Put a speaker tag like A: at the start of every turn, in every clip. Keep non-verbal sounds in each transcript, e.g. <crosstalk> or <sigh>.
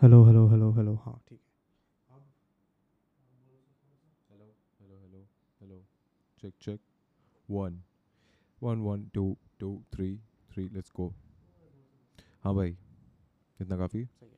A: hello hello hello hello hello hello hello hello hello हाँ ठीक है hello hello hello hello check
B: check one one one
A: two two three three let's
B: go
A: हाँ भाई कितना काफ़ी सही है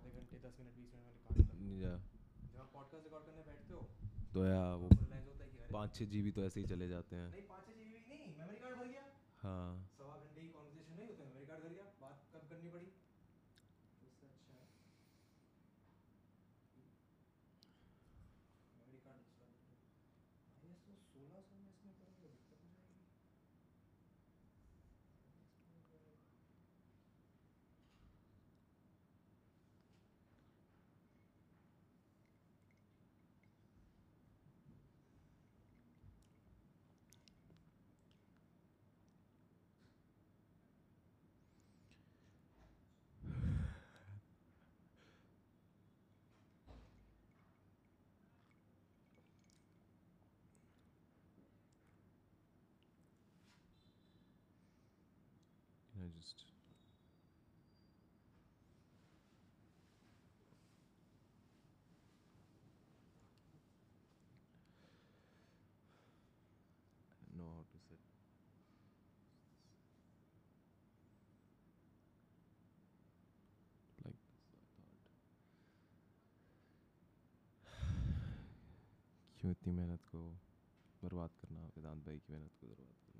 A: आधे
B: घंटे मिनट मिनट में रिकॉर्ड या जब पॉडकास्ट रिकॉर्ड करने बैठते हो तो
A: या तो वो पाँच छः जी तो ऐसे ही चले जाते हैं नहीं
B: नहीं मेमोरी कार्ड भर गया
A: हाँ just <sighs> मेहनत को बर्बाद करना वेदांत भाई की मेहनत को बर्बाद करना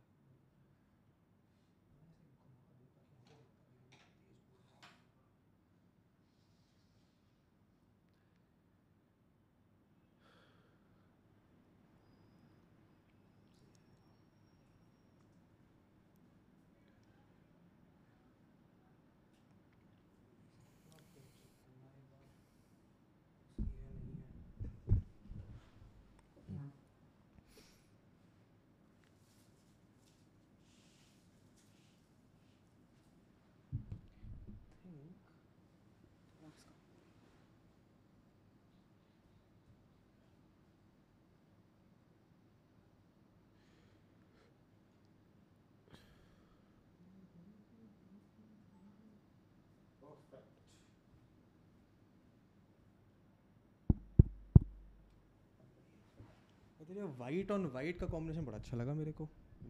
B: तेरे वाइट ऑन वाइट का कॉम्बिनेशन बड़ा अच्छा लगा मेरे को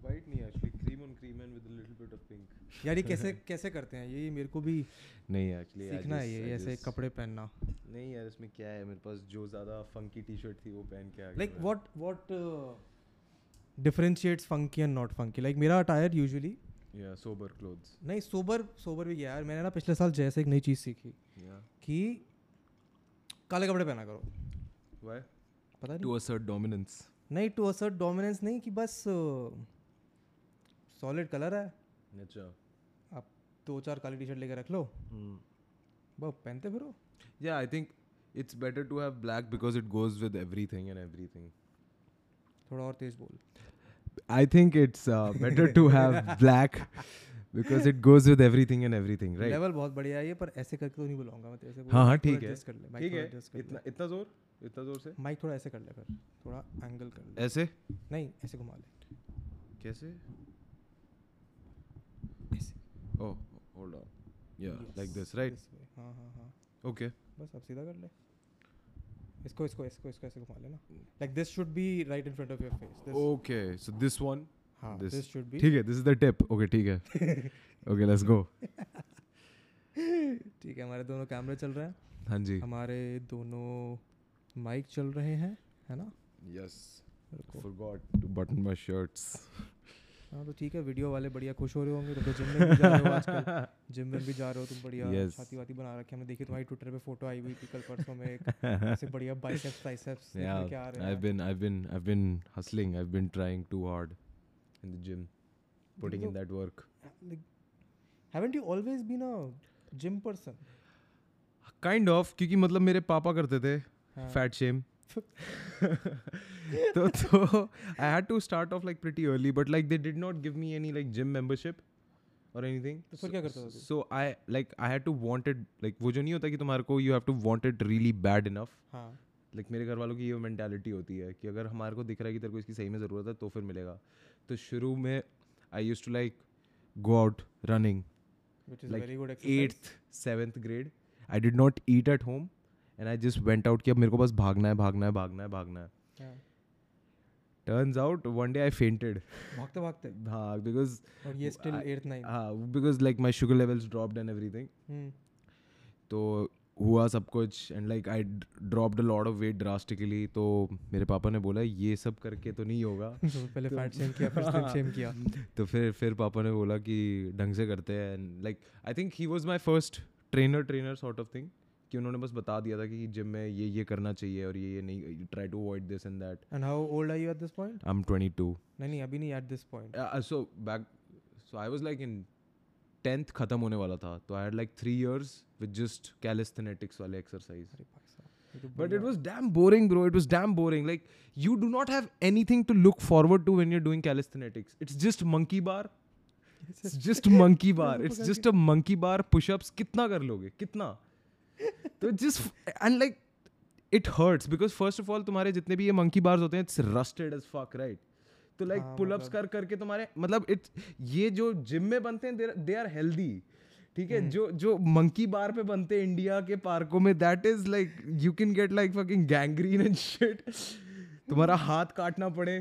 B: वाइट नहीं actually cream on cream and with a little bit of pink यार ये कैसे कैसे करते हैं ये मेरे को
A: भी नहीं एक्चुअली सीखना है ये ऐसे कपड़े पहनना नहीं यार इसमें क्या है मेरे पास जो ज़्यादा फंकी टी शर्ट थी
B: वो पहन के आ गया like what what differentiates funky and not funky like मेरा अटायर यूजुअली
A: या सोबर
B: क्लोथ्स नहीं सोबर सोबर भी यार मैंने ना पिछले साल जैसे एक नई चीज़ सीखी या कि काले कपड़े पहना करो व्हाई पता नहीं टू असर्ट डोमिनेंस नहीं टू असर्ट डोमिनेंस नहीं कि बस सॉलिड कलर है
A: अच्छा
B: आप दो चार काली टी शर्ट लेकर रख लो हम्म। बहुत पहनते फिर
A: या I think it's better to have black because it goes with everything and every thing
B: थोड़ा और तेज बोल
A: I think it's better to have black because it goes with everything and everything right
B: level बहुत बढ़िया है ये पर ऐसे करके तो नहीं बुलाऊंगा मैं तेरे से
A: हाँ हाँ ठीक है
B: ठीक है इतना इतना जोर इतना जोर से माइक थोड़ा ऐसे कर ले फिर थोड़ा एंगल कर
A: ले ऐसे
B: नहीं ऐसे घुमा
A: ले कैसे
B: ऐसे ओ होल्ड ऑन या लाइक दिस राइट हां हां हां ओके बस अब सीधा कर ले इसको इसको इसको इसको ऐसे घुमा लेना like this should be right in front of your
A: face okay so
B: this one हां दिस शुड
A: बी ठीक है this is the tip okay ठीक है ओके लेट्स गो
B: ठीक है हमारे दोनों कैमरे चल रहे हैं
A: हाँ जी
B: हमारे दोनों माइक चल रहे हैं है ना
A: yes forgot to button my shirts
B: हाँ तो ठीक है वीडियो वाले बढ़िया खुश हो रहे होंगे तुम तो जिम में भी जा रहे हो आजकल जिम <laughs> में भी जा रहे हो तुम बढ़िया yes. छाती वाती बना रखे हमने देखी तुम्हारी ट्विटर पे फोटो आई हुई थी कल परसों में एक ऐसे बढ़िया बाइसेप्स ट्राइसेप्स
A: <laughs> yeah, क्या आ रहे हैं I been I've been I've been hustling I been trying too hard in the gym putting in that work like,
B: haven't you always been a gym person
A: kind of क्योंकि मतलब मेरे पापा करते थे फैट हाँ। शेम <laughs> तो तो I had to start off like pretty early but like they did not give me any like gym membership और any
B: thing so
A: I like I had to wanted like वो जो नहीं होता कि तुम्हारे को you have to wanted really bad enough
B: like
A: मेरे घर वालों की ये मैंटेलिटी होती है कि अगर हमारे को दिख रहा है कि तेरे को इसकी सही में ज़रूरत है तो फिर मिलेगा तो शुरू में I use to like go out running eighth seventh grade I did not eat at home and I just went out कि अब मेरे को बस भागना है भागना है भागना है भागना है turns out one day I fainted
B: भागते भागते <laughs> हाँ बिकॉज और ये स्टिल एट्थ नाइन हाँ because like my
A: sugar levels
B: dropped and everything तो हुआ सब
A: कुछ and like I drop a lot of weight drastically तो मेरे पापा ने बोला ये सब करके तो नहीं होगा <laughs> तो पहले फैट शेम किया फिर स्लिम शेम किया <laughs> तो फिर फिर पापा ने बोला कि ढंग से करते हैं and like I think he was my first trainer trainer sort of thing कि उन्होंने बस बता दिया था कि जिम में ये ये करना चाहिए और ये ये नहीं try to avoid this and that
B: and how old are you at this point I am 22 नहीं नहीं अभी नहीं at this point so back so I was like in
A: tenth खत्म होने वाला था तो I had like three years with just calisthenics वाले exercise but it was damn boring bro it was damn boring like you do not have anything to look forward to when you're doing calisthenics it's just monkey bar just monkey bar it's just a monkey bar pushups कितना कर लोगे कितना तो just and like it hurts because first of all तुम्हारे जितने भी ये monkey bars होते हैं it's rusted as fuck right तो हाँ, लाइक मतलब पुलअप्स कर करके तुम्हारे मतलब इट्स ये जो जिम में बनते हैं दे आर हेल्दी ठीक है हम्म। जो जो मंकी बार पे बनते हैं इंडिया के पार्कों में that is like you can get like fucking gangrene and shit तुम्हारा हम्म। हाथ काटना पड़े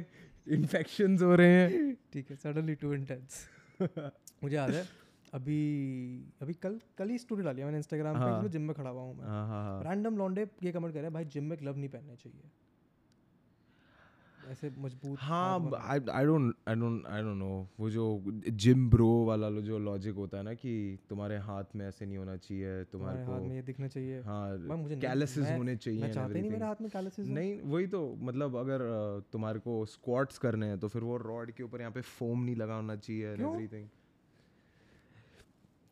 A: इन्फेक्शन हो रहे हैं
B: ठीक है सडनली टू इंटेंस मुझे याद है अभी अभी कल कल ही स्टोरी डाली है मैंने इंस्टाग्राम हाँ, पे तो जिम में खड़ा हुआ हूँ मैं हाँ,
A: रैंडम हाँ, लॉन्डे
B: हाँ। ये कमेंट कर रहे है भाई जिम में ग्लव नहीं पहनने चाहिए ऐसे मजबूत
A: हाँ I don't I don't I don't know वो जो जिम ब्रो वाला जो लॉजिक होता है ना कि तुम्हारे हाथ में ऐसे नहीं होना चाहिए तुम्हारे को हाथ में ये दिखना चाहिए हाँ मुझे कैलसेस होने चाहिए मैं चाहते नहीं मेरे हाथ में कैलसेस नहीं वही तो मतलब अगर तुम्हारे को स्क्वाट्स करने हैं तो फिर वो रॉड के ऊपर यहाँ पे फोम नहीं लगाना चाहिए everything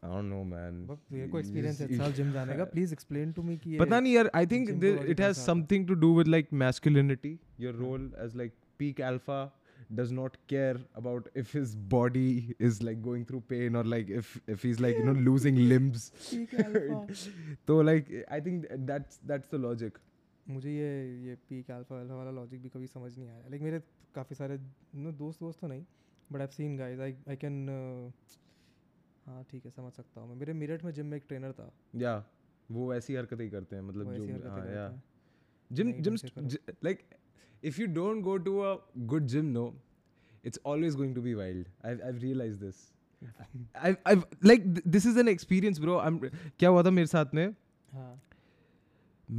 A: I don't know, man. मेरे को experience है साल gym जाने का. Please explain to me कि ये. पता नहीं यार. I think it has something to do with like masculinity. Your role as like peak alpha does not care about if his body is like going through pain or like if if he's like you know losing limbs. तो like I think that's that's the logic.
B: मुझे ये ये peak alpha alpha वाला logic भी कभी समझ नहीं आया लाइक मेरे काफ़ी सारे नो दोस्त दोस्त तो नहीं but I seen guys I I can हाँ ठीक है समझ सकता हूँ मेरे मेरठ में जिम में एक ट्रेनर था
A: या वो ऐसी हरकतें ही करते हैं मतलब जो हाँ या gym gym like if you don't go to a good gym no it's always going to be wild I I realise this like this is an experience bro I क्या हुआ था मेरे साथ में हाँ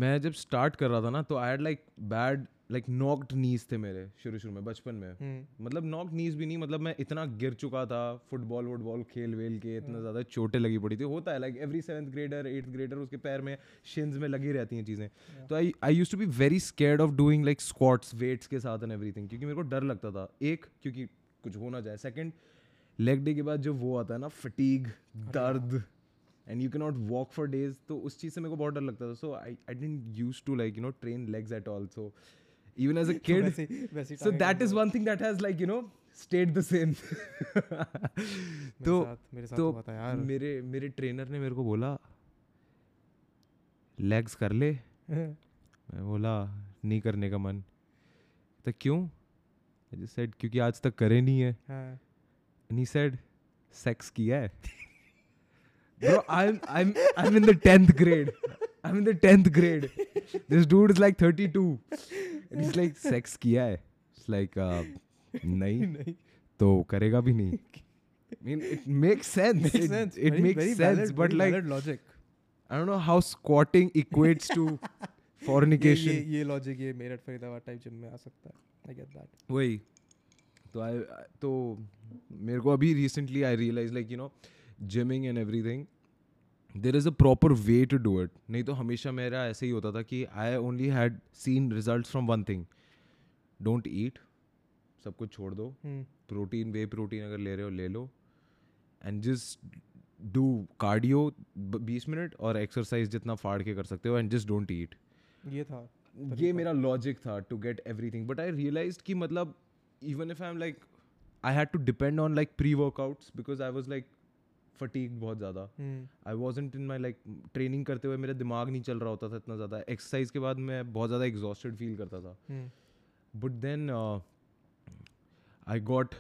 A: मैं जब स्टार्ट कर रहा था ना तो I had like bad like knocked knees थे मेरे शुरू शुरू में बचपन में hmm. मतलब नॉक्ड नीज भी नहीं मतलब मैं इतना गिर चुका था फुटबॉल वुटबॉल खेल वेल के इतना hmm. हम्म। ज़्यादा चोटें लगी पड़ी थी होता है like every seventh grader eighth grader उसके पैर में शिन्स में लगी रहती हैं चीज़ें yeah. तो I I use to be very scared of doing like squats weights के साथ एंड एवरी क्योंकि मेरे को डर लगता था एक क्योंकि कुछ हो ना जाए सेकेंड लेग डे के बाद जब वो आता है ना फटीग दर्द and you can not walk for days तो उस चीज़ से मेरे को बहुत डर लगता था so I I didn't use to like you know train legs at all so even as a kid. so that is one thing that has like you know stayed the same. तो मेरे साथ तो यार मेरे मेरे trainer ने मेरे को बोला लेग्स कर ले मैं बोला नहीं करने का मन तो क्यों सेड क्योंकि आज तक करे नहीं है नी सेड सेक्स किया है Bro, I'm I'm I'm in the tenth grade. I'm in the tenth grade. This dude is like 32. It's like sex किया है इट्स लाइक नहीं नहीं तो करेगा भी नहीं mean it makes sense it makes sense but like logic I don't know how squatting equates to
B: fornication ये logic ये मेरठ फरीदाबाद टाइप जिम में आ सकता है आई गेट दैट वही तो आई तो मेरे को अभी recently I realise like you know
A: gymming and everything there is a proper way to do it नहीं तो हमेशा मेरा ऐसे ही होता था कि I only had seen result from one thing don't eat सब कुछ छोड़ दो प्रोटीन वे प्रोटीन अगर ले रहे हो ले लो एंड जस्ट डू कार्डियो बीस मिनट और एक्सरसाइज जितना फाड़ के कर सकते हो एंड जस्ट डोंट ईट
B: ये था
A: ये मेरा लॉजिक था to get everything but I realise कि मतलब even if I am like I had to depend on like pre workouts because I was like fatigue बहुत ज़्यादा I was in my like training करते हुए मेरा दिमाग नहीं चल रहा होता था इतना ज़्यादा एक्सरसाइज के बाद मैं बहुत ज़्यादा एग्जॉस्टेड फील करता था but then I got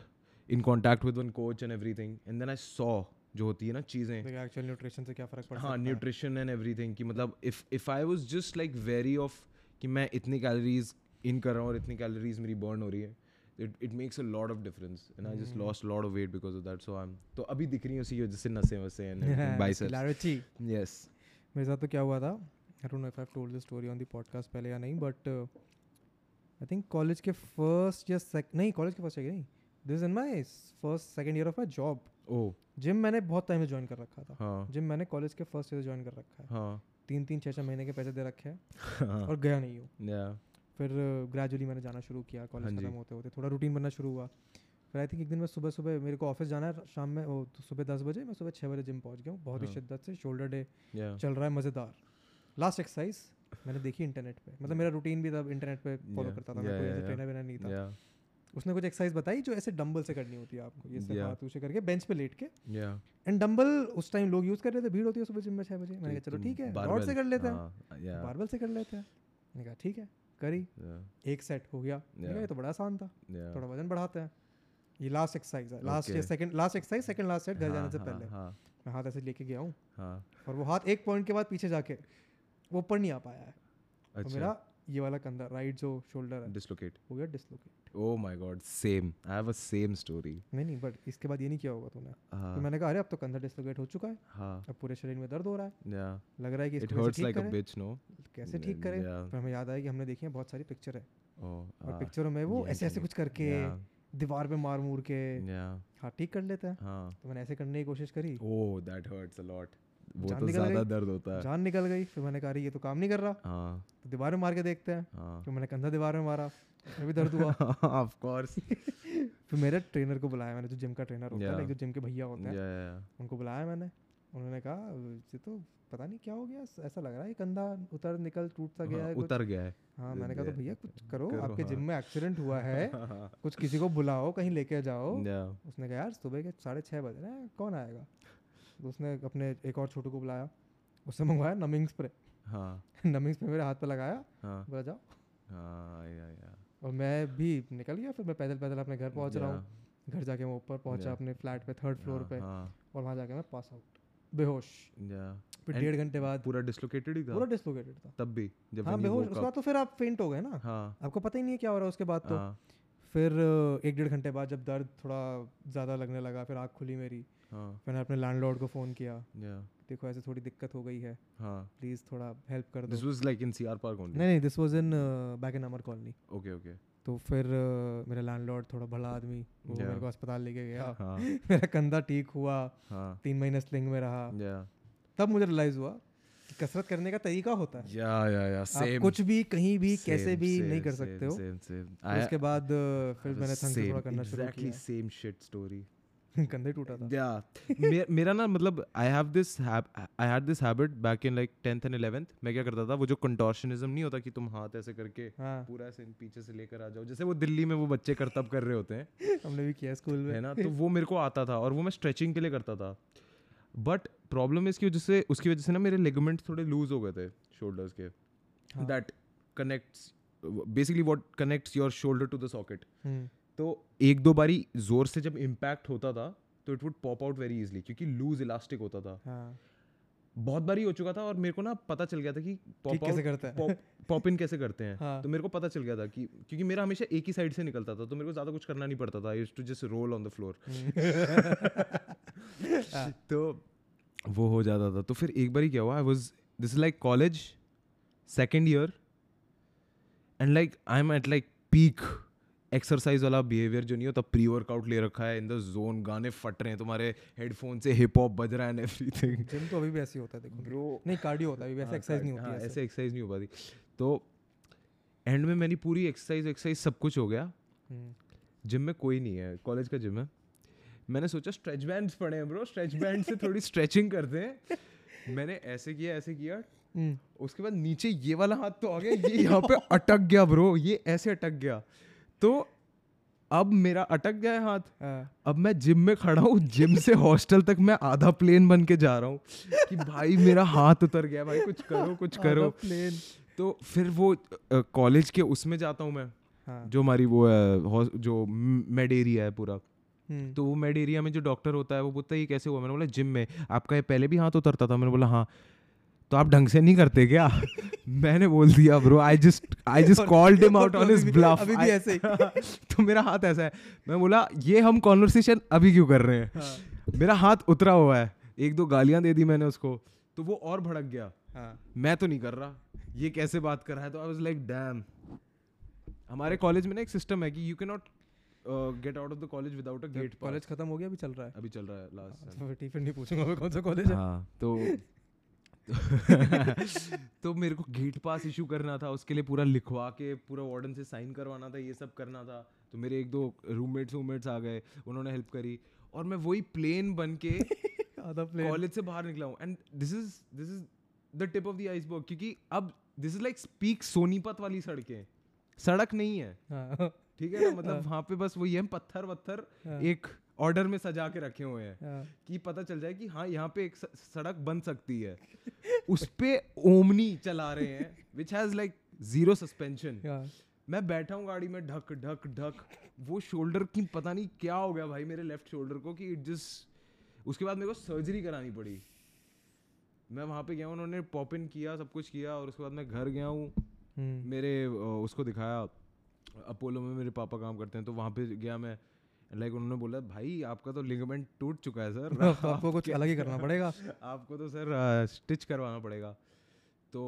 A: in contact with one coach and every thing and then I saw जो होती है ना चीज़ें एक्चुअल तो न्यूट्रिशन से क्या फ़र्क पड़ता हाँ, है हाँ न्यूट्रिशन एंड एवरी थिंग कि मतलब if if I was just like very off कि मैं इतनी कैलोरीज इन कर रहा हूँ और इतनी कैलोरीज मेरी बर्न हो रही है it makes a lot of difference and I just lost lot of weight because of that so I am तो अभी दिख रही हूं सी जैसे नसें वसें एंड
B: बाइसेप्स
A: यस मेरे साथ
B: तो क्या हुआ था I don't know if I have told this story on the podcast पहले या नहीं बट आई थिंक कॉलेज के फर्स्ट या सेकंड नहीं कॉलेज के फर्स्ट ईयर नहीं this in my first second year of my job
A: oh
B: gym मैंने बहुत टाइम से ज्वाइन कर रखा था हाँ. जिम मैंने कॉलेज के फर्स्ट ईयर ज्वाइन कर रखा है हाँ. तीन तीन छः छः महीने के
A: पैसे दे
B: रखे हैं <laughs> और गया नहीं
A: हूँ
B: फिर ग्रेजुअली uh, मैंने जाना शुरू किया कॉलेज हाँ खत्म होते होते थोड़ा रूटीन बनना शुरू हुआ फिर आई थिंक एक दिन मैं सुबह सुबह मेरे को ऑफिस जाना है शाम में वो oh, तो सुबह दस बजे मैं सुबह छः बजे जिम पहुँच गया हूँ बहुत ही हाँ। शिद्दत से शोल्डर
A: डे
B: चल रहा है मज़ेदार लास्ट एक्सरसाइज मैंने देखी इंटरनेट पे मतलब मेरा रूटीन भी तब इंटरनेट पे फॉलो
A: करता था
B: मैं कोई
A: ट्रेनर
B: वेनर नहीं था उसने कुछ एक्सरसाइज बताई जो ऐसे डंबल से करनी होती है आपको ये सब yeah. हाथ ऊँचे करके बेंच पे लेट के एंड डंबल उस टाइम लोग यूज़ कर रहे थे भीड़ होती है है है सुबह जिम में बजे मैंने मैंने कहा कहा चलो ठीक ठीक रॉड से से कर कर
A: लेते
B: लेते हैं हैं करी
A: yeah.
B: एक सेट हो गया yeah. ये तो बड़ा आसान था
A: yeah.
B: थोड़ा वजन बढ़ाते हैं ये लास्ट एक्सरसाइज है last second last exercise second last set घर हाँ, जाने से
A: हाँ,
B: पहले
A: हाँ।
B: मैं हाथ ऐसे लेके गया हूँ और वो हाथ एक पॉइंट के बाद पीछे जाके वो ऊपर नहीं आ पाया है तो अच्छा। मेरा ये वाला कंधा राइट जो शोल्डर है डिसलोकेट हो गया dislocate oh my
A: God same I have a
B: same story नहीं नहीं बट इसके बाद ये नहीं किया होगा तूने हाँ। तो मैंने कहा अरे अब तो कंधा डिसलोकेट हो चुका है हां अब पूरे शरीर में दर्द हो रहा है या लग रहा है कि it hurts like a bitch no कैसे ठीक करें पर हमें याद आया कि हमने देखी है बहुत सारी पिक्चर है oh, और पिक्चरों हाँ। में वो ऐसे ऐसे कुछ करके दीवार पे मार मूर के हाँ ठीक कर लेता है हाँ। तो मैंने ऐसे करने की कोशिश
A: करी oh that hurts a lot वो तो
B: ज्यादा दर्द होता है जान निकल गई फिर मैंने कहा ये तो काम नहीं कर रहा हाँ। तो दीवार
A: में मार के
B: देखते हैं हाँ। फिर मैंने कंधा
A: दीवार में मारा उसमें भी दर्द
B: हुआ ऑफ <laughs> कोर्स <laughs> फिर मेरे ट्रेनर को बुलाया मैंने जो जिम का ट्रेनर होता है जो जिम के भैया होते हैं उनको बुलाया मैंने उन्होंने कहा ये तो पता नहीं क्या हो गया ऐसा लग रहा है कंधा उतर निकल टूट सा गया है हाँ,
A: उतर गया है
B: हाँ मैंने कहा तो भैया कुछ <laughs> करो करो आपके हाँ। जिम में एक्सीडेंट हुआ है कुछ किसी को बुलाओ कहीं लेके जाओ उसने कहा यार सुबह के साढ़े छः बज रहे हैं कौन आएगा तो उसने अपने एक और छोटू को बुलाया उससे मंगवाया नमिंग स्प्रे हाँ <laughs> नमिंग स्प्रे मेरे हाथ पर लगाया हाँ बोला जाओ हाँ या या और मैं भी निकल गया फिर मैं पैदल पैदल अपने घर
A: पहुंच रहा हूँ घर
B: जाके मैं ऊपर पहुंचा अपने फ्लैट पे थर्ड फ्लोर पे हाँ। और वहाँ जाके मैं पास आउट बेहोश फिर डेढ़
A: घंटे बाद पूरा डिसलोकेटेड ही था पूरा
B: डिसलोकेटेड था तब भी जब हाँ बेहोश उसके बाद तो फिर आप फेंट हो गए ना हाँ आपको पता ही नहीं है क्या हो रहा है उसके बाद तो हाँ। फिर एक डेढ़ घंटे बाद जब दर्द थोड़ा ज़्यादा लगने लगा फिर आँख खुली मेरी हाँ मैंने अपने लैंडलॉर्ड को फ़ोन किया देखो ऐसे थोड़ी दिक्कत हो गई है
A: हाँ प्लीज़ थोड़ा हेल्प कर दो this was like in CR park only नहीं नहीं this was in back in Amar colony okay okay
B: तो फिर uh, मेरा लैंडलॉर्ड थोड़ा भला आदमी वो yeah. मेरे को अस्पताल लेके गया हाँ. <laughs> मेरा कंधा
A: ठीक हुआ हाँ. तीन महीने स्लिंग में रहा yeah. तब मुझे रियलाइज हुआ कि कसरत
B: करने का तरीका होता है या या या सेम कुछ भी कहीं भी same, कैसे भी same, नहीं कर सकते same, हो सेम सेम उसके बाद uh, फिर मैंने थोड़ा करना शुरू किया सेम शिट स्टोरी <laughs> कंधे टूटा था या मेरा ना मतलब I have this I
A: had this habit back in like tenth and eleventh मैं क्या करता था वो जो कंटोर्शनिज्म नहीं होता कि तुम हाथ ऐसे करके
B: हाँ.
A: पूरा ऐसे पीछे से लेकर आ जाओ जैसे वो दिल्ली में वो बच्चे करतब कर रहे होते हैं
B: <laughs> हमने भी किया स्कूल में
A: है ना तो वो मेरे को आता था और वो मैं स्ट्रेचिंग के लिए करता था बट प्रॉब्लम इसकी वजह से उसकी वजह से ना मेरे लेगमेंट थोड़े लूज हो गए थे शोल्डर्स के that connects basically what connects your shoulder to the socket तो एक दो बारी जोर से जब इम्पैक्ट होता था तो it would pop out very easily क्योंकि लूज इलास्टिक होता था हाँ। बहुत बार ही हो चुका था और मेरे को ना पता चल गया था कि पॉप कैसे करते हैं पॉप इन कैसे करते
B: हैं
A: हाँ. तो मेरे को पता चल गया था कि क्योंकि मेरा हमेशा एक ही साइड से निकलता था तो मेरे को ज़्यादा कुछ करना नहीं पड़ता था to just roll on the floor तो वो हो जाता था तो फिर एक बार ही क्या हुआ I was this like college second year and like I am at like peak exercise वाला बिहेवियर जो नहीं होता प्री वर्कआउट ले रखा है इन द जोन गाने फट रहे हैं तुम्हारे हेडफोन से हिप हॉप बज रहा है एवरीथिंग जिम तो अभी भी ऐसे होता है ब्रो नहीं
B: कार्डियो होता है वैसे एक्सरसाइज हाँ, नहीं होती हाँ, ऐसे एक्सरसाइज
A: नहीं हो पाती तो एंड में मेरी पूरी एक्सरसाइज एक्सरसाइज सब कुछ हो गया जिम हम्म। में कोई नहीं है कॉलेज का जिम है मैंने सोचा स्ट्रेच बैंड्स पड़े हैं ब्रो स्ट्रेच बैंड से थोड़ी स्ट्रेचिंग करते हैं मैंने ऐसे किया ऐसे किया हम्म। उसके बाद नीचे ये वाला हाथ तो आ गया ये <laughs> यहाँ पे अटक गया ब्रो ये ऐसे अटक गया तो अब मेरा अटक गया है हाथ
B: हाँ।
A: अब मैं जिम में खड़ा हूँ जिम से हॉस्टल तक मैं आधा प्लेन बन के जा रहा हूँ कि भाई मेरा हाथ उतर गया भाई कुछ करो कुछ करो प्लेन तो फिर वो कॉलेज के उसमें जाता हूँ मैं
B: हाँ.
A: जो हमारी वो है जो मेड एरिया है पूरा हम्म। तो वो मेड एरिया में जो डॉक्टर होता है वो बोलता है ये कैसे हुआ मैंने बोला जिम में आपका ये पहले भी हाथ उतरता था मैंने बोला हाँ तो आप ढंग से नहीं करते क्या <laughs> मैंने बोल दिया bro I just I just called him out on his bluff
B: अभी भी ऐसे <laughs> तो
A: मेरा हाथ ऐसा है मैं बोला ये हम कॉन्वर्सेशन अभी क्यों कर रहे हैं हाँ। मेरा हाथ उतरा हुआ है एक दो गालियां दे दी मैंने उसको तो वो और भड़क गया
B: हाँ।
A: मैं तो नहीं कर रहा ये कैसे बात कर रहा है तो आई वाज लाइक डैम
B: हमारे कॉलेज में ना एक सिस्टम है कि you can not get out of the college
A: without a gate college खत्म हो गया अभी चल रहा है अभी चल रहा है लास्ट हाँ, तो फिर नहीं पूछूंगा कौन सा कॉलेज है तो तो, <laughs> तो मेरे को गेट पास इशू करना था उसके लिए पूरा लिखवा के पूरा वार्डन से साइन करवाना था ये सब करना था तो मेरे एक दो रूममेट्स वूमेट्स आ गए उन्होंने हेल्प करी और मैं वही प्लेन बन के
B: कॉलेज
A: <laughs> से बाहर निकला हूँ and this is this is the tip of the iceberg क्योंकि अब this is like speak Sonipat वाली सड़कें सड़क नहीं
B: है हाँ।
A: ठीक है ना मतलब हाँ। वहाँ पे बस वही है पत्थर वत्थर हाँ। एक ऑर्डर में सजा के रखे हुए हैं हाँ। कि पता चल जाए कि हाँ यहाँ पे एक सड़क बन सकती है उस पर ओमनी चला रहे हैं which has like zero suspension मैं बैठा हूँ गाड़ी में ढक ढक ढक वो शोल्डर की पता नहीं क्या हो गया भाई मेरे लेफ्ट शोल्डर को कि इट जस्ट उसके बाद मेरे को सर्जरी करानी पड़ी मैं वहाँ पे गया उन्होंने पॉप इन किया सब कुछ किया और उसके बाद मैं घर गया हूँ
B: हम्म।
A: मेरे उसको दिखाया अपोलो में मेरे पापा काम करते हैं तो वहाँ पे गया मैं लाइक उन्होंने बोला भाई आपका तो लिगमेंट टूट चुका है सर <laughs> तो आपको कुछ अलग ही करना <laughs> पड़ेगा आपको तो सर स्टिच करवाना पड़ेगा तो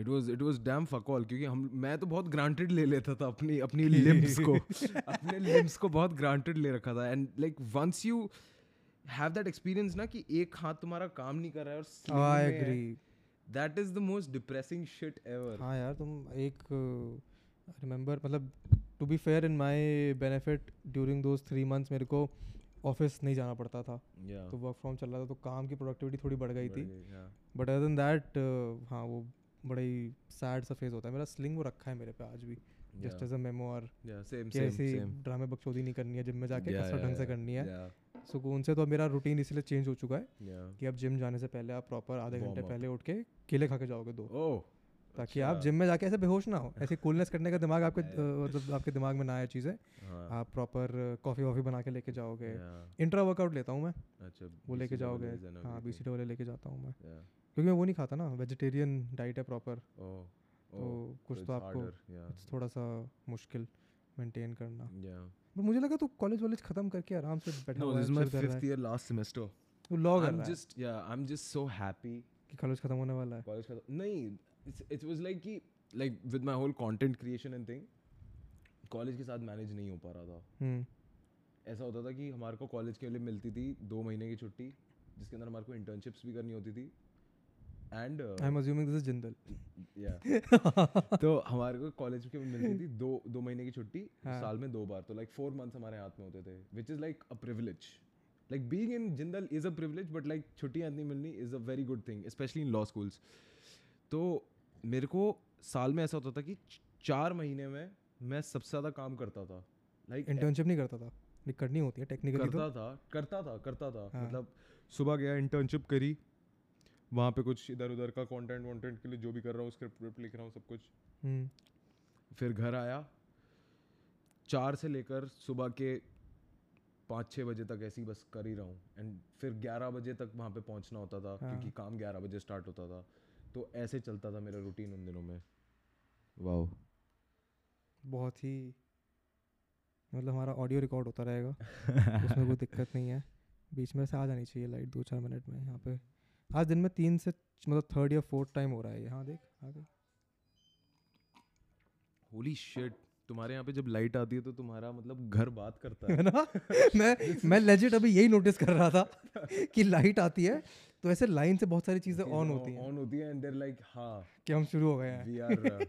A: it was it was damn fuck all क्योंकि हम मैं तो बहुत ग्रांटेड ले लेता था अपनी अपनी लिम्स <laughs> को अपने लिम्स को बहुत ग्रांटेड ले रखा था and like once you have that experience ना कि एक हाथ तुम्हारा काम नहीं कर रहा है और I agree that
B: is the most
A: depressing shit ever हाँ यार तुम एक रिमेंबर मतलब
B: to be fair in my benefit during those three months मेरे को ऑफिस नहीं जाना पड़ता था yeah. तो वर्क फ्रॉम चल रहा था तो काम की प्रोडक्टिविटी थोड़ी बढ़ गई थी बट अदर देन दैट हाँ वो बड़ा ही सैड सा फेज होता है मेरा स्लिंग वो रखा है मेरे पे आज भी जस्ट एज अ मेमोर ऐसी ड्रामे बकचोदी नहीं करनी है जिम में जाके कसरत ढंग से करनी है सुकून से तो मेरा रूटीन इसलिए चेंज हो चुका है yeah. कि अब जिम जाने से पहले आप प्रॉपर आधे घंटे पहले उठ के केले खा के जाओगे दो oh. ताकि आप अच्छा। जिम में जाके ऐसे बेहोश ना हो ऐसे कूलनेस करने का दिमाग आपके <laughs> मतलब आपके दिमाग में ना आए चीज़ें हाँ। आप प्रॉपर कॉफ़ी वॉफ़ी बना के लेके जाओगे इंट्रा वर्कआउट लेता हूँ मैं अच्छा वो लेके जाओगे हाँ बी सी डब्ल्यू लेके जाता हूँ मैं क्योंकि मैं वो नहीं खाता ना वेजिटेरियन डाइट है प्रॉपर तो कुछ तो आपको थोड़ा सा मुश्किल मेंटेन करना बट मुझे लगा तू कॉलेज वॉलेज खत्म
A: करके आराम से बैठा हुआ है फिफ्थ ईयर लास्ट
B: सेमेस्टर वो लॉ कर रहा है जस्ट या I am just so happy कि कॉलेज खत्म होने वाला है कॉलेज खत्म
A: नहीं इट वॉज लाइक कि like with my whole content creation and thing college के साथ मैनेज नहीं हो पा रहा था हम्म। ऐसा होता था कि हमारे को कॉलेज के लिए मिलती थी दो महीने की छुट्टी जिसके अंदर हमारे को इंटर्नशिप्स भी करनी होती थी and I
B: am assuming this is Jindal
A: तो हमारे को कॉलेज के मिलती थी दो दो महीने की छुट्टी हाँ। साल में दो बार तो लाइक फोर मंथ्स हमारे हाथ में होते थे which is like a privilege like being in Jindal is a privilege but like छुट्टियाँ इतनी मिलनी is a very good thing specially in law schools तो मेरे को साल में ऐसा होता था कि चार महीने में मैं सबसे ज़्यादा काम करता था लाइक इंटर्नशिप
B: नहीं करता था करनी होती है
A: टेक्निकल करता तो?
B: था करता
A: था करता था हाँ. मतलब सुबह गया इंटर्नशिप करी वहाँ पे
B: कुछ इधर
A: उधर का
B: कंटेंट
A: वॉन्टेंट के लिए जो भी कर रहा हूँ स्क्रिप्ट व्रिप्ट लिख रहा हूँ सब कुछ हुँ. हम्म। फिर घर आया चार से लेकर सुबह के पाँच छः बजे तक ऐसे ही बस कर ही रहा हूँ एंड फिर ग्यारह बजे तक वहाँ पे पहुँचना होता था हाँ. क्योंकि काम ग्यारह बजे स्टार्ट होता था तो ऐसे चलता था मेरा रूटीन उन दिनों में वाह
B: बहुत ही मतलब हमारा ऑडियो रिकॉर्ड होता रहेगा उसमें कोई दिक्कत नहीं है बीच में से आ जानी चाहिए लाइट दो चार मिनट में यहाँ पे आज दिन में तीन से मतलब थर्ड या फोर्थ टाइम हो रहा है यहाँ देख आगे
A: होली शिट तुम्हारे यहाँ पे जब लाइट आती है तो
B: तुम्हारा मतलब घर बात करता है ना मैं मैं लेजिट अभी यही नोटिस कर रहा था कि लाइट आती है तो ऐसे लाइन से बहुत सारी चीजें ऑन
A: होती हैं ऑन होती है एंड देर लाइक हाँ
B: कि हम शुरू हो गए हैं वी आर uh,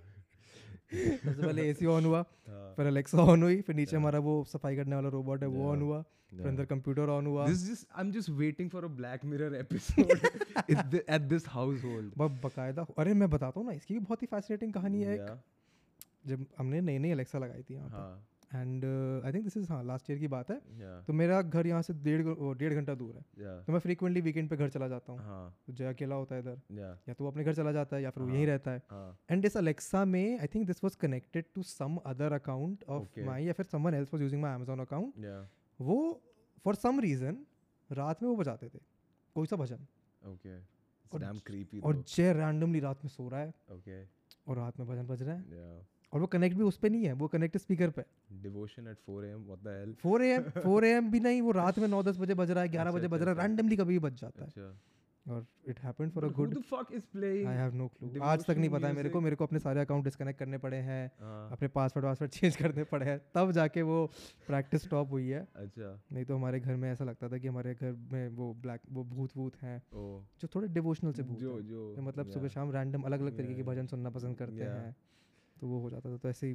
B: <laughs> सबसे पहले ए ऑन हुआ हाँ। फिर अलेक्सा ऑन हुई फिर नीचे हाँ। हमारा वो सफाई करने वाला रोबोट है वो ऑन हुआ फिर अंदर
A: कंप्यूटर ऑन हुआ this just I am just waiting for a Black Mirror episode at this house hold बकायदा
B: अरे मैं बताता हूँ ना इसकी भी बहुत ही फैसिनेटिंग कहानी है एक जब हमने नई नई अलेक्सा लगाई थी यहाँ पे and I think this is हाँ लास्ट uh, हाँ, ईयर की बात
A: है
B: तो मेरा घर यहाँ से डेढ़ डेढ़ घंटा
A: दूर है
B: तो मैं फ्रीक्वेंटली वीकेंड पे घर चला जाता हूँ हाँ। तो जय अकेला होता है इधर या तो वो अपने घर चला जाता है या फिर वो यहीं हाँ। रहता है एंड दिस अलेक्सा में I think this was connected to some other account of my या फिर someone else was using my Amazon account वो फॉर सम रीजन रात में वो बजाते थे कोई सा भजन
A: ओके
B: और जय रैंडमली रात में सो रहा है ओके और रात में भजन बज रहा है और वो कनेक्ट भी उस पर नहीं है वो कनेक्ट स्पीकर पे
A: devotion at four AM what
B: the AM four AM भी नहीं वो रात में नौ दस बजे बज रहा है ग्यारह अच्छा, बजे बज अच्छा, रहा है रैंडमली अच्छा। कभी भी बज जाता है
A: और it happened for
B: a good the fuck is playing I have no clue आज तक नहीं पता है मेरे को मेरे को अपने सारे अकाउंट डिस्कनेक्ट करने पड़े हैं हाँ। अपने पासवर्ड वासवर्ड चेंज करने पड़े हैं तब जाके वो प्रैक्टिस स्टॉप हुई है अच्छा नहीं तो हमारे घर में ऐसा लगता था कि हमारे घर में वो ब्लैक वो भूत भूत हैं जो थोड़े डिवोशनल से भूत जो जो मतलब सुबह शाम रैंडम अलग अलग तरीके के भजन सुनना पसंद करते हैं तो वो हो जाता था तो ऐसे ही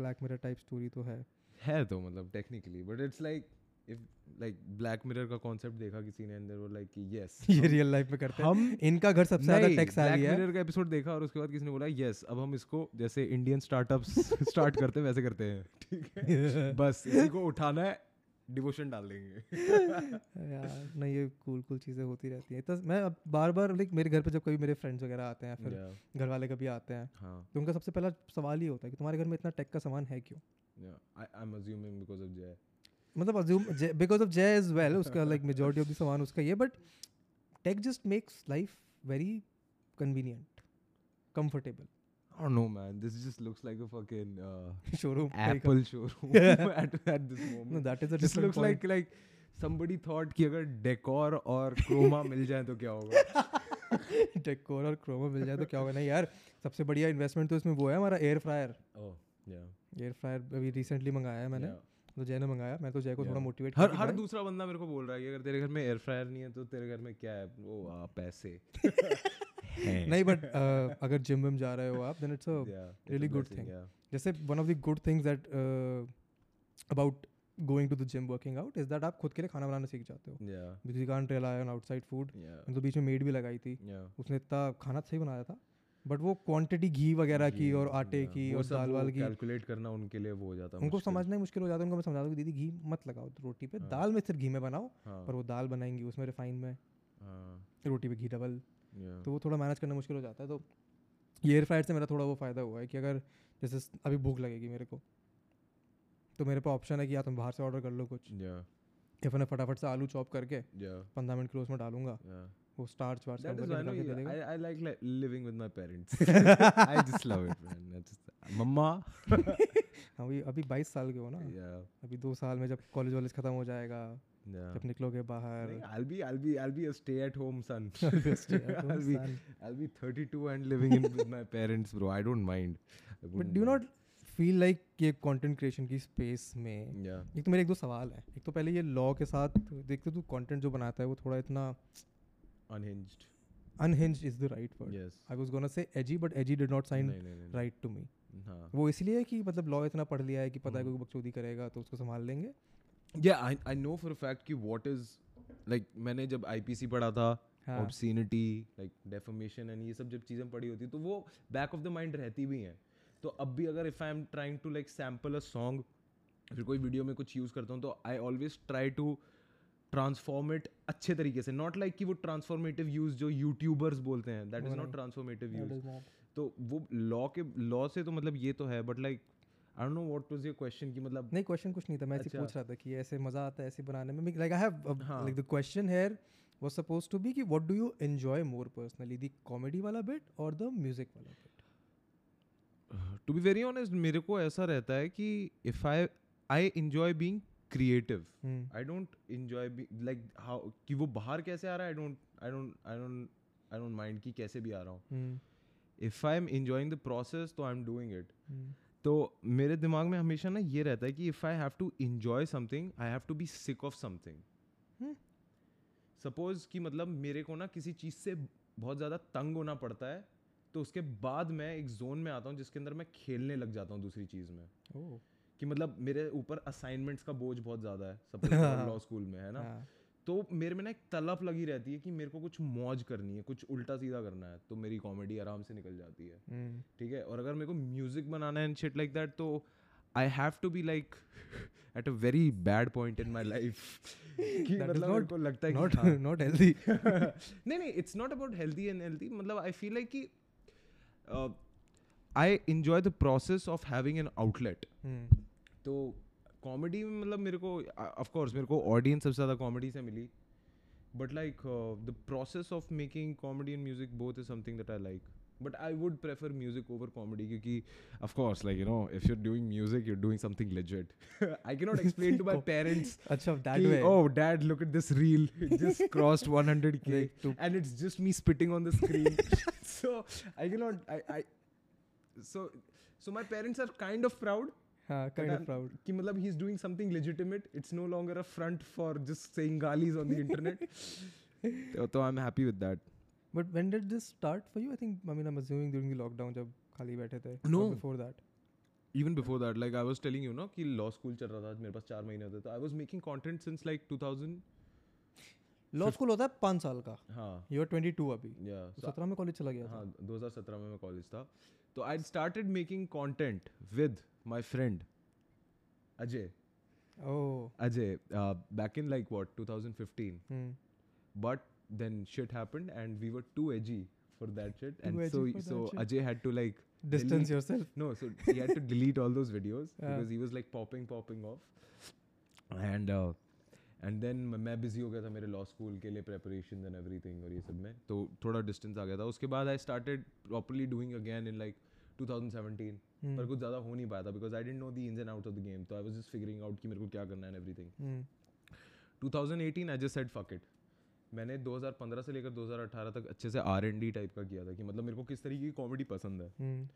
B: ब्लैक मिरर टाइप स्टोरी तो है
A: है तो मतलब technically but it's like if like Black Mirror का कॉन्सेप्ट देखा किसी ने अंदर वो लाइक यस
B: <laughs> ये रियल लाइफ में करते हम इनका घर सबसे ज्यादा टैक्स आ रही है ब्लैक मिरर
A: का एपिसोड देखा और उसके बाद किसी ने बोला यस अब हम इसको जैसे इंडियन स्टार्टअप्स स्टार्ट करते हैं वैसे करते हैं
B: <laughs> ठीक
A: है
B: बस
A: इसी को उठाना है डिवोशन डाल देंगे <laughs>
B: यार नहीं ये कूल कूल चीज़ें होती रहती हैं तो मैं अब बार बार लाइक मेरे घर पे जब कभी मेरे फ्रेंड्स वगैरह आते हैं फिर yeah. घर वाले कभी आते हैं
A: हाँ.
B: तो उनका सबसे पहला सवाल ये होता है कि तुम्हारे घर में इतना टेक का सामान है क्यों
A: I am assuming because of Jay
B: मतलब assume because of Jay is well उसका लाइक मेजोरिटी ऑफ द सामान उसका ये but tech just makes life very convenient comfortable I don't know, man. This just looks like a fucking uh, showroom, Apple
A: showroom yeah. at, at this moment. No, that is a. This looks point. like like somebody thought कि अगर decor
B: और chroma मिल जाए तो क्या होगा decor और chroma मिल जाए तो क्या होगा नहीं यार सबसे बढ़िया इन्वेस्टमेंट तो इसमें वो है हमारा एयर फ्रायर एयर फ्रायर अभी रिसेंटली मंगाया है मैंने yeah. तो जय ने मंगाया मैं तो जय को yeah. थोड़ा मोटिवेट
A: हर हर दूसरा बंदा मेरे को बोल रहा है कि अगर तेरे घर में एयर फ्रायर नहीं है तो तेरे घर में क्या है वो आ, पैसे
B: नहीं बट <laughs> uh, अगर जिम विम जा रहे हो आप then it's a really good thing जैसे one of the good things that about going to the gym working out is that आप खुद के लिए खाना बनाना सीख जाते हो because you can't
A: rely on outside
B: food तो बीच में मेड भी लगाई थी उसने इतना खाना सही बनाया था बट वो क्वांटिटी घी वगैरह की और आटे की
A: और दाल वाल की कैलकुलेट करना
B: उनके लिए वो हो जाता है उनको समझना ही मुश्किल हो जाता है उनको मैं समझाता हूँ दीदी घी मत लगाओ रोटी पे हाँ। दाल में सिर्फ घी में बनाओ हाँ। पर वो दाल बनाएंगी उसमें रिफाइन में हाँ। रोटी पे घी डबल तो वो थोड़ा मैनेज करना मुश्किल हो जाता है तो ये एयर फ्रायर से मेरा थोड़ा वो फ़ायदा हुआ है कि अगर जैसे अभी भूख लगेगी मेरे को तो मेरे पास ऑप्शन है कि या तुम तो बाहर से ऑर्डर कर लो कुछ या फिर फिर फटाफट से आलू चॉप करके पंद्रह मिनट के उसमें डालूंगा
A: वो स्टार्च वार्च कर देगा I I like living with my parents I just love it man I just मम्मा <laughs> हाँ, अभी अभी 22
B: साल के हो ना अभी दो साल में जब कॉलेज वॉलेज खत्म हो जाएगा
A: जब
B: निकलोगे
A: बाहर I'll be I'll be I'll be a stay at home son. <laughs> <laughs> I'll be I'll be, 32 and living in with my parents bro. I don't mind.
B: I But do feel like ये content creation की space में एक तो मेरे एक दो सवाल है एक तो पहले ये लॉ के साथ देखते तो तू कंटेंट जो बनाता है वो थोड़ा इतना unhinged unhinged
A: is the right word I was gonna say
B: edgy but edgy did not sign right to me वो इसलिए कि मतलब लॉ इतना पढ़ लिया है कि पता है हम्म. कोई बकचोदी करेगा तो उसको संभाल लेंगे
A: या आई नो फॉर फैक्ट कि वॉट इज लाइक मैंने जब आईपीसी पढ़ा था ऑब्सीनिटी लाइक डेफोमेशन एंड ये सब जब चीज़ें पढ़ी होती तो वो बैक ऑफ द माइंड रहती भी हैं तो अब भी अगर if I am trying to like sample a song फिर कोई वीडियो में कुछ यूज़ करता हूँ तो I always try to transform it अच्छे तरीके से नॉट लाइक like कि वो ट्रांसफॉर्मेटिव यूज़ जो यूट्यूबर्स बोलते हैं that is not transformative use तो वो लॉ के लॉ से तो मतलब ये तो है but like I don't know what was your question कि मतलब
B: नहीं क्वेश्चन कुछ नहीं था मैं ऐसे अच्छा। पूछ रहा था कि ऐसे मजा आता है ऐसे बनाने में like I have like the question here was suppose to be कि what do you enjoy more personally the comedy वाला बिट और द म्यूजिक वाला
A: bit to be very honest मेरे को ऐसा रहता है कि if I I enjoy being creative I don't enjoy like how कि वो बाहर कैसे आ रहा है I don't I don't I don't I don't mind कि कैसे भी आ रहा हूँ if I am enjoying the process तो आई एम डूइंग इट तो मेरे दिमाग में हमेशा ना ये रहता है कि if I have to enjoy something I have to be sick of something suppose कि मतलब मेरे को ना किसी चीज़ से बहुत ज़्यादा तंग होना पड़ता है तो उसके बाद मैं एक जोन में आता हूँ जिसके अंदर मैं खेलने लग जाता हूँ दूसरी चीज़ में
B: oh.
A: कि मतलब मेरे ऊपर असाइनमेंट्स का बोझ बहुत ज़्यादा है सपोज लॉ स्कूल में है ना yeah. हाँ। तो मेरे में ना एक तलब लगी रहती है कि मेरे को कुछ मौज करनी है कुछ उल्टा सीधा करना है तो मेरी कॉमेडी आराम से निकल जाती है हम्म। ठीक है और अगर मेरे को म्यूजिक बनाना है एंड शिट लाइक दैट तो I have to be like at a very bad point in my life लगता है नॉट नॉट हेल्दी नहीं नहीं it's not about healthy and healthy मतलब आई फील लाइक कि I enjoy the process of having an outlet तो comedy में मतलब मेरे को ऑफ कोर्स मेरे को ऑडियंस सबसे ज़्यादा कॉमेडी से मिली but like the process of making comedy and music both is something that I like but I would prefer music over comedy क्योंकि of course like you know if you are doing music you are doing something legit I can not explain to my parents अच्छा that way oh dad look at this reel just crossed K and it's just me spitting on the screen so I can not I so so my parents are kind of proud हाँ, कि मतलब lockdown
B: <laughs> तो, तो जब खाली बैठे थे no
A: telling you no कि लॉ स्कूल चल रहा था मेरे पास 4 महीने होते तो I was making content since like 2000
B: law school होता है पाँच साल का
A: हाँ
B: यू आर ट्वेंटी टू अभी सत्रह में कॉलेज चला गया हाँ दो
A: हज़ार सत्रह में मैं कॉलेज था तो I started making content with my friend Ajay Ajay back in like what two thousand fifteen but then shit happened and we were too edgy for that shit and so so ajay had to like
B: distance
A: delete.
B: yourself
A: no so he had to delete all those videos yeah. because he was like popping popping off and uh, and then मैं busy हो गया था मेरे law school के लिए preparation and every thing और ये सब में तो थोड़ा डिस्टेंस आ गया था उसके बाद I started properly doing again in like 2017 पर कुछ ज़्यादा हो नहीं पाया था because I didn't know the ins and out of the game तो I was just figuring
B: out कि मेरे को क्या करना है everything two thousand eighteen I just said fuck
A: it मैंने 2015 से लेकर 2018 तक अच्छे से आर एन डी टाइप का किया था कि मतलब मेरे को किस तरीके की कॉमेडी पसंद है hmm.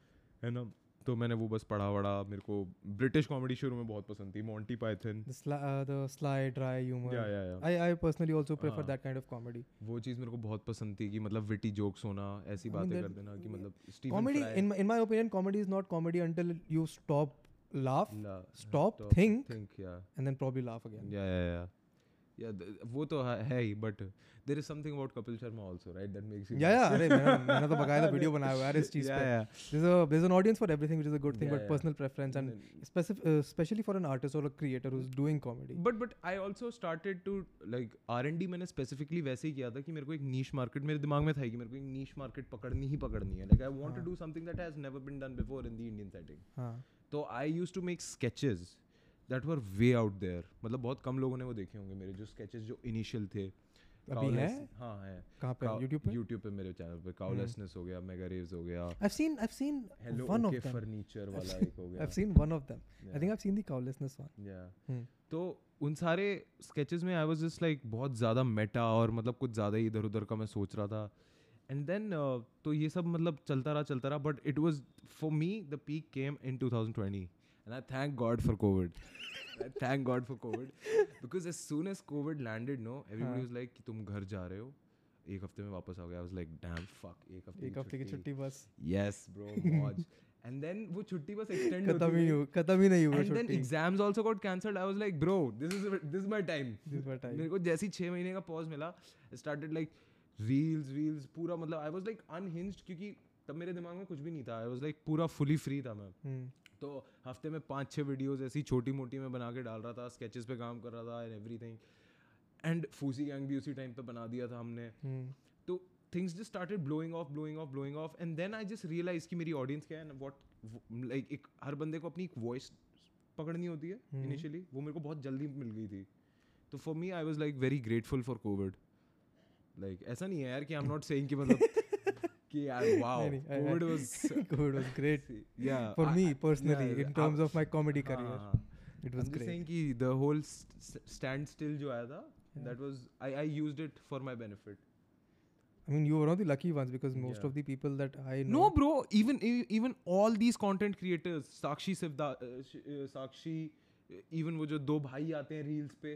A: है ना तो मैंने वो बस पढ़ा वड़ा मेरे को ब्रिटिश कॉमेडी शुरू में बहुत पसंद थी Monty
B: Python the sly dry humour या या I I personally also prefer that kind
A: of comedy वो चीज मेरे को बहुत पसंद थी कि मतलब विटी जोक्स होना ऐसी बातें कर देना कि मतलब comedy in in my opinion
B: comedy is not comedy until you stop laugh stop think stop, think,
A: think yeah. and then probably या again. Yeah, या वो तो है ही but there is something about Kapil Sharma also right that makes you या या
B: अरे मैंने मैंने तो बकायदा वीडियो <laughs> बनाया हुआ है
A: इस चीज पे there
B: is a there is an audience for everything which is a good thing but personal preference and specially for an artist और a creator who is doing comedy
A: but but I also started to like R&D मैंने specifically वैसे ही किया था कि मेरे को एक नीश मार्केट मेरे दिमाग में था कि मेरे को एक नीश मार्केट पकड़नी ही पकड़नी है like I want to do something
B: that has never been done before in the Indian setting हां तो I
A: used to make sketches that were way out there मतलब बहुत कम लोगों ने वो देखे होंगे मेरे जो स्केचेस जो इनिशियल थे अभी है हाँ है कहाँ पे YouTube पे YouTube पे मेरे चैनल पे काउलेसनेस हम्म। हो गया मेगा रेव्स हो गया I've seen I've seen Hello, one okay of them furniture वाला एक हो गया I've seen one of them I think I've seen the काउलेसनेस one yeah हम्म। तो उन सारे स्केचेस में आई वाज जस्ट लाइक बहुत ज़्यादा मेटा और मतलब कुछ ज़्यादा ही इधर उधर का मैं सोच रहा था एंड देन uh, तो ये सब मतलब चलता रहा चलता रहा but it was for me the peak came in 2020 And I thank God for COVID. I thank God for COVID. Because as soon as COVID landed, no, everybody हाँ। was like, कि तुम घर जा रहे हो एक हफ्ते में वापस आ गया I was like damn fuck
B: एक हफ्ते एक हफ्ते की छुट्टी बस
A: यस ब्रो मौज एंड देन वो छुट्टी बस एक्सटेंड
B: खत्म ही नहीं खत्म ही नहीं हुआ and then
A: exams also got cancelled I was like bro this is this is my time this my time मेरे को जैसी 6 महीने का पॉज मिला स्टार्टेड लाइक रील्स रील्स पूरा मतलब आई वाज लाइक अनहिंज्ड क्योंकि तब मेरे दिमाग में कुछ भी नहीं था आई वाज लाइक पूरा फुली फ्री था मैं हम्म। तो हफ्ते में पाँच छः वीडियोज़ ऐसी छोटी मोटी मैं बना के डाल रहा था स्केचेस पे काम कर रहा था एंड एवरी थिंग एंड फूसी गैंग भी उसी टाइम पर बना दिया था हमने हम्म। तो things just started blowing off blowing off blowing off and then I just realise की मेरी ऑडियंस क्या है एंड वॉट लाइक एक हर बंदे को अपनी एक वॉइस पकड़नी होती है इनिशियली हम्म। वो मेरे को बहुत जल्दी मिल गई थी तो for me I was like very grateful for Covid like ऐसा नहीं है यार कि आई एम नॉट सेइंग कि मतलब कि यार wow Covid was
B: Covid was great या for me personally in terms of my comedy career it was great saying
A: कि द होल स्टैंड स्टिल जो आया था that was I I used it for my benefit
B: I mean, you were one of the lucky ones because most yeah. of the people that I
A: know. No, bro. Even e, even all these content creators, Sakshi Sivda, uh, uh Sakshi, uh, even वो जो दो भाई आते हैं reels पे.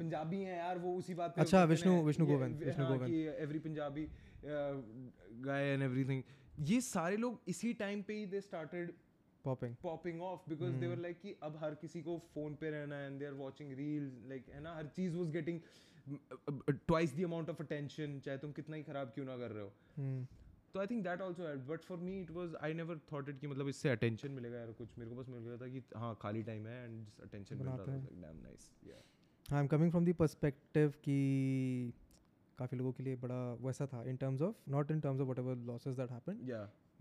A: पंजाबी हैं यार वो उसी बात पे अच्छा Vishnu Vishnu Govind Vishnu Govind every Punjabi guy and everything ये सारे लोग इसी टाइम पे ही they started
B: popping
A: popping off because they were like कि अब हर किसी को फोन पे रहना and they are watching reels like है ना हर चीज was getting twice the amount of attention चाहे तुम कितना ही खराब क्यों ना कर रहे हो hmm. तो I think that also help but for me it was I never thought it कि मतलब इससे अटेंशन मिलेगा यार कुछ मेरे को बस मिल गया था कि हाँ खाली टाइम है एंड अटेंशन मिल रहा था damn nice I
B: am coming from the perspective कि काफ़ी लोगों के लिए बड़ा वैसा था in terms of not in terms of whatever losses that happen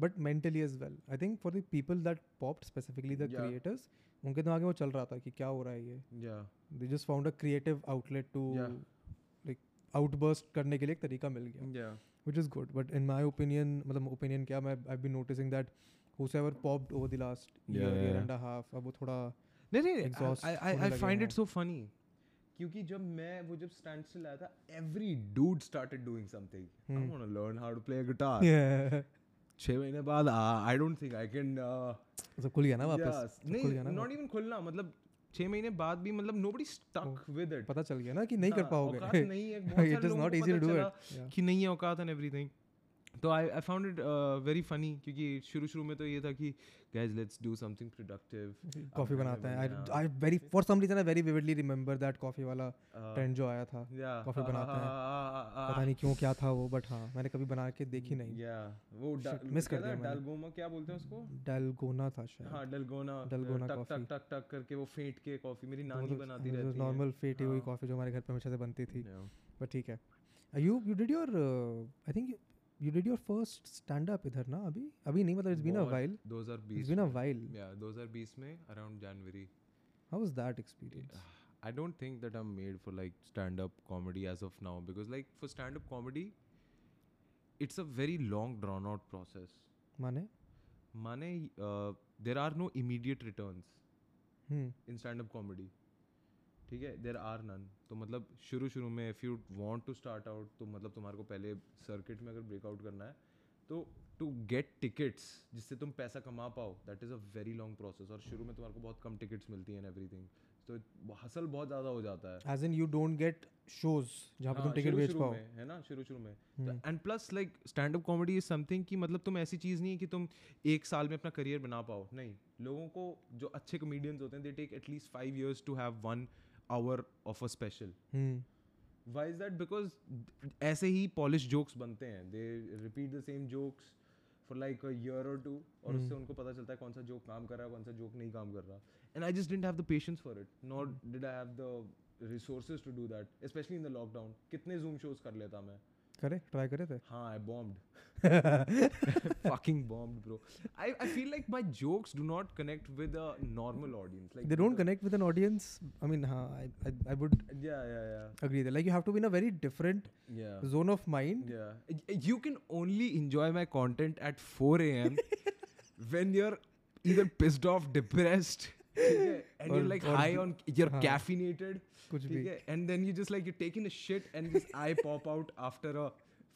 B: but mentally as well I think for the people that pop specifically the creators उनके दिमाग में वो चल रहा था कि क्या हो रहा है ये they just found a creative outlet to like outburst करने के लिए एक तरीका मिल गया which is good but in my opinion मतलब ओपिनियन क्या मैं I be noticing that whoever popped over the last and half अब वो थोड़ा
A: नहीं नहीं I I find it so funny क्योंकि जब मैं वो जब स्टैंड से लाया था every dude started doing something I want to learn how to play guitar छः महीने बाद I don't think I can
B: सब खुल गया ना वापस
A: नहीं नॉट इवन खुलना मतलब छः महीने बाद भी मतलब नोबडी स्टक विद इट
B: पता चल गया ना कि नहीं हाँ, कर पाओगे नहीं
A: है it is not easy to do it कि नहीं है औकात एंड एवरीथिंग तो I I found it very funny क्योंकि शुरू शुरू में तो ये था कि guys let's do something productive
B: coffee बनाते हैं I I very for some reason I very vividly remember that coffee वाला ट्रेंड uh, जो आया था कॉफ़ी बनाते हैं <laughs> पता नहीं क्यों क्या था वो बट हाँ मैंने कभी बना के देखी नहीं
A: वो मिस कर दिया डलगोमा क्या बोलते हैं उसको
B: डलगोना था शायद
A: हाँ डलगोना
B: डलगोना टक
A: टक टक करके वो फेंट के कॉफ़ी मेरी तो नानी मतलब बनाती मतलब रहती
B: है नॉर्मल फेंटी हुई कॉफ़ी हाँ। जो हमारे घर पे हमेशा से बनती थी बट ठीक है you you did your I think you did your first stand up इधर ना अभी अभी नहीं मतलब it's been a while 2020 been a while
A: yeah 2020 में around January
B: how was that experience
A: I don't think that I am made for like stand up comedy as of now because like for stand up comedy it's a very long drawn out process
B: माने
A: माने there are no immediate returns in stand up comedy ठीक है there are none तो मतलब शुरू शुरू में if you want to start out तो मतलब तुम्हारे को पहले सर्किट में अगर ब्रेकआउट करना है तो टू गेट टिकट्स जिससे तुम पैसा कमा पाओ that is a very long process और शुरू में तुम्हारे को बहुत कम टिकट्स मिलती हैं एवरी थिंग तो
B: हसल बहुत ज़्यादा हो जाता है as in you don't get shows जहाँ पर तुम टिकट हाँ, बेच पाओ है ना शुरू शुरू में
A: and plus like stand up comedy is something कि मतलब तुम ऐसी चीज़ नहीं है कि तुम एक साल में अपना करियर बना पाओ नहीं लोगों को जो अच्छे कॉमेडियंस होते हैं they take at least five years to have one hour of a special why is that because ऐसे ही पॉलिश जोक्स बनते हैं they repeat the same jokes for like Iyer और टू hmm. और उससे उनको पता चलता है कौन सा जोक काम कर रहा है कौन सा जोक नहीं काम कर रहा and I just didn't have the patience for it not did I have the resources to do that specially in the lockdown कितने जूम शोज कर लेता मैं
B: करे
A: try करे थे I bombed <laughs> fucking bombed bro I I feel like my jokes do not connect with a normal audience like
B: they don't connect with an audience I mean हाँ I, I
A: would yeah yeah yeah agree
B: that like you have to be in a very different zone of mind yeah
A: you can only enjoy my content at 4 a.m. <laughs> when you're either pissed off depressed <laughs> and you're like high on you're caffeinated and then you just like you're taking a shit and this <laughs> eye pop out after a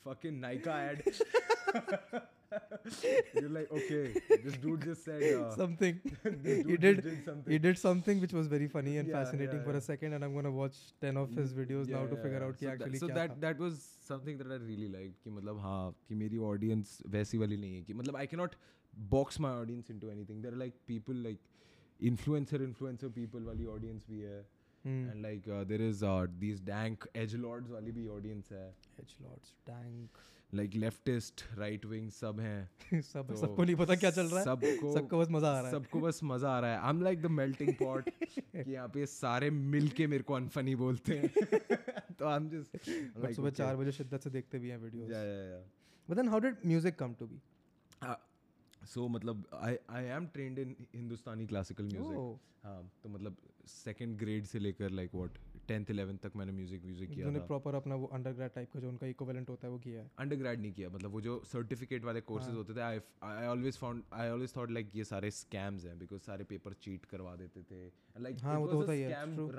A: fucking Nike ad <laughs> you're like okay this
B: dude
A: just
B: said uh, something he did, did, something he did something which was very funny and yeah, fascinating yeah, for a second and i'm going to watch 10 of his mm, videos now to figure out so actually so that tha.
A: that was something that i really liked ki matlab ha ki meri audience वैसी वाली नहीं है कि मतलब I can not box my audience into anything there like people influencer influencer people वाली audience भी है and like there is these dank edgelords वाली भी ऑडियंस है
B: edgelords dank
A: like leftist right wing सब हैं
B: सब सबको नहीं पता क्या चल रहा है सबको सबको बस मजा आ रहा है
A: सबको बस मजा आ रहा है I am like the melting pot कि यहाँ पे सारे मिलके मेरे को अनफनी बोलते हैं <laughs> तो आई एम जस्ट लाइक
B: सुबह चार बजे शिद्दत से देखते भी हैं वीडियोस या या या but then how did music come to be
A: so मतलब I I am trained in Hindustani classical music हाँ तो मतलब सेकेंड ग्रेड से लेकर लाइक वॉट टेंथ इलेवेंथ तक मैंने म्यूजिक म्यूजिक किया
B: उन्होंने प्रॉपर अपना वो अंडरग्रेड टाइप का जो उनका इक्वेलेंट होता है वो किया है
A: अंडरग्रेड नहीं किया मतलब वो जो सर्टिफिकेट वाले कोर्सेज हाँ। होते थे I I always found I always thought like ये सारे स्कैम्स हैं बिकॉज सारे पेपर चीट करवा देते थे like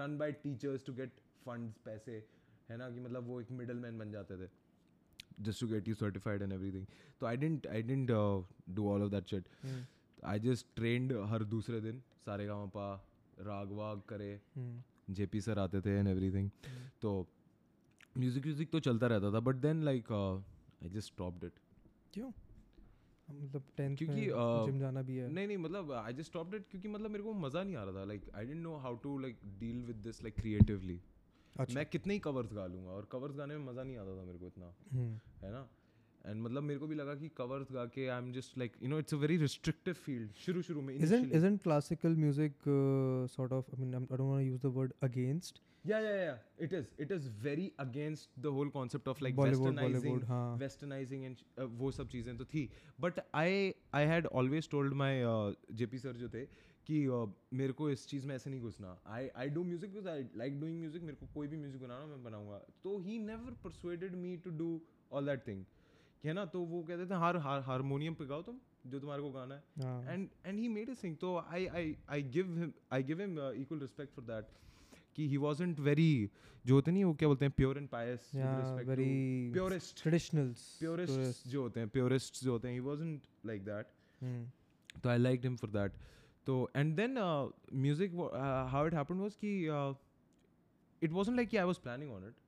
A: run by teachers to get fund पैसे है ना कि मतलब वो एक मिडल मैन बन जाते थे just to get you certified and everything. So I didn't I didn't uh, do all of that shit. Mm. I just trained dusre हर दूसरे दिन सारे गाँव kare. Mm. JP sir aate the and everything. And everything music music to chalta rehta tha but then like uh, I just stopped it.
B: Kyun? मतलब tenth क्योंकि gym जाना भी है
A: नहीं नहीं मतलब आई जस्ट स्टॉप्ड इट क्योंकि मतलब मेरे को मज़ा नहीं आ रहा था like I didn't know how to like deal with this like creatively अच्छा। मैं कितने ही कवर्स गा लूंगा और कवर्स गाने में मज़ा नहीं आता था मेरे को इतना हम्म। है ना एंड मतलब मेरे को भी लगा कि कवर्स गा के I am just like you know it's a very restrictive field शुरू शुरू
B: में isn't isn't classical music sort of I mean I don't want to use the word against
A: या या या it is it is very against the whole concept of like वेस्टर्नाइजिंग वेस्टर्नाइजिंग and वो सब चीज़ें तो थी but I I had always told my JP sir जो थे कि uh, मेरे को इस चीज़ में ऐसे नहीं घुसना I I do music because I like doing music मेरे को कोई भी म्यूज़िक बनाना मैं बनाऊंगा तो ही never persuaded me to do all that thing है ना तो वो कहते थे हार हार हारमोनियम पे गाओ तुम जो तुम्हारे को गाना है and and he made a sing तो I I I give him I give him equal respect for that कि ही वाजंट वेरी जो होते नहीं वो क्या बोलते हैं pure and
B: pious very purest traditionals purest जो होते हैं प्योरेस्ट
A: जो होते हैं ही वाजंट लाइक दैट तो I like him for that तो and then music how it happen was कि it wasn't like I was planning on it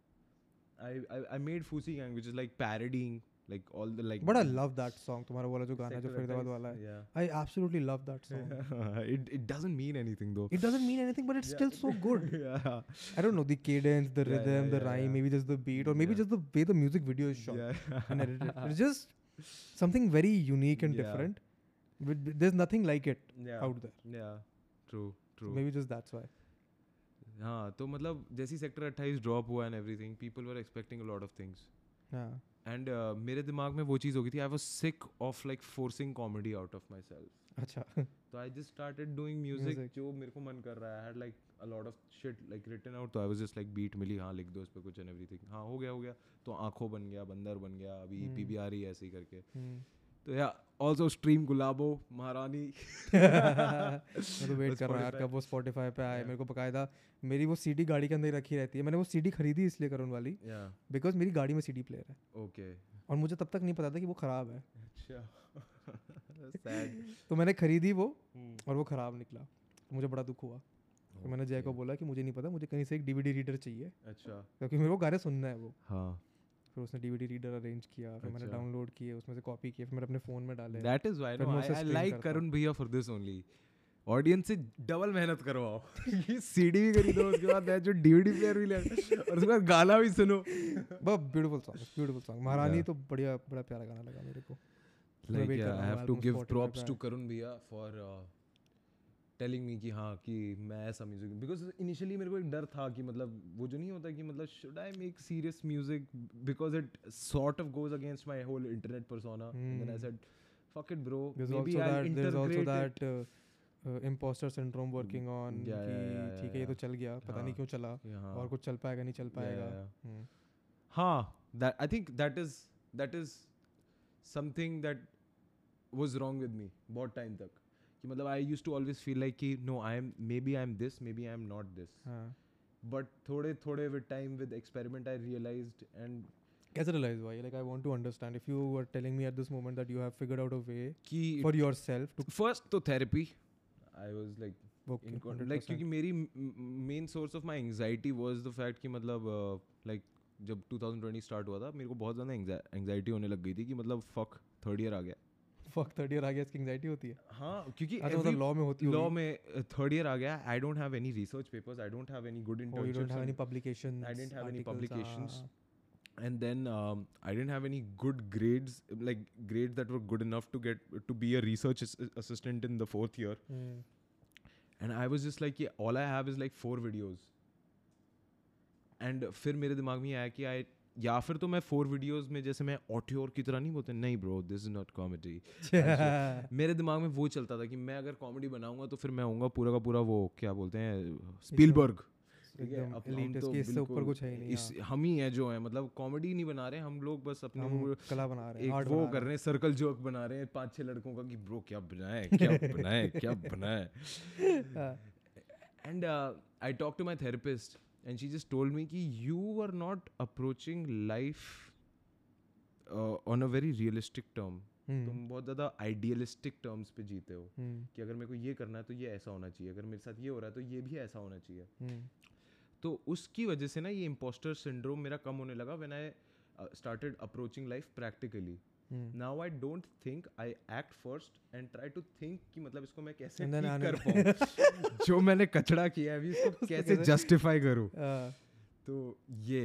A: I I made फूसी gang which is like parodying like all the like
B: but i love that song tumhara wala jo gaana jo faridabad wala yeah. i absolutely love that song
A: <laughs> it it doesn't mean anything though it
B: doesn't mean anything but it's <laughs> yeah. still so good <laughs> yeah i don't know the cadence the rhythm yeah, yeah, the rhyme maybe just the beat or maybe just the way the music video is shot and edited it's just something very unique and different there's nothing like it yeah. out there
A: yeah true true
B: maybe just that's why
A: हाँ तो मतलब जैसी sector अट्ठाईस drop हुआ and everything people were expecting a lot of things and मेरे दिमाग में वो चीज़ हो गई थी I was sick of like forcing comedy out of myself अच्छा <laughs> तो I just started doing music जो मेरे को मन कर रहा है had like a lot of shit like return out तो I was just like beat मिली हाँ लिख दो इस पर कुछ एंड एवरीथिंग हाँ हो गया हो गया तो आंखों बन गया बंदर बन गया अभी हम्म। पी बी आ रही है ऐसे ही करके हम्म। तो या ऑल्सो स्ट्रीम गुलाबो महारानी <laughs> मैं
B: तो वेट कर रहा हूँ कब वो स्पॉटिफाई पे आए yeah. मेरे को बकायदा मेरी वो सीडी गाड़ी के अंदर ही रखी रहती है मैंने वो सीडी खरीदी इसलिए करुण वाली बिकॉज yeah. मेरी गाड़ी में सीडी प्लेयर है ओके okay. और मुझे तब तक नहीं पता था कि वो ख़राब है अच्छा। <laughs> <laughs> तो मैंने खरीदी वो hmm. और वो ख़राब निकला मुझे बड़ा दुख हुआ तो मैंने जय को बोला कि मुझे नहीं पता मुझे कहीं से एक डीवीडी रीडर चाहिए अच्छा क्योंकि मेरे को गाने सुनना है वो हाँ फिर उसने डीवीडी रीडर अरेंज किया फिर मैंने डाउनलोड अच्छा। किए उसमें से कॉपी किए फिर मैंने अपने फ़ोन में डाले
A: that is why I like Karun भैया फॉर दिस ओनली ऑडियंस से डबल मेहनत करवाओ <laughs> ये सीडी भी खरीदो उसके बाद जो डीवीडी प्लेयर भी ले और उसके बाद गाना भी सुनो
B: बहुत beautiful song beautiful song Maharani तो बढ़िया बड़ा प्यारा गाना लगा मेरे को
A: like I have to give props to Karun भैया फॉर टेलिंग मी कि हाँ कि मैं ऐसा म्यूज़िक बिकॉज इनिशियली मेरे को एक डर था कि मतलब वो जो नहीं होता कि मतलब should I make serious music because it sort of goes against my whole internet पर सोना I said fuck it
B: imposter syndrome working on ठीक है ये तो चल गया पता नहीं हाँ, क्यों चला हाँ। और कुछ चल पाएगा नहीं चल पाएगा hmm.
A: हाँ that I think that is that is something that was wrong with me बहुत टाइम तक कि मतलब I use to always feel like कि no I am maybe I am this maybe I am not this but थोड़े थोड़े with time with experiment I realise and कैसे
B: realise हुआ like I want to understand if you are telling me at this moment that you have figured out a way कि for your yourself first
A: तो therapy I was like like क्योंकि मेरी main source of my anxiety was the fact कि मतलब like uh, जब 2020 start हुआ था मेरे को बहुत ज़्यादा एंगजाइटी होने लग गई थी कि मतलब फक थर्ड ईयर आ गया
B: फक थर्ड ईयर आ गया इसकी एंग्जाइटी होती है
A: हाँ क्योंकि
B: मतलब लॉ में होती है
A: लॉ में थर्ड ईयर आ गया I don't have any research papers I don't have any good internships
B: I don't have any publications
A: I don't have any publications and then um, i didn't have any good grades like grades that were good enough to get to be a research as- assistant in the fourth year mm. and i was just like yeah all i have is like four videos and फिर मेरे दिमाग में आया कि आई या फिर तो मैं फोर वीडियोस में जैसे मैं ऑट्योर की तरह नहीं बोलते नहीं bro this is not comedy मेरे दिमाग में वो चलता था कि मैं अगर कॉमेडी बनाऊंगा तो फिर मैं होऊंगा पूरा का पूरा वो क्या बोलते हैं स्पीलबर्ग तो हाँ। हम ही है जो है मतलब कॉमेडी नहीं बना रहे हम लोग बस
B: अपने कला बना रहे हैं वो कर रहे
A: हैं सर्कल जोक बना रहे हैं पांच छह लड़कों का कि ब्रो क्या बनाए क्या बनाए क्या बनाए and I talk to my therapist and she just told me कि you are not approaching life on a very realistic term तुम बहुत ज़्यादा आइडियलिस्टिक टर्म्स पे जीते हो hmm. कि अगर मेरे को ये करना है तो ये ऐसा होना चाहिए अगर मेरे साथ ये हो रहा है तो ये भी ऐसा होना चाहिए hmm. तो उसकी वजह से ना ये इम्पोस्टर सिंड्रोम मेरा कम होने लगा when I started approaching life practically now I don't think I act first and try to think कि मतलब इसको मैं कैसे ठीक कर पाऊँ <laughs> जो मैंने कचड़ा किया है अभी इसको कैसे जस्टिफाई करूँ हाँ। तो ये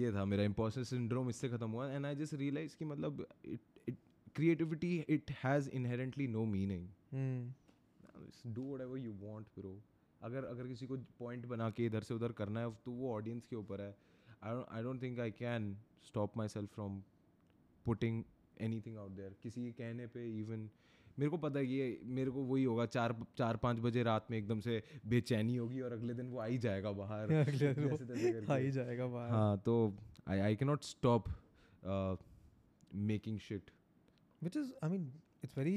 A: ये था मेरा इम्पोस्टर सिंड्रोम इससे ख़त्म हुआ एंड आई जस्ट रियलाइज कि मतलब it creativity it has inherently no meaning do whatever you want bro अगर अगर किसी को पॉइंट बना के इधर से उधर करना है तो वो ऑडियंस के ऊपर है I don't think I can stop myself from putting anything out there किसी के कहने पे इवन मेरे को पता है ये मेरे को वही होगा चार चार पाँच बजे रात में एकदम से बेचैनी होगी और अगले दिन वो आ ही जाएगा बाहर <laughs> अगले दिन आ ही जाएगा बाहर हाँ तो आई आई के not stop making
B: shit which is I mean it's very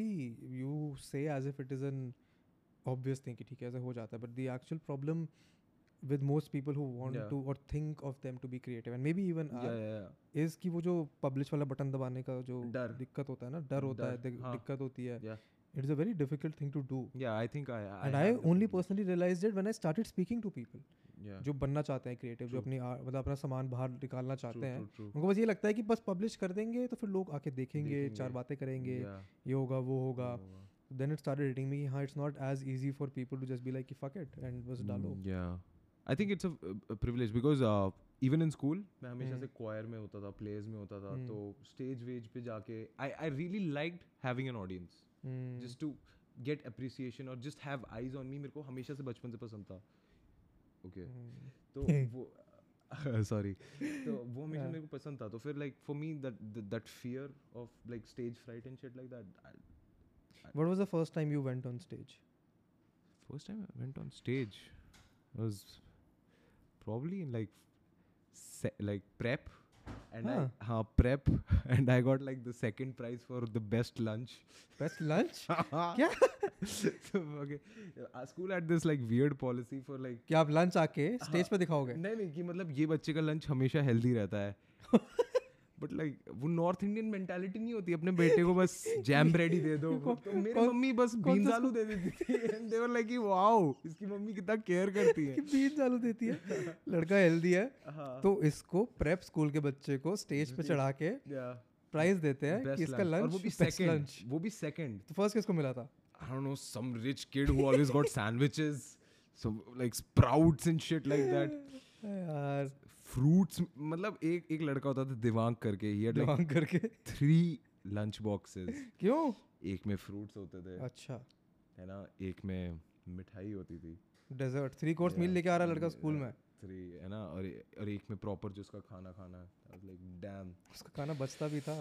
B: you say as if it is an obvious thing कि ठीक है ऐसा हो जाता है but the actual problem with most people who want to और think of them to be creative and maybe even is कि वो जो पब्लिश वाला बटन दबाने का जो डर दिक्कत होता है ना डर होता है हाँ। दिक्कत होती है it is a very difficult thing to do
A: या I think I
B: and I only personally realise it when I started speaking to people जो बनना चाहते हैं क्रिएटिव जो अपनी मतलब अपना सामान बाहर निकालना चाहते हैं उनको बस ये लगता है कि बस पब्लिश कर देंगे तो फिर लोग आके देखेंगे चार बातें करेंगे ये होगा वो होगा then it started hitting me हां it's not as easy for people to just be like कि फक इट एंड बस mm, डालो
A: I think it's a privilege because even in school मैं हमेशा से क्वायर में होता था प्लेज में होता था तो स्टेज वेज पे जाके I I really liked having an audience just to get appreciation और just have eyes on me मेरे को हमेशा से बचपन से पसंद था ओके तो वो सॉरी तो वो हमेशा मेरे को पसंद था तो फिर like for me that that fear of like stage fright and shit like that
B: what was the first time you went on stage
A: first time I went on stage was probably in like se- like prep and huh. I हाँ prep and I got like the second prize for the best lunch.
B: Best lunch? क्या?
A: so okay, our school had this like weird policy for like
B: कि
A: आप
B: lunch आके stage पे दिखाओगे?
A: नहीं नहीं कि मतलब ये बच्चे का lunch हमेशा healthy रहता है. बट लाइक वो नॉर्थ इंडियन मेंटालिटी नहीं होती अपने बेटे को बस जैम ब्रेड ही दे दो <laughs> तो मेरी मम्मी बस बीन आलू दे देती थी दे वर लाइक वाओ इसकी मम्मी कितना केयर करती
B: है बीन <laughs> आलू देती है लड़का हेल्दी है हाँ। तो इसको प्रेप स्कूल के बच्चे को स्टेज पे चढ़ा के प्राइस देते हैं कि इसका लंच वो भी
A: सेकंड वो भी सेकंड
B: तो फर्स्ट किसको मिला था
A: I don't know some rich kid who always got sandwiches so like sprouts and shit like that यार फ्रूट्स मतलब एक एक लड़का होता था दिमाग करके ही
B: दिमाग करके
A: थ्री लंच बॉक्सेस क्यों एक में फ्रूट्स होते थे अच्छा है ना एक में मिठाई होती थी डेजर्ट थ्री कोर्स मील लेके आ रहा लड़का स्कूल में थ्री है ना और और एक में प्रॉपर जो उसका खाना खाना है लाइक डैम उसका
B: खाना बचता भी था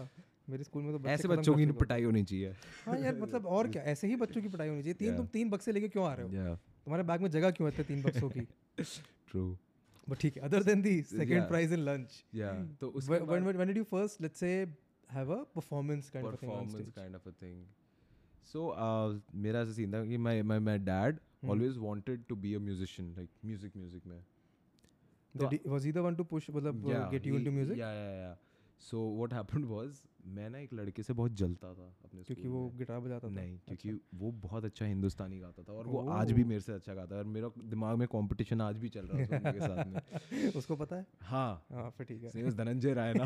B: मेरे स्कूल
A: में तो ऐसे बच्चों की पिटाई होनी चाहिए हाँ यार
B: मतलब और क्या ऐसे ही बच्चों की पिटाई होनी चाहिए तीन तुम तीन बक्से लेके क्यों आ रहे हो तुम्हारे बैग में जगह क्यों है तीन बक्सों की ट्रू <laughs> बट ठीक है other than the second prize in lunch
A: या तो
B: उसके when when did you first let's say have a performance kind of thing performance
A: kind of a thing so मेरा ऐसा सीन था कि my my my dad always wanted to be a musician like music music में
B: was he the one to push मतलब get you into music
A: या या या so what happen was मैं ना एक लड़के से बहुत
B: जलता था अपने क्योंकि वो गिटार बजाता था नहीं क्योंकि अच्छा। वो बहुत
A: अच्छा हिंदुस्तानी गाता था और वो आज भी मेरे से अच्छा गाता है और मेरा दिमाग में कंपटीशन आज भी चल
B: रहा है उसके साथ में <laughs> उसको पता है हाँ
A: हाँ फिर ठीक है धनंजय राय ना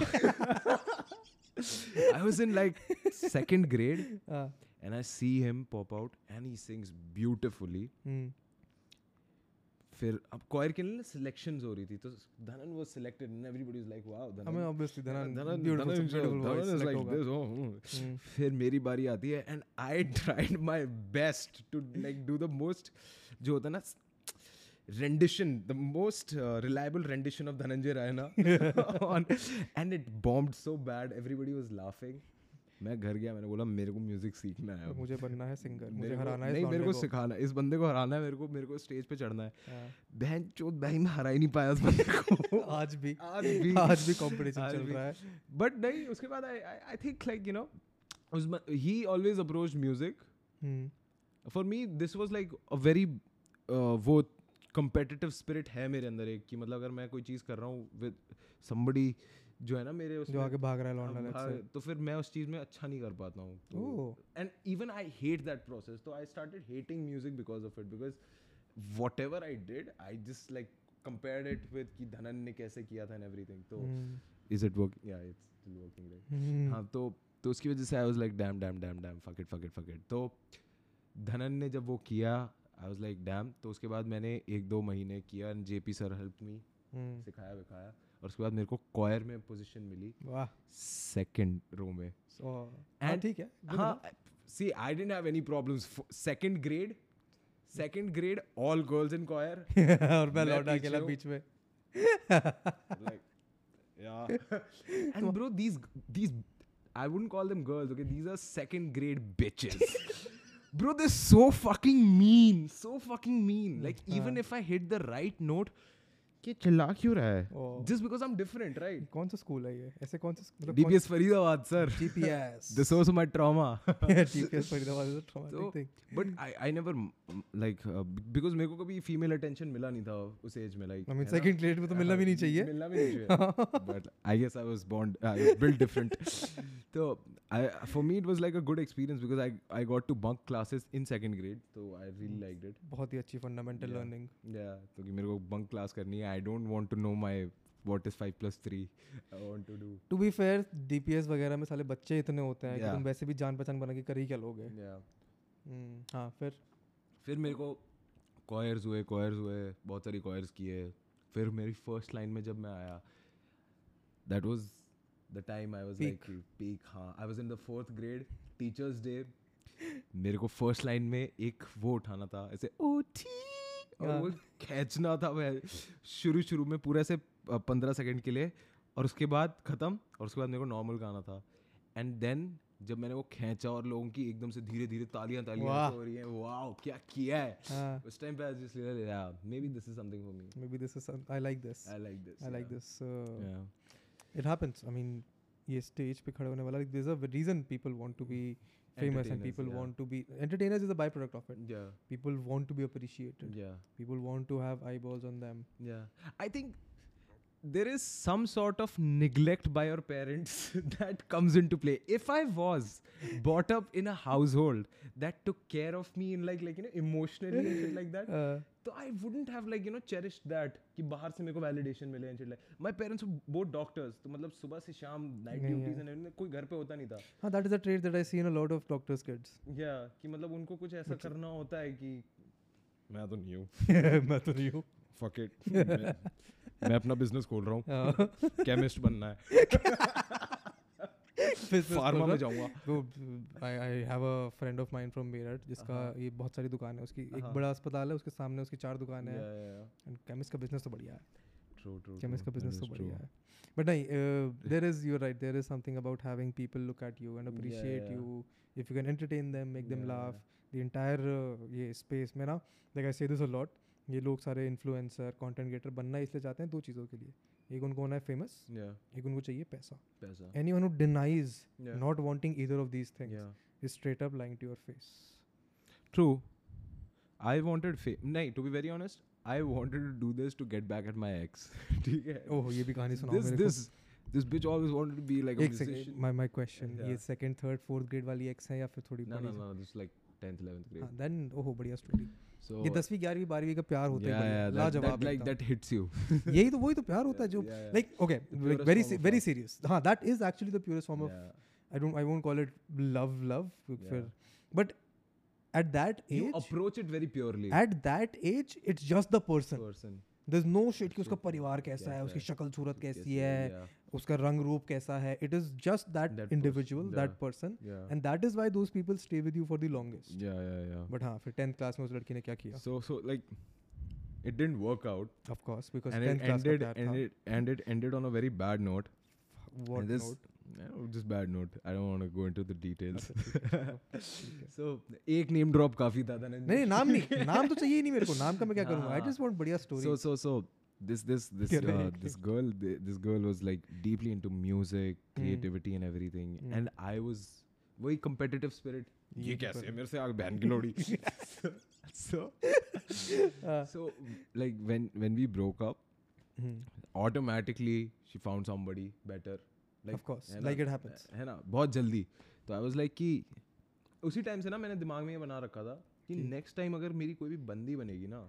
A: I was in like second grade and I see him pop out and he sings beautifully फिर अब क्वायर के लिए सिलेक्शन हो रही थी तो धनन वो selected and everybody is like wow Dhanan हमें obviously Dhanan Dhanan beautiful is like this फिर मेरी बारी आती है and I tried my best to like do the most जो होता है ना rendition the most reliable rendition of Dhananjay Raina raina <laughs> on, and it bombed so bad everybody was मैं घर गया मैंने बोला मेरे को म्यूजिक सीखना है
B: तो मुझे बनना है सिंगर मुझे हराना है
A: नहीं मेरे को सिखाना है इस बंदे को हराना है मेरे को मेरे को स्टेज पे चढ़ना है हाँ। बहन चोत भाई मैं हरा ही नहीं पाया उस बंदे को <laughs>
B: आज भी
A: आज भी आज
B: भी कंपटीशन चल रहा है
A: बट नहीं उसके बाद I I think like you know उस ही always approach music for me this was like a very वो कंपेटिटिव स्पिरिट है मेरे अंदर एक कि मतलब अगर मैं कोई चीज़ कर रहा हूँ विद समबडी जो है ना
B: मेरे उसमें जो आगे भाग रहा है लौंडा तो फिर मैं
A: उस चीज़ में अच्छा नहीं कर पाता हूं तो and even I hate that process तो I started hating music because of it because whatever I did I just like compared it with कि धनन ने कैसे किया था एंड एवरीथिंग तो इज इट वर्किंग या इट्स स्टिल वर्किंग राइट हां तो तो उसकी वजह से I was like damn damn damn damn fuck it fuck it fuck it तो धनन ने जब वो किया आई वाज लाइक डैम तो उसके बाद मैंने एक दो महीने किया and JP sir help me सिखाया विखाया और उसके बाद मेरे को कॉयर में पोजीशन मिली वाह सेकंड रो में सो
B: एंड हाँ, ठीक है हां
A: see I didn't have any problems second grade second grade all girls in choir और
B: मैं लौटा अकेला बीच में लाइक
A: या and bro these these I wouldn't call them girls okay these are second grade bitches Bro, they're so fucking mean. So fucking mean. Like, हाँ। even if I hit the right note,
B: कि चिल्ला क्यों रहा
A: है just because I am different right
B: कौन सा school है ये
A: ऐसे कौन सा मतलब DPS Faridabad sir GPS the source of my trauma DPS
B: Faridabad is a traumatic thing but I I never like
A: because मेरे को कभी फीमेल अटेंशन मिला नहीं था उस एज में like I mean second grade
B: में तो मिलना भी नहीं चाहिए मिलना भी नहीं चाहिए but I guess I was born I was built
A: different तो I for me it was like a good experience because I I got to bunk classes in second grade तो आई रियली लाइक्ड इट
B: बहुत ही अच्छी fundamental learning या
A: तो कि मेरे को बंक क्लास करनी है I don't want to know my what is five plus three I want to do
B: to be fair D वगैरह में साले बच्चे इतने होते हैं yeah. कि तुम वैसे भी जान पहचान बना के कर ही क्या लोगे yeah. hmm, हाँ फिर
A: फिर मेरे को कॉयर्स हुए कॉयर्स हुए बहुत सारी कॉयर्स किए फिर मेरी फर्स्ट लाइन में जब मैं आया that was the time I was like peak हाँ I was in the fourth grade teachers day मेरे को फर्स्ट लाइन में एक वो उठाना था ऐसे ओ ठीक और वो हाँ। खींचना था मैं शुरू शुरू में पूरे से पंद्रह सेकेंड के लिए और उसके बाद ख़त्म और उसके बाद मेरे को नॉर्मल गाना था एंड देन जब मैंने वो खींचा और लोगों की एकदम से धीरे धीरे तालियां तालियां हो रही हैं वाओ क्या किया है हाँ। उस टाइम पे just little may be this is
B: something for me may be this is I like this I like this I like this it happens I mean ये स्टेज पे खड़े होने वाला there is a reason people want to be famous and people yeah. want to be entertainers is a byproduct of it yeah people want to be appreciated yeah people want to have eyeballs on them
A: yeah i think there is some sort of neglect by your parents <laughs> that comes into play if i was brought up in a household that took care of me in like like you know emotionally and shit like that <laughs> uh, तो I wouldn't have like you know cherish that कि बाहर से मेरे को validation मिले and like my parents both doctors तो मतलब सुबह
B: से
A: शाम
B: नाइट ड्यूटीज एंड कोई घर पे होता नहीं था हां that is a trait that I see in a lot of doctors kids
A: या कि मतलब उनको कुछ ऐसा करना होता है कि मैं तो नहीं हूं <laughs> मैं तो नहीं हूं फक इट मैं अपना बिजनेस खोल रहा हूं केमिस्ट <laughs> हाँ. बनना
B: है <laughs> फार्मा <laughs> में जाऊंगा तो I I have a friend of mind from Meerut जिसका हाँ, हाँ। ये बहुत सारी दुकान है उसकी एक हाँ। बड़ा अस्पताल है उसके सामने उसकी चार दुकान है एंड
A: केमिस्ट का बिजनेस तो बढ़िया है केमिस्ट का बिजनेस
B: तो बढ़िया है बट नहीं is right is something about having people look at you and appreciate you if you can entertain make them laugh the ये स्पेस में ना like I say this a lot ये लोग सारे इन्फ्लुएंसर कंटेंट क्रिएटर बनना इसलिए चाहते हैं दो चीज़ों के लिए एक उनको होना है फेमस एक उनको चाहिए पैसा anyone denies not wanting either of these thing straight up lying to your face
A: true I wanted नहीं to be very honest I wanted to do this to get back at my ex ठीक
B: है ओह ये भी कहानी सुनाओ मेरे this
A: This bitch always wanted to be like a musician
B: my my question yeah. ये second third fourth grade वाली ex है या फिर थोड़ी
A: no no no this like 10th 11th grade Ah,
B: then oh, बढ़िया story. so, ये दसवीं ग्यारहवीं बारहवीं का प्यार
A: होता yeah, है yeah, लाजवाब लाइक
B: दैट हिट्स यू यही तो वही तो प्यार होता है जो like okay very very serious हाँ that is actually the purest form of I don't I won't call it love love फिर but at that age you approach it very purely at that age it's just the person there is no shit कि उसका परिवार कैसा है उसकी शक्ल सूरत कैसी है उसका रंग रूप कैसा है it is just that individual that person and that is why those people stay with you for the
A: longest but हाँ फिर टेंथ
B: क्लास में उस लड़की ने क्या किया so so like
A: it didn't work out of course because and it ended and it, and it ended on a very bad note
B: what and this, note know, just bad note i don't
A: want to go into the details <laughs> so एक name drop काफी
B: था था नहीं नाम नहीं <laughs> नाम तो चाहिए नहीं मेरे को नाम का मैं क्या करूंगा आई जस्ट वांट
A: बढ़िया story so so so this this <laughs> this uh, this girl this girl was like deeply into music hmm. creativity and everything hmm. and i was very competitive spirit <laughs> so <laughs> uh, so like when when we broke up hmm. automatically she found somebody better
B: like of course like it happens hai na
A: bahut jaldi so i was like ki usi time se na maine dimag mein ye bana rakha tha ki next time agar meri koi bhi bandi banegi na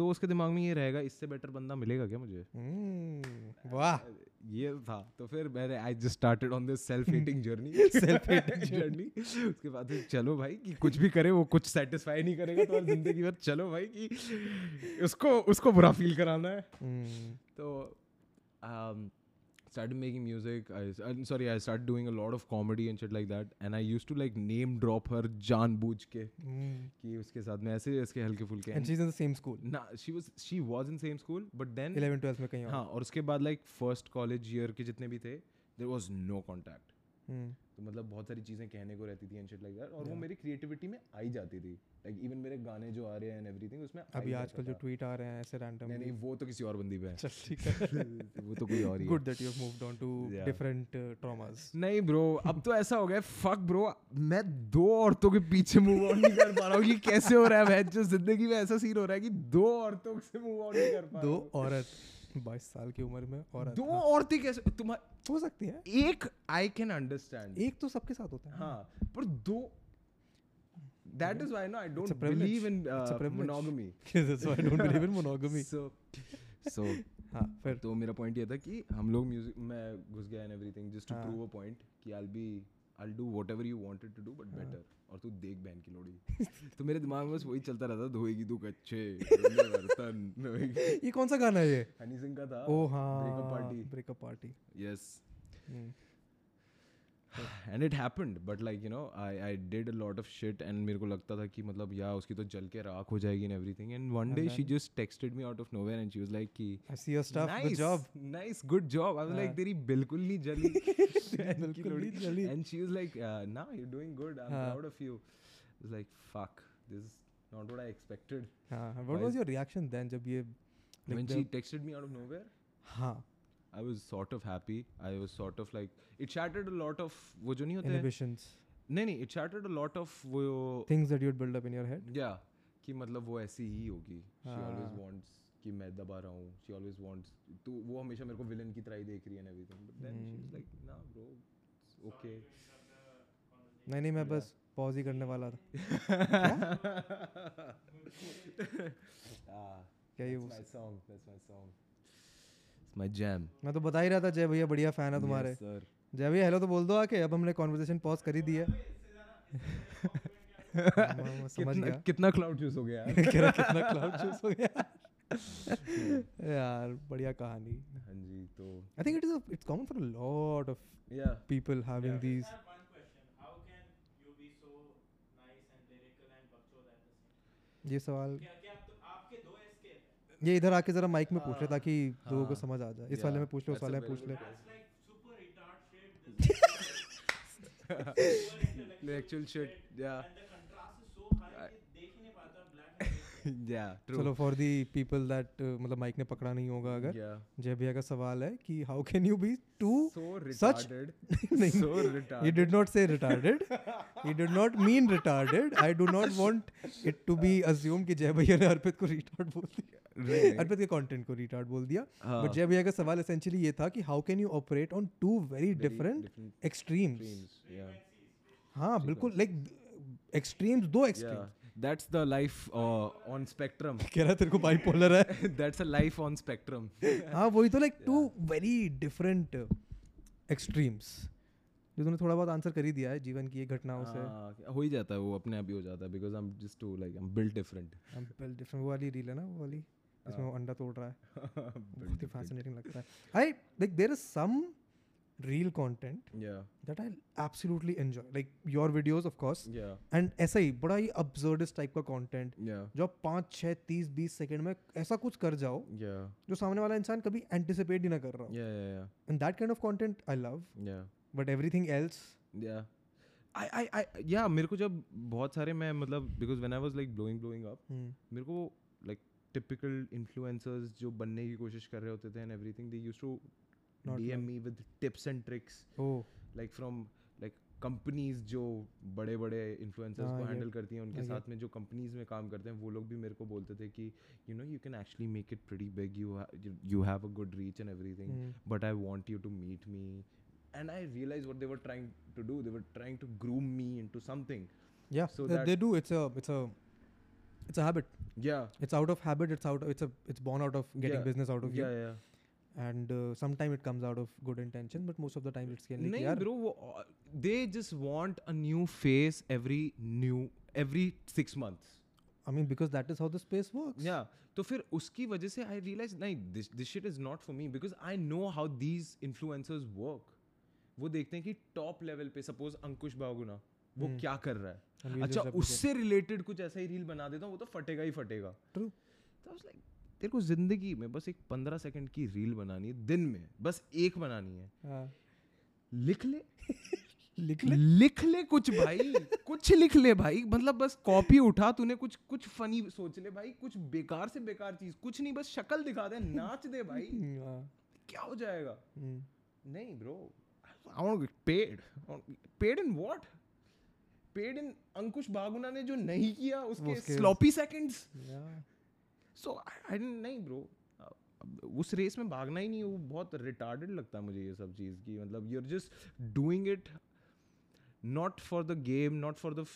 A: तो उसके दिमाग में ये रहेगा इससे better बंदा मिलेगा क्या मुझे हम्म, वाह hmm, wow. ये था तो फिर मैंने I just started on this self heating journey self heating journey उसके बाद फिर चलो भाई कि कुछ भी करे वो कुछ सेटिस्फाई नहीं करेगा तो जिंदगी भर चलो भाई कि उसको उसको बुरा फील कराना है हम्म। तो um, started making music. I, I'm sorry, I started doing a lot of comedy and shit like that. And I used to like name drop her जानबूझ ke, कि उसके साथ मैं ऐसे ऐसे हल्के फुल्के And she's in the same school. no nah, she was she was in same school, but then 11 12 mein kahin और aur uske baad, like first college year ke jitne bhi the, there was no contact. तो मतलब बहुत सारी चीज़ें कहने को रहती थी एंड शिट लाइक दैट और yeah. वो मेरी क्रिएटिविटी में आई जाती थी लाइक like, इवन मेरे गाने जो आ रहे हैं एंड एवरीथिंग उसमें अभी आजकल
B: जो ट्वीट आ रहे हैं ऐसे रैंडम नहीं नहीं
A: वो तो किसी और बंदी पे है चल ठीक है <laughs> वो तो कोई और ही good that you have moved on to
B: different traumas
A: नहीं ब्रो अब तो ऐसा हो गया फक ब्रो मैं दो औरतों के पीछे मूव ऑन नहीं कर पा रहा हूं कि कैसे हो रहा है भाई जो जिंदगी में ऐसा सीन हो रहा है कि दो औरतों
B: से मूव ऑन नहीं कर पा दो औरत बाईस साल की उम्र में और
A: दो हाँ। औरतें कैसे तुम्हारा
B: हो सकती है
A: एक आई कैन अंडरस्टैंड
B: एक तो सबके साथ होता
A: है हाँ पर दो That is why no, I don't believe in uh, monogamy.
B: <laughs>
A: That's
B: why I don't believe in monogamy.
A: so, so <laughs> हाँ फिर तो मेरा पॉइंट ये था कि हम लोग म्यूजिक मैं घुस गया in everything just to prove a point कि I will be I do whatever you wanted to do but better और तू देख बहन की लोड़ी <laughs> तो मेरे दिमाग में बस वही चलता रहता था धोएगी तू कच्चे <laughs>
B: बर्तन ये कौन सा गाना है
A: ये हनी सिंह का था ओ हाँ breakup party
B: breakup party yes
A: hmm. And it happened but like you know I I did a lot of shit and मेरे को लगता था कि मतलब या उसकी तो जल के राख हो जाएगी in everything and one day she just texted me out of nowhere and she was like कि
B: I see your stuff good job
A: nice good job I was like तेरी बिल्कुल नहीं जली <laughs> बिल्कुल <laughs> नहीं जली एंड शी वाज लाइक ना you are doing good I am proud of you was like fuck this not what i expected
B: uh, what Why was your reaction then jab ye
A: like when she texted me out of nowhere
B: हाँ
A: I was sort of happy I was sort of like it shattered a lot of वो जो नहीं होते
B: हैं
A: नहीं नहीं it shattered a lot of वो
B: things that you build up in your head
A: या कि मतलब वो ऐसी ही होगी शी ऑलवेज वांट्स कि मैं दबा रहा हूँ शी ऑलवेज वांट्स तू वो हमेशा मेरे को विलन की तरह ही देख रही है everything but then she is like ना ब्रो तो। Okay
B: hmm. नहीं नहीं मैं बस पॉज ही करने वाला था <laughs> <laughs>
A: क्या ये वो song that's my song my jam
B: मैं तो बता ही रहा था जय भैया बढ़िया फैन है तुम्हारे सर जय भैया हेलो तो बोल दो आके अब हमने कॉन्वर्सेशन पॉज कर ही दी है
A: <laughs> समझ गया कितना क्लाउड यूज हो
B: गया यार <laughs> कितना क्लाउड यूज हो गया <laughs> यार बढ़िया कहानी
A: हाँ जी तो
B: I think it is it's common for a lot of people having these ये सवाल yeah. ये इधर आके जरा माइक में पूछ ले ताकि हाँ, लोगों को हाँ। समझ आ जाए इस वाले में पूछ ले उस वाले में पूछ ले एक्चुअल शिट या <laughs> चलो फॉर दी पीपल दैट मतलब माइक ने पकड़ा नहीं होगा अगर जय भैया का सवाल है कि how can you
A: be to such नहीं you did not say retarded
B: you did not mean retarded I do not want it to be assume कि जय भैया ने अर्पित को रिटार्ड बोल दिया अर्पित के कंटेंट को रिटार्ड बोल दिया बट हाँ। जय भैया का सवाल एसेंशियली ये था कि how can you operate on two very different extremes हाँ बिल्कुल लाइक एक्सट्रीम्स दो extremes
A: that's the life on spectrum कह रहा तेरे को बाइपोलर है that's a life on spectrum
B: हाँ वही तो like two very different extremes जो तूने थोड़ा बहुत आंसर कर ही दिया है जीवन की ये घटनाओं से हाँ, हो ही जाता है वो अपने आप ही हो जाता है because I am just to like I am built different I am built different वो वाली रील है ना वो वाली जिसमें हाँ। वो अंडा तोड़ रहा है <laughs> बहुत ही फैसिनेटिंग लगता है I like there is some real content yeah that i absolutely enjoy like your videos of course yeah and ऐसा ही बड़ा ही absurdist type का content yeah जो आप पाँच छः तीस बीस सेकंड में ऐसा कुछ कर जाओ yeah जो सामने वाला इंसान कभी anticipate ही ना कर रहा हो yeah yeah yeah and that kind of content I love yeah but everything else
A: yeah I I I या मेरे को जब बहुत सारे मैं मतलब because when I was like blowing blowing up मेरे को लाइक टिपिकल इन्फ्लुएंसर्स जो बनने की कोशिश कर रहे होते थे and everything they use to Not DM me with tips and tricks. Oh. Like from like companies जो बड़े बड़े इन्फ्लुएंसर्स हाँ, को हैंडल करती हैं उनके साथ में जो कंपनीज में काम करते हैं वो लोग भी मेरे को बोलते थे कि you know you can actually make it pretty big you you have a good reach and everything but I want you to meet me and I realize what they were trying to do they were trying to groom me into something या so they do it's a it's a it's a habit
B: yeah it's out of habit it's out it's a it's born out of getting yeah. business out of yeah, you yeah yeah and sometime it comes out of good intention but most of the time it's gain
A: नहीं bro वो they just want a new face every new every six months
B: I mean because that is how the space works
A: या तो फिर उसकी वजह से I realize नहीं this this shit is not for me because I know how these influencers work वो देखते हैं कि टॉप लेवल पे सपोज अंकुश बागुना वो hmm. क्या कर रहा है अच्छा उससे रिलेटेड कुछ ऐसा ही रील बना देता हूँ वो तो फटेगा ही फटेगा ट्रू तो लाइक तेरे को जिंदगी में बस एक पंद्रह सेकंड की रील बनानी है दिन में बस एक बनानी है हाँ। लिख ले <laughs> लिख ले लिख ले कुछ भाई कुछ लिख ले भाई मतलब बस कॉपी उठा तूने कुछ कुछ फनी सोच ले भाई कुछ बेकार से बेकार चीज कुछ नहीं बस शक्ल दिखा दे नाच दे भाई हाँ। क्या हो जाएगा हम्म। नहीं bro I want to paid paid in what paid in Ankush बागुना ने जो नहीं किया उसके स्लॉपी सेकंड्स सो आई नहीं ब्रो उस रेस में भागना ही नहीं वो बहुत रिटार्डेड लगता है मुझे ये सब चीज़ की मतलब you are just doing it not for the game not for the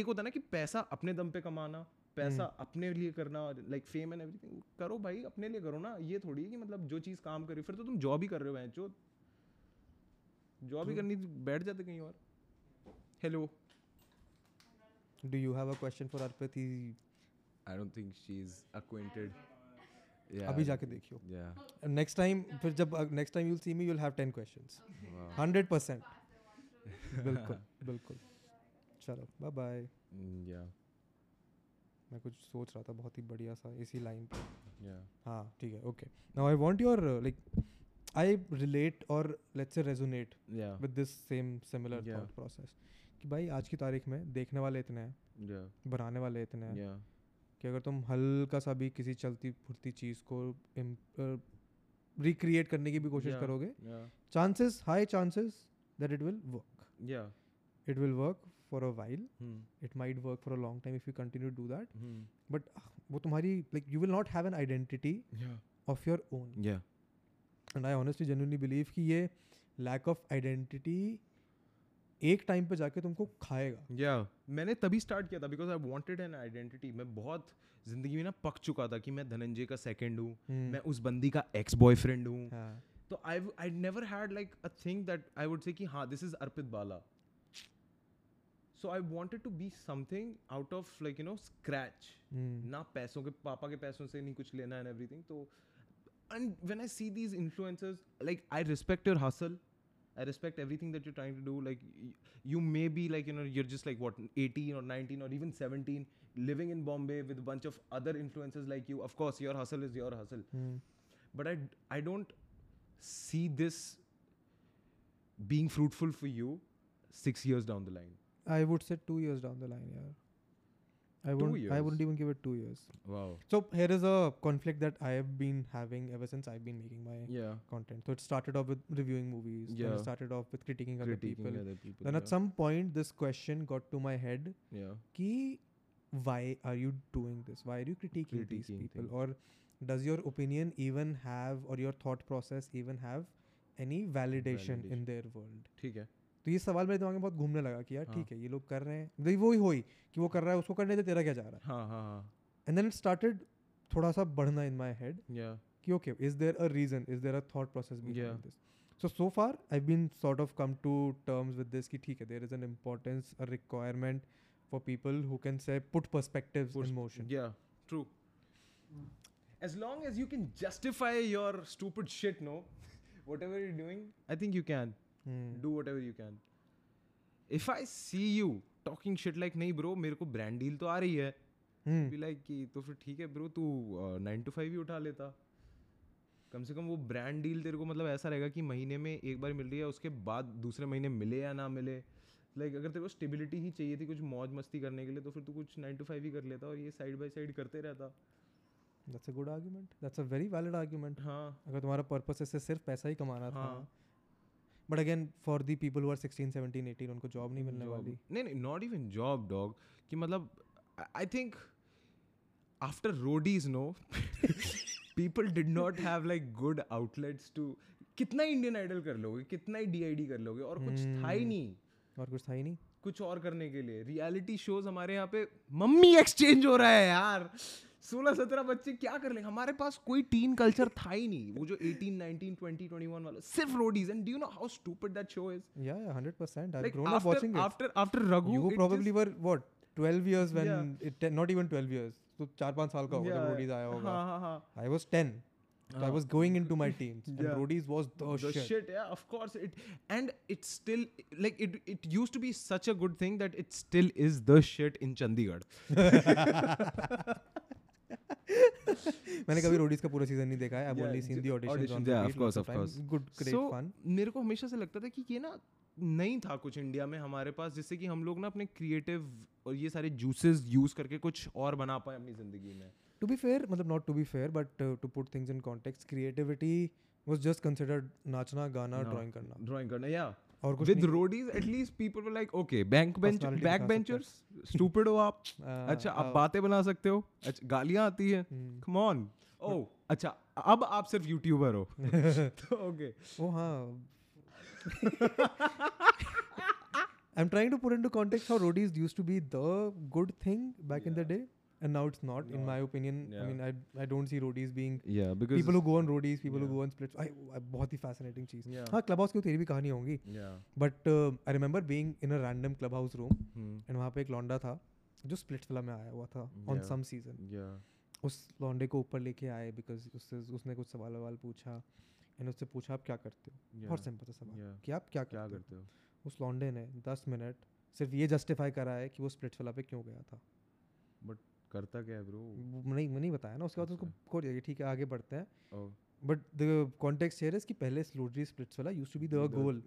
A: एक होता है ना कि पैसा अपने दम पे कमाना पैसा हम्म। अपने लिए करना लाइक फेम एंड एवरीथिंग करो भाई अपने लिए करो ना ये थोड़ी है कि मतलब जो चीज़ काम करे फिर तो तुम जॉब ही कर रहे हो जो जॉब ही तो करनी बैठ जाते कहीं और
B: hello do you have a question for Arpit I don't think she is acquainted Yeah. अभी जाके देखियो नेक्स्ट टाइम फिर जब next time you'll see me you'll have ten question hundred percent बिल्कुल बिल्कुल चलो बाय बाय या मैं कुछ सोच रहा था बहुत ही बढ़िया सा इसी लाइन पे हाँ ठीक है okay now I want your like I relate और let's say resonate with this same similar thought process कि भाई आज की तारीख में देखने वाले इतने हैं yeah. बनाने वाले इतने हैं yeah. कि अगर तुम हल्का सा भी किसी चलती फुरती चीज़ को रिक्रिएट करने की भी कोशिश yeah, करोगे chances high chances that it will work या it will work for a while it might work for a long time if you continue do that but वो तुम्हारी like you will not have an identity of your own and I honestly generally believe कि ये lack of identity एक time पे जाके तुमको खाएगा
A: या yeah, मैंने तभी स्टार्ट किया था because I wanted an identity मैं बहुत जिंदगी में ना पक चुका था कि मैं धनंजय का सेकेंड हूँ hmm. मैं उस बंदी का एक्स बॉयफ्रेंड हूँ हाँ। तो I I never had like a thing that I would say कि हाँ this is Arpit Bala so I wanted to be something out of like you know scratch ना पैसों के पापा के पैसों से नहीं कुछ लेना एंड एवरीथिंग तो and when I see these influencers like I respect your हासिल I respect everything that you're trying to do. Like, you may be like, you know, you're just like what, 18 or 19 or even 17, living in Bombay with a bunch of other influences like you. Of course, your hustle is your hustle. Mm. But I, I don't see this being fruitful for you six years down the line.
B: I would say two years down the line, yeah. I wouldn't. I wouldn't even give it two years. Wow. So here is a conflict that I have been having ever since I've been making my yeah. content. So it started off with reviewing movies. Yeah. Then it started off with critiquing, critiquing other people. Other people then yeah. at some point, this question got to my head. Yeah. Ki, why are you doing this? Why are you critiquing, critiquing these people? Things. Or does your opinion even have, or your thought process even have, any validation, validation. in their world?
A: ठीक है.
B: तो ये सवाल मेरे दिमाग में बहुत घूमने लगा कि यार हाँ। ठीक है ये लोग कर रहे हैं मतलब वो ही हुई कि वो कर रहा है उसको करने दे तेरा क्या जा
A: रहा है एंड
B: देन इट स्टार्टेड थोड़ा सा बढ़ना इन माई हेड कि okay is there a reason is there a thought process this so so far I been sort of come to terms with this कि ठीक है there is an importance requirement for people who can say put perspective
A: in motion true as long as you can justify your stupid shit no whatever you doing I think you can do whatever you can if I see you talking shit like नहीं bro मेरे को brand deal तो आ रही है like hmm. कि तो फिर ठीक है ब्रो तू नाइन टू फाइव ही उठा लेता कम से कम वो ब्रांड डील तेरे को मतलब ऐसा रहेगा कि महीने में एक बार मिल रही है उसके बाद दूसरे महीने मिले या ना मिले लाइक like, अगर तेरे को स्टेबिलिटी ही चाहिए थी कुछ मौज मस्ती करने के लिए तो फिर तू कुछ नाइन टू फाइव ही कर लेता और
B: ये साइड बाई साइड करते रहता that's a good argument that's a very valid argument हाँ अगर तुम्हारा पर्पस इससे सिर्फ पैसा ही कमाना हाँ. था but again for the people हुआ सिक्सटीन सेवनटीन एटीन उनको जॉब नहीं मिलने वाली
A: नहीं नहीं नॉट इवन जॉब डॉग कि मतलब I think after road is no people did not have like good outlets to कितना इंडियन आइडल कर लोगे कितना ही डी कर लोगे और कुछ था ही hmm. नहीं
B: और कुछ था ही नहीं
A: कुछ और करने के लिए रियलिटी शोज हमारे यहाँ पे मम्मी एक्सचेंज हो रहा है यार सोलह सत्रह बच्चे क्या कर लेंगे हमारे पास कोई टीन कल्चर था ही नहीं वो जो 18 19 20 21 वाला सिर्फ Roadies and do you know how stupid that show is या
B: 100% I grown up watching it after after Raghu you probably were what 12 years when yeah. it not even 12 years तो चार पांच साल का होगा जब रोडीज आया होगा I was 10 So I was going into my teens. And yeah. Roadies was the,
A: the shit. shit. Yeah, of course. It and it's still like it. It used to be such a good thing that it still is the shit in Chandigarh.
B: मैंने कभी Roadies का पूरा season नहीं देखा है I only seen the
A: audition of course of course good great fun मेरे को हमेशा से लगता था कि ये ना नहीं था कुछ इंडिया में हमारे पास जिससे कि हम लोग ना अपने क्रिएटिव और ये सारे जूसेस यूज करके कुछ और बना पाए अपनी जिंदगी में टू बी
B: फेयर मतलब not to be fair but to put things in context creativity was just considered नाचना गाना ड्राइंग
A: करना ड्राइंग करना या और कुछ with Roadies at least people were like okay bank bench back benchers stupid हो आप <laughs> अच्छा आप हाँ, बातें बना सकते हो अच्छा गालियां आती है कम ऑन ओ अच्छा अब आप सिर्फ यूट्यूबर हो <laughs>
B: तो ओके ओ हां I'm trying to put into context how roadies used to be the good thing back yeah. in the day. and now it's not no. in my opinion yeah. i mean I, I don't see roadies being yeah because people who go on roadies people yeah. who go on splits I, I bahut hi fascinating चीज yeah. ha clubhouse ki teri bhi kahani hongi yeah. but uh, I remember being in a random clubhouse room hmm. and wahan pe ek londa tha जो splits वाला में आया हुआ था yeah. on some season yeah. उस लौंडे को ऊपर लेके आए बिकॉज उससे उसने कुछ सवाल ववाल पूछा एंड उससे पूछा आप क्या करते हो yeah. बहुत सिंपल था सवाल yeah. कि आप क्या, क्या करते हो उस लौंडे ने दस मिनट सिर्फ ये जस्टिफाई करा है कि वो स्प्लिट वाला पे क्यों गया था
A: करता क्या है ब्रो
B: नहीं नहीं बताया ना उसके बाद उसको अच्छा। खोल दिया ठीक है आगे बढ़ते हैं but the context here is कि पहले स्लोटरी स्प्लिट्स वाला used to be the goal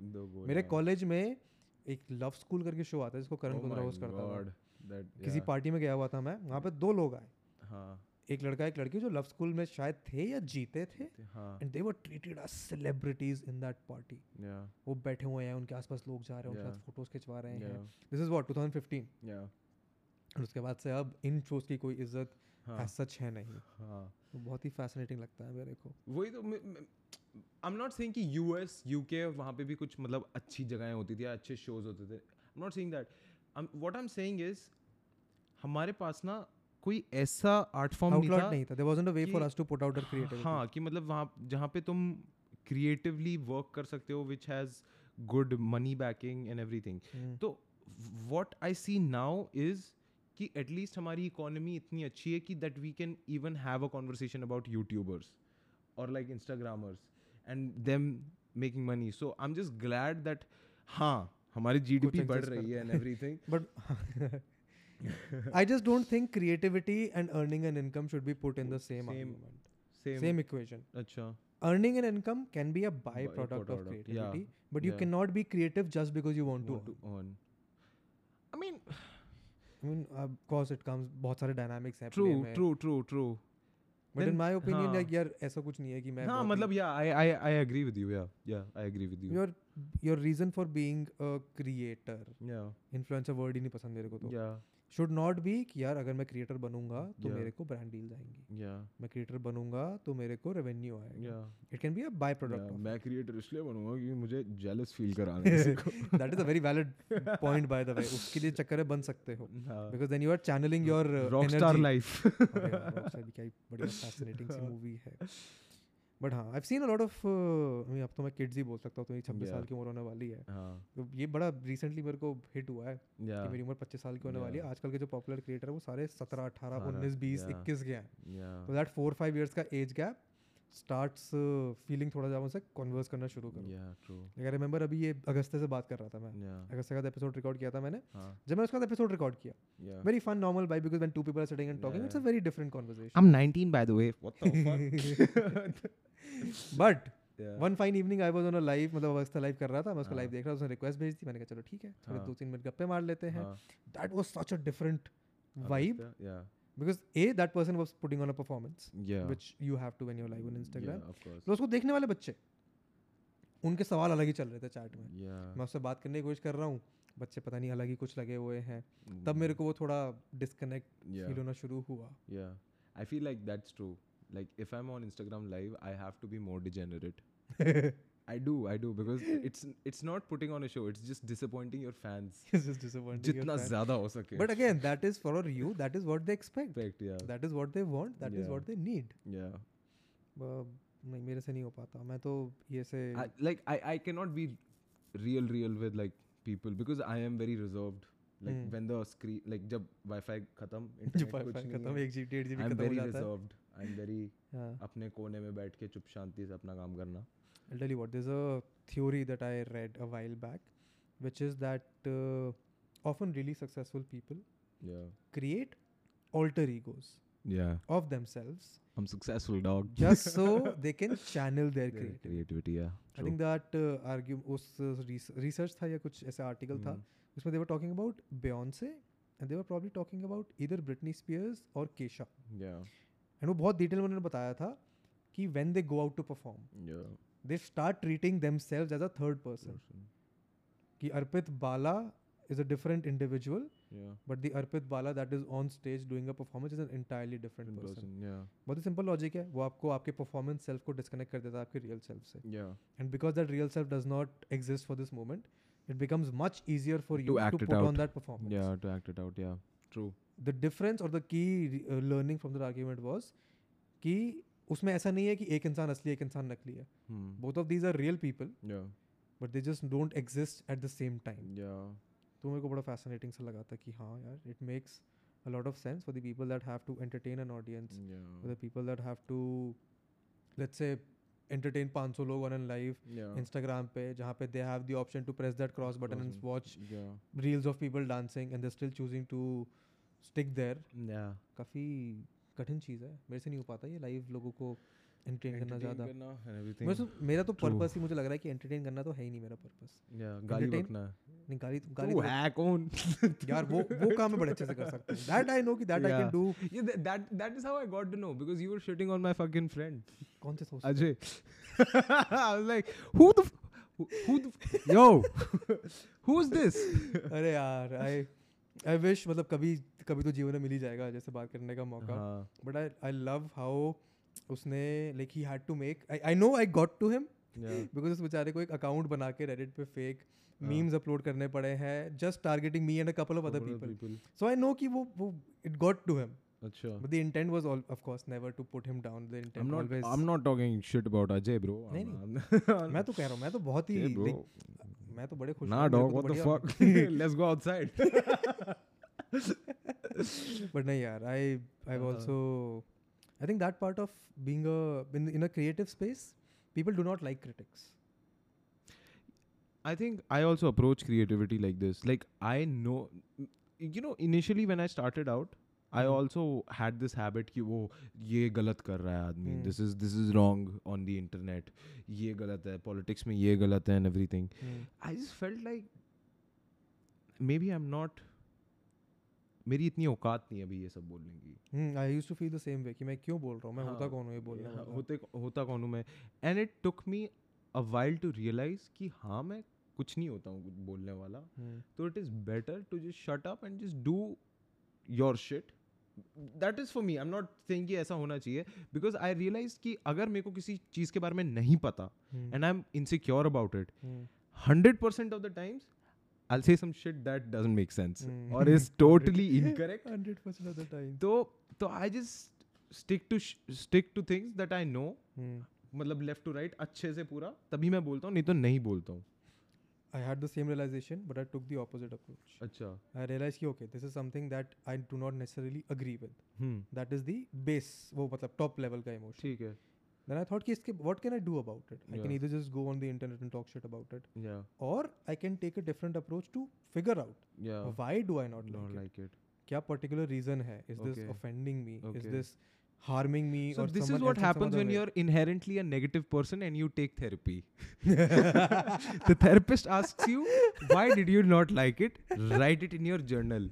B: मेरे कॉलेज में एक लव स्कूल करके शो आता है जिसको करण कुंद्रा होस्ट करता है किसी पार्टी में गया हुआ था मैं वहां पे दो लोग आए हाँ एक लड़का एक लड़की जो लव स्कूल में शायद थे या जीते थे and they were treated as celebrities in that party वो बैठे हुए हैं उनके आसपास लोग जा रहे हैं उनके साथ फोटोज खिंचवा रहे हैं दिस इज व्हाट 2015 या और उसके बाद से अब इन शोज की कोई इज्जत हाँ, सच है नहीं हाँ तो बहुत ही फैसिनेटिंग लगता है मेरे को
A: वही तो आई एम नॉट सेइंग कि यूएस यूके यू वहाँ पे भी कुछ मतलब अच्छी जगहें होती थी अच्छे शोज होते थे I am not saying that what I am saying is हमारे पास ना कोई ऐसा आर्ट फॉर्म नहीं था नहीं था there
B: wasn't a way for us to put out our creativity
A: हां कि मतलब वहाँ जहाँ पे तुम क्रिएटिवली वर्क कर सकते हो which has good money backing and everything तो what I see now is कि एटलीस्ट हमारी इकोनॉमी इतनी अच्छी है कि that we can even have a conversation about YouTubers और like Instagrammers and them making money so I am just glad that हाँ हमारी जी डी पी बढ़ रही है and every thing but I just don't think creativity
B: and earning and income should B put in the same same equation अच्छा earning an income can be a byproduct, of creativity yeah. but you yeah. cannot be creative just because you want, want to, earn. earn
A: mean, of course it comes बहुत सारे dynamics हैं true true true true but Then, in my opinion हाँ. like
B: यार ऐसा कुछ नहीं है कि मैं
A: हाँ मतलब yeah I I I agree with you yeah yeah I agree with you your your reason
B: for being a creator yeah influencer word ही नहीं पसंद मेरे को तो yeah शुड नॉट बी कि यार अगर मैं क्रिएटर बनूंगा तो yeah. मेरे को ब्रांड डील आएंगी yeah. मैं क्रिएटर बनूंगा तो मेरे को रेवेन्यू आएगा it can be a by product
A: मैं क्रिएटर इसलिए बनूंगा क्योंकि मुझे जेलस फील कराना है
B: that is a very valid point by the way उसके लिए चक्कर बन सकते हो because then you are channelling your
A: rockstar life
B: बढ़िया फैसिनेटिंग सी मूवी <laughs> है बट हाँ I seen a lot lot of अब तो मैं किड्स ही बोल सकता हूँ तो छब्बीस साल की उम्र होने वाली है हाँ। तो ये बड़ा रिसेंटली मेरे को हिट हुआ है कि मेरी उम्र पच्चीस साल की होने वाली है आजकल के जो पॉपुलर क्रिएटर है वो सारे सत्रह अठारह उन्नीस बीस इक्कीस के हैं तो दैट फोर फाइव ईयर्स का एज गैप स्टार्ट्स फीलिंग थोड़ा ज़्यादा उनसे कन्वर्स करना शुरू करो लाइक आई रिमेंबर अभी ये अगस्त से बात कर रहा था मैं अगस्त का एपिसोड रिकॉर्ड किया था मैंने हाँ। जब मैंने उसका एपिसोड रिकॉर्ड किया very fun normal by because when two people are sitting and talking it's a very different
A: conversation I am 19 by the way what the
B: fuck but one fine evening I was on live मतलब live कर रहा था मैं उसको live हाँ। देख रहा था उसने रिक्वेस्ट भेज दी मैंने कहा चलो ठीक है थोड़े हाँ। दो तीन मिनट गप्पे मार लेते हैं that was such a different vibe because uh that person was putting on a performance which you have to when your live on Instagram तो उसको देखने वाले बच्चे उनके सवाल अलग ही चल रहे थे चैट में yeah. मैं उससे बात करने की कोशिश कर रहा हूँ बच्चे पता नहीं अलग ही कुछ लगे हुए हैं mm. तब मेरे को वो थोड़ा डिस्कनेक्ट फील होना शुरू हुआ
A: I feel like that's true like if i'm on instagram live i have to be more degenerate <laughs> I do, I do because it's it's not putting on a show. It's just disappointing your fans. <laughs> it's just disappointing. Jitna zyada ho sake.
B: But again, that is for you. That is what they expect. Expect Yeah. That is what they want. That yeah. is what they need. Yeah. Uh, नहीं मेरे से नहीं हो पाता मैं तो ये से
A: like I I can not be real real with like people because I am very reserved like when the screen like जब वाईफाई खत्म इंटरनेट कुछ नहीं खत्म 1 जीबी 1.5 जीबी खत्म हो जाता है आई एम वेरी रिजर्व्ड अंदर ही अपने कोने में बैठ के चुप शांति से अपना काम करना
B: I'll what is a theory that I read a while back which is that often really successful people create alter egos yeah. create alter of themselves.
A: I'm successful, dog.
B: Just so they can channel their creativity. creativity yeah. True. I think that uh, argue uh, research tha ya kuch ऐसा article mm. था उसमें they were talking about Beyonce and they were probably talking about either Britney Spears or Kesha. Yeah. And वो बहुत detail में उन्होंने बताया था कि when they go out to perform they start treating themselves as a third person कि Arpit Bala is a different individual but the Arpit Bala that is on stage doing a performance is an different बहुत ही simple logic है वो आपको आपके performance self को disconnect कर देता है आपके रियल सेल्फ से and because that real self does not exist for this moment it becomes much easier for to, act to put on that performance. Yeah, to act it out. Yeah, true. the difference or the key uh, learning from the argument was ki usme aisa nahi hai ki ek insaan asli ek insaan nakli hai hmm. both of these are real people but they just don't exist at the same time yeah to mere ko fascinating sa laga it makes a lot of sense for the people that have to entertain an audience for the people that have to let's say entertain 500 log on in live instagram pe they have the option to press that cross button and watch reels of people dancing and they're still choosing to stick there या काफ़ी कठिन चीज़ है मेरे से नहीं हो पाता ये लाइव लोगों को एंटरटेन करना ज़्यादा मेरा तो पर्पस ही मुझे लग रहा है कि एंटरटेन करना तो है ही नहीं मेरा पर्पस या गाली बकना नहीं गाली तो गाली तो- है कौन <laughs> यार वो वो काम मैं बड़े अच्छे से कर सकता हूं दैट आई नो कि दैट आई कैन डू
A: ये that that is
B: how I
A: got
B: to know because you were shitting
A: on my
B: fucking friend
A: कौन से सोच Ajay I was like who the who the yo who is this
B: अरे यार I I wish मतलब कभी कभी तो जीवन में मिल ही जाएगा जैसे बात करने का मौका but I I love how उसने like he had to make I know I got to him because उस बेचारे को एक अकाउंट बना के रेडिट पे फेक मीम्स अपलोड करने पड़े हैं just targeting me and a couple of other people so I know कि वो वो इट गॉट टू हिम अच्छा but the intent was all of course never to put him down the intent I am not I am not talking shit about Ajay bro मैं तो
A: कह रहा हूं मैं तो बहुत ही <laughs> <laughs> Let's go outside. <laughs> But dog what the fuck let's go outside
B: but नहीं यार I I also I think people do not like critics
A: i think i also approach creativity like this like i know you know initially when i started out I also had this habit कि वो ये गलत कर रहा है आदमी this is this is wrong on the internet ये गलत है पॉलिटिक्स में ये गलत है and every thing I just felt like maybe I am not मेरी इतनी औकात नहीं है अभी ये सब बोलने की I use to feel
B: the same way कि मैं क्यों बोल रहा हूँ मैं हाँ, होता कौन हूँ ये बोलने हाँ, होते होता
A: कौन हूँ मैं and it took me a while to realise कि हाँ मैं कुछ नहीं होता हूँ बोलने वाला mm. तो it is better to just shut up and just do your shit that is for me I am not thing कि ऐसा होना चाहिए बिकॉज आई रियलाइज कि अगर मेरे को किसी चीज़ के बारे में नहीं पता and I am insecure about it hundred percent of the times I'll say some shit that doesn't make sense mm. or is <laughs> totally incorrect.
B: Hundred percent of the time.
A: So, तो, so तो I just stick to stick to things that I know. Mm. मतलब left to right अच्छे से पूरा तभी मैं बोलता हूँ नहीं तो नहीं बोलता हूँ
B: I had the same realisation but I took the opposite approach अच्छा आई रियलाइज की okay this is something that I do not necessarily agree with that is the base वो मतलब टॉप लेवल का इमोशन ठीक है then i thought ki iske what can i do about it i yeah. can either just go on the internet and talk shit about it yeah or i can take a different approach to figure out yeah why do i not, not like, it? like it क्या particular reason है is this offending me is this
A: harming me so or this is what happens when way. you're inherently a negative person and you take therapy the therapist asks you why did you not like it write it in your journal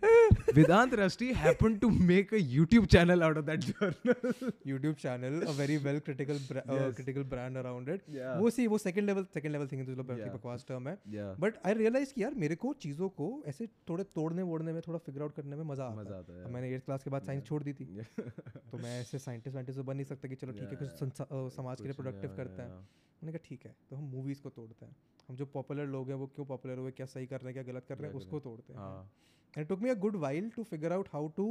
A: vidant rusty happened to make a youtube
B: channel out of that journal youtube channel a very well critical bra- yes. uh, critical brand around it yeah. वो सी वो second level second level thing है जो लोग term hai yeah. but i realized ki yaar mere ko cheezon ko aise thode todne वोड़ने mein thoda figure out karne mein maza aata hai maine 8th class ke baad science chhod di thi to main ऐसे अच्छे scientist वाइंटिस्ट तो बन नहीं सकते कि चलो ठीक है कुछ समाज के लिए प्रोडक्टिव करते हैं उन्होंने कहा ठीक है तो हम मूवीज़ को तोड़ते हैं हम जो पॉपुलर लोग हैं वो क्यों पॉपुलर हुए क्या सही कर रहे हैं क्या गलत कर रहे हैं उसको तोड़ते हैं and took me a good while to figure out how to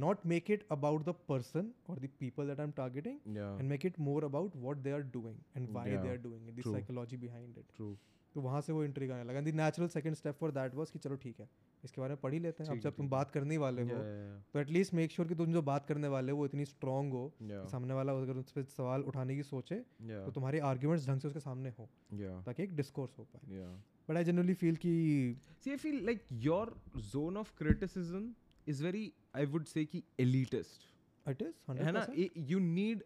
B: not make it about the person और the that I am targeting and make it more about what they are doing and why they are doing psychology behind it true तो वहाँ से वो entry करने लगा दी natural second step for that was कि चलो ठीक है इसके बारे में पढ़ ही लेते हैं अब जब तुम बात करने वाले हो तो एटलीस्ट मेक श्योर कि तुम जो बात करने वाले हो वो इतनी स्ट्रांग हो सामने वाला अगर उस पर सवाल उठाने की सोचे तो तुम्हारे आर्ग्यूमेंट्स ढंग से उसके सामने हो ताकि एक डिस्कोर्स हो पाए बट आई जनरली फील कि see I feel like your zone of criticism is very I would say कि एलिटिस्ट इट इज है ना you need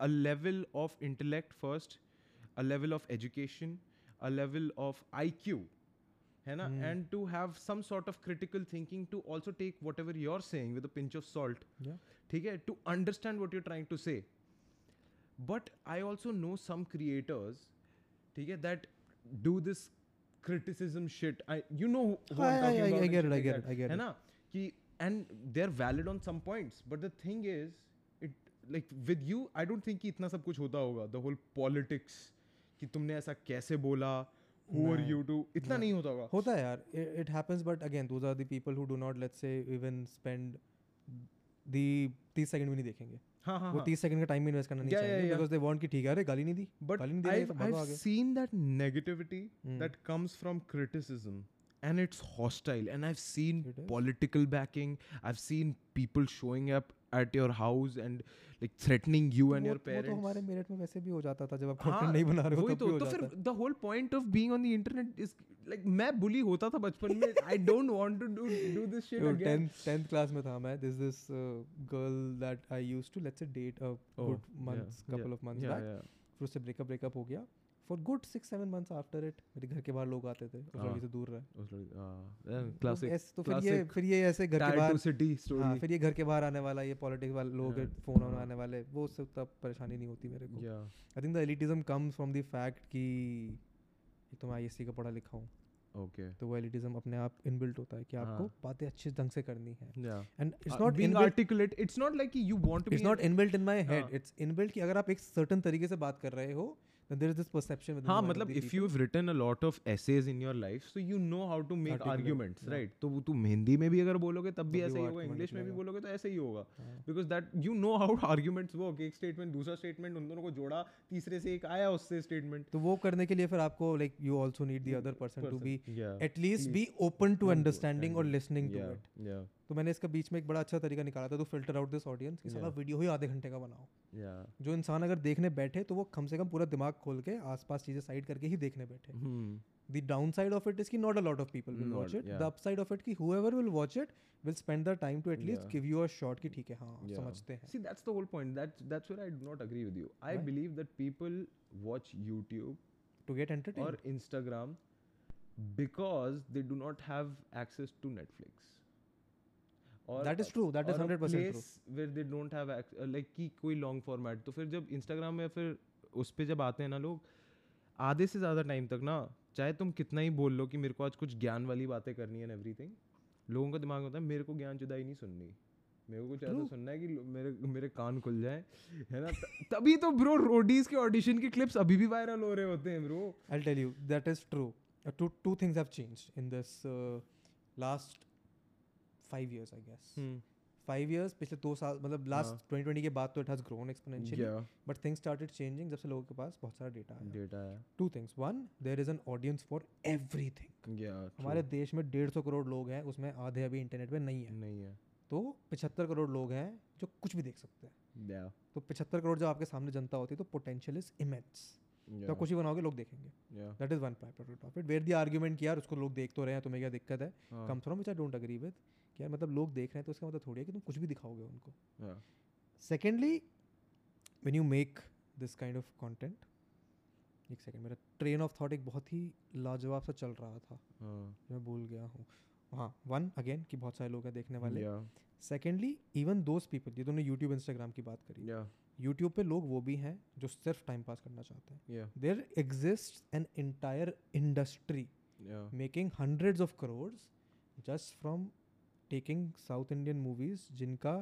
B: a level of
A: intellect first a level of education a level of I Q है ना and to have some sort of critical thinking to also take whatever you are with pinch of salt ठीक है to understand what you're trying to say but I also know some creators ठीक है that do this criticism shit I you know है ना कि and they are valid on some points but the thing is it like with you I don't think कि इतना सब कुछ होता होगा द होल पॉलिटिक्स कि तुमने ऐसा कैसे बोला आर यू टू इतना नहीं होता होगा होता है यार it
B: happens but again
A: those
B: are people
A: who do not
B: let say even spend the तीस सेकंड भी नहीं देखेंगे हाँ हाँ वो हाँ। तीस सेकंड का टाइम इन्वेस्ट करना नहीं चाहिए बिकॉज़ दे वांट कि ठीक है अरे गाली नहीं
A: दी but I have seen that negativity that comes from criticism and it's
B: hostile and I have seen political
A: backing I have seen people showing up at your house and like threatening you and your parents
B: तो हमारे मेरठ में वैसे भी हो जाता था जब आप कंटेंट हाँ, नहीं बना रहे हो तो, तो, तो फिर the whole point of being on the internet is like मैं बुली होता था बचपन में I don't want to do do this shit again 10th 10th class में था मैं this this girl that I used to let's say date a good months couple of months back फिर उससे ब्रेकअप ब्रेकअप हो गया for good six seven months after it मेरे घर के बाहर लोग आते थे उस लड़की हाँ। से दूर रहे उस लड़की हाँ, तो फिर ये फिर ये ऐसे घर के बाहर सिटी स्टोरी हाँ, फिर ये घर के बाहर आने वाला ये पॉलिटिक्स वाले लोग फोन ऑन आने वाले वो उससे उतना परेशानी नहीं होती मेरे को I think the elitism comes from the fact कि तो मैं आई का पढ़ा लिखा हूँ ओके तो वो एलिटिज्म अपने आप इनबिल्ट होता है कि आपको बातें अच्छे ढंग से करनी है
A: and it's not being articulate it's not like you want to be
B: it's not inbuilt in my head it's inbuilt कि अगर आप एक सर्टेन तरीके से बात कर रहे हो
A: there is this perception within हाँ मतलब if you have written a lot of essays in your life so you know how to make arguments right तो तू हिंदी में भी अगर बोलोगे तब भी ऐसे ही होगा इंग्लिश में भी बोलोगे तो ऐसे ही होगा because that you know how arguments work एक statement दूसरा statement उन दोनों को जोड़ा तीसरे से एक आया उससे statement
B: तो वो करने के लिए फिर आपको like you also need the other person to be at least be open to understanding or listening to it तो मैंने इसका बीच में एक बड़ा अच्छा तरीका निकाला था तो फिल्टर आउट दिस ऑडियंस कि साला वीडियो ही आधे घंटे का बनाओ जो इंसान अगर देखने बैठे तो वो कम से कम पूरा दिमाग खोल के आसपास चीज़ें साइड करके ही देखने बैठे the down side of it is की not a lot of people will watch it the up side of it की whoever will watch it will spend the time to at least give you a shot कि ठीक है हाँ समझते हैं see that's the whole point that's that's where I do not agree
A: with you I believe that people watch YouTube to get entertain और Instagram because they do not have access to Netflix
B: और that is true that is 100%
A: true where they don't have like की कोई long format तो फिर जब Instagram में फिर उस पे जब आते हैं ना लोग आधे से ज़्यादा टाइम तक ना चाहे तुम कितना ही बोल लो कि मेरे को आज कुछ ज्ञान वाली बातें करनी है एंड एवरीथिंग लोगों का दिमाग होता है मेरे को ज्ञान जुदाई नहीं सुननी मेरे को कुछ ऐसा सुनना है कि मेरे मेरे कान खुल जाए है ना तभी तो ब्रो रोडीज के ऑडिशन के क्लिप्स अभी भी वायरल हो रहे होते हैं bro
B: I tell you that is true two two things have changed in this last five years I guess five years पिछले दो साल मतलब लास्ट ट्वेंटी ट्वेंटी के बाद तो it has grown exponentially but things started changing जब से लोगों के पास बहुत सारा डेटा डेटा है two things one there is an audience for everything हमारे देश में डेढ़ सौ करोड़ लोग हैं उसमें आधे अभी इंटरनेट पर नहीं है नहीं है तो पचहत्तर करोड़ लोग हैं जो कुछ भी देख सकते हैं तो पचहत्तर करोड़ जब आपके सामने जनता होती है तो पोटेंशियल इज इमेंस तो कुछ ही बनाओगे लोग देखेंगे that is one part of it where the argument किया उसको लोग देख तो रहे हैं तुम्हें क्या दिक्कत है come from which I don't agree with कि यार मतलब लोग देख रहे हैं तो इसका मतलब थोड़ी है कि तुम कुछ भी दिखाओगे उनको secondly when you make this kind of content एक सेकेंड मेरा ट्रेन ऑफ थाट एक बहुत ही लाजवाब सा चल रहा था हाँ। मैं भूल गया हूँ हाँ वन अगेन कि बहुत सारे लोग हैं देखने वाले सेकेंडली इवन दोज पीपल ये दोनों यूट्यूब इंस्टाग्राम की बात करी यूट्यूब yeah. पे लोग वो भी हैं जो सिर्फ टाइम पास करना चाहते हैं there exist an entire industry making hundred of crore just from taking south Indian movies जिनका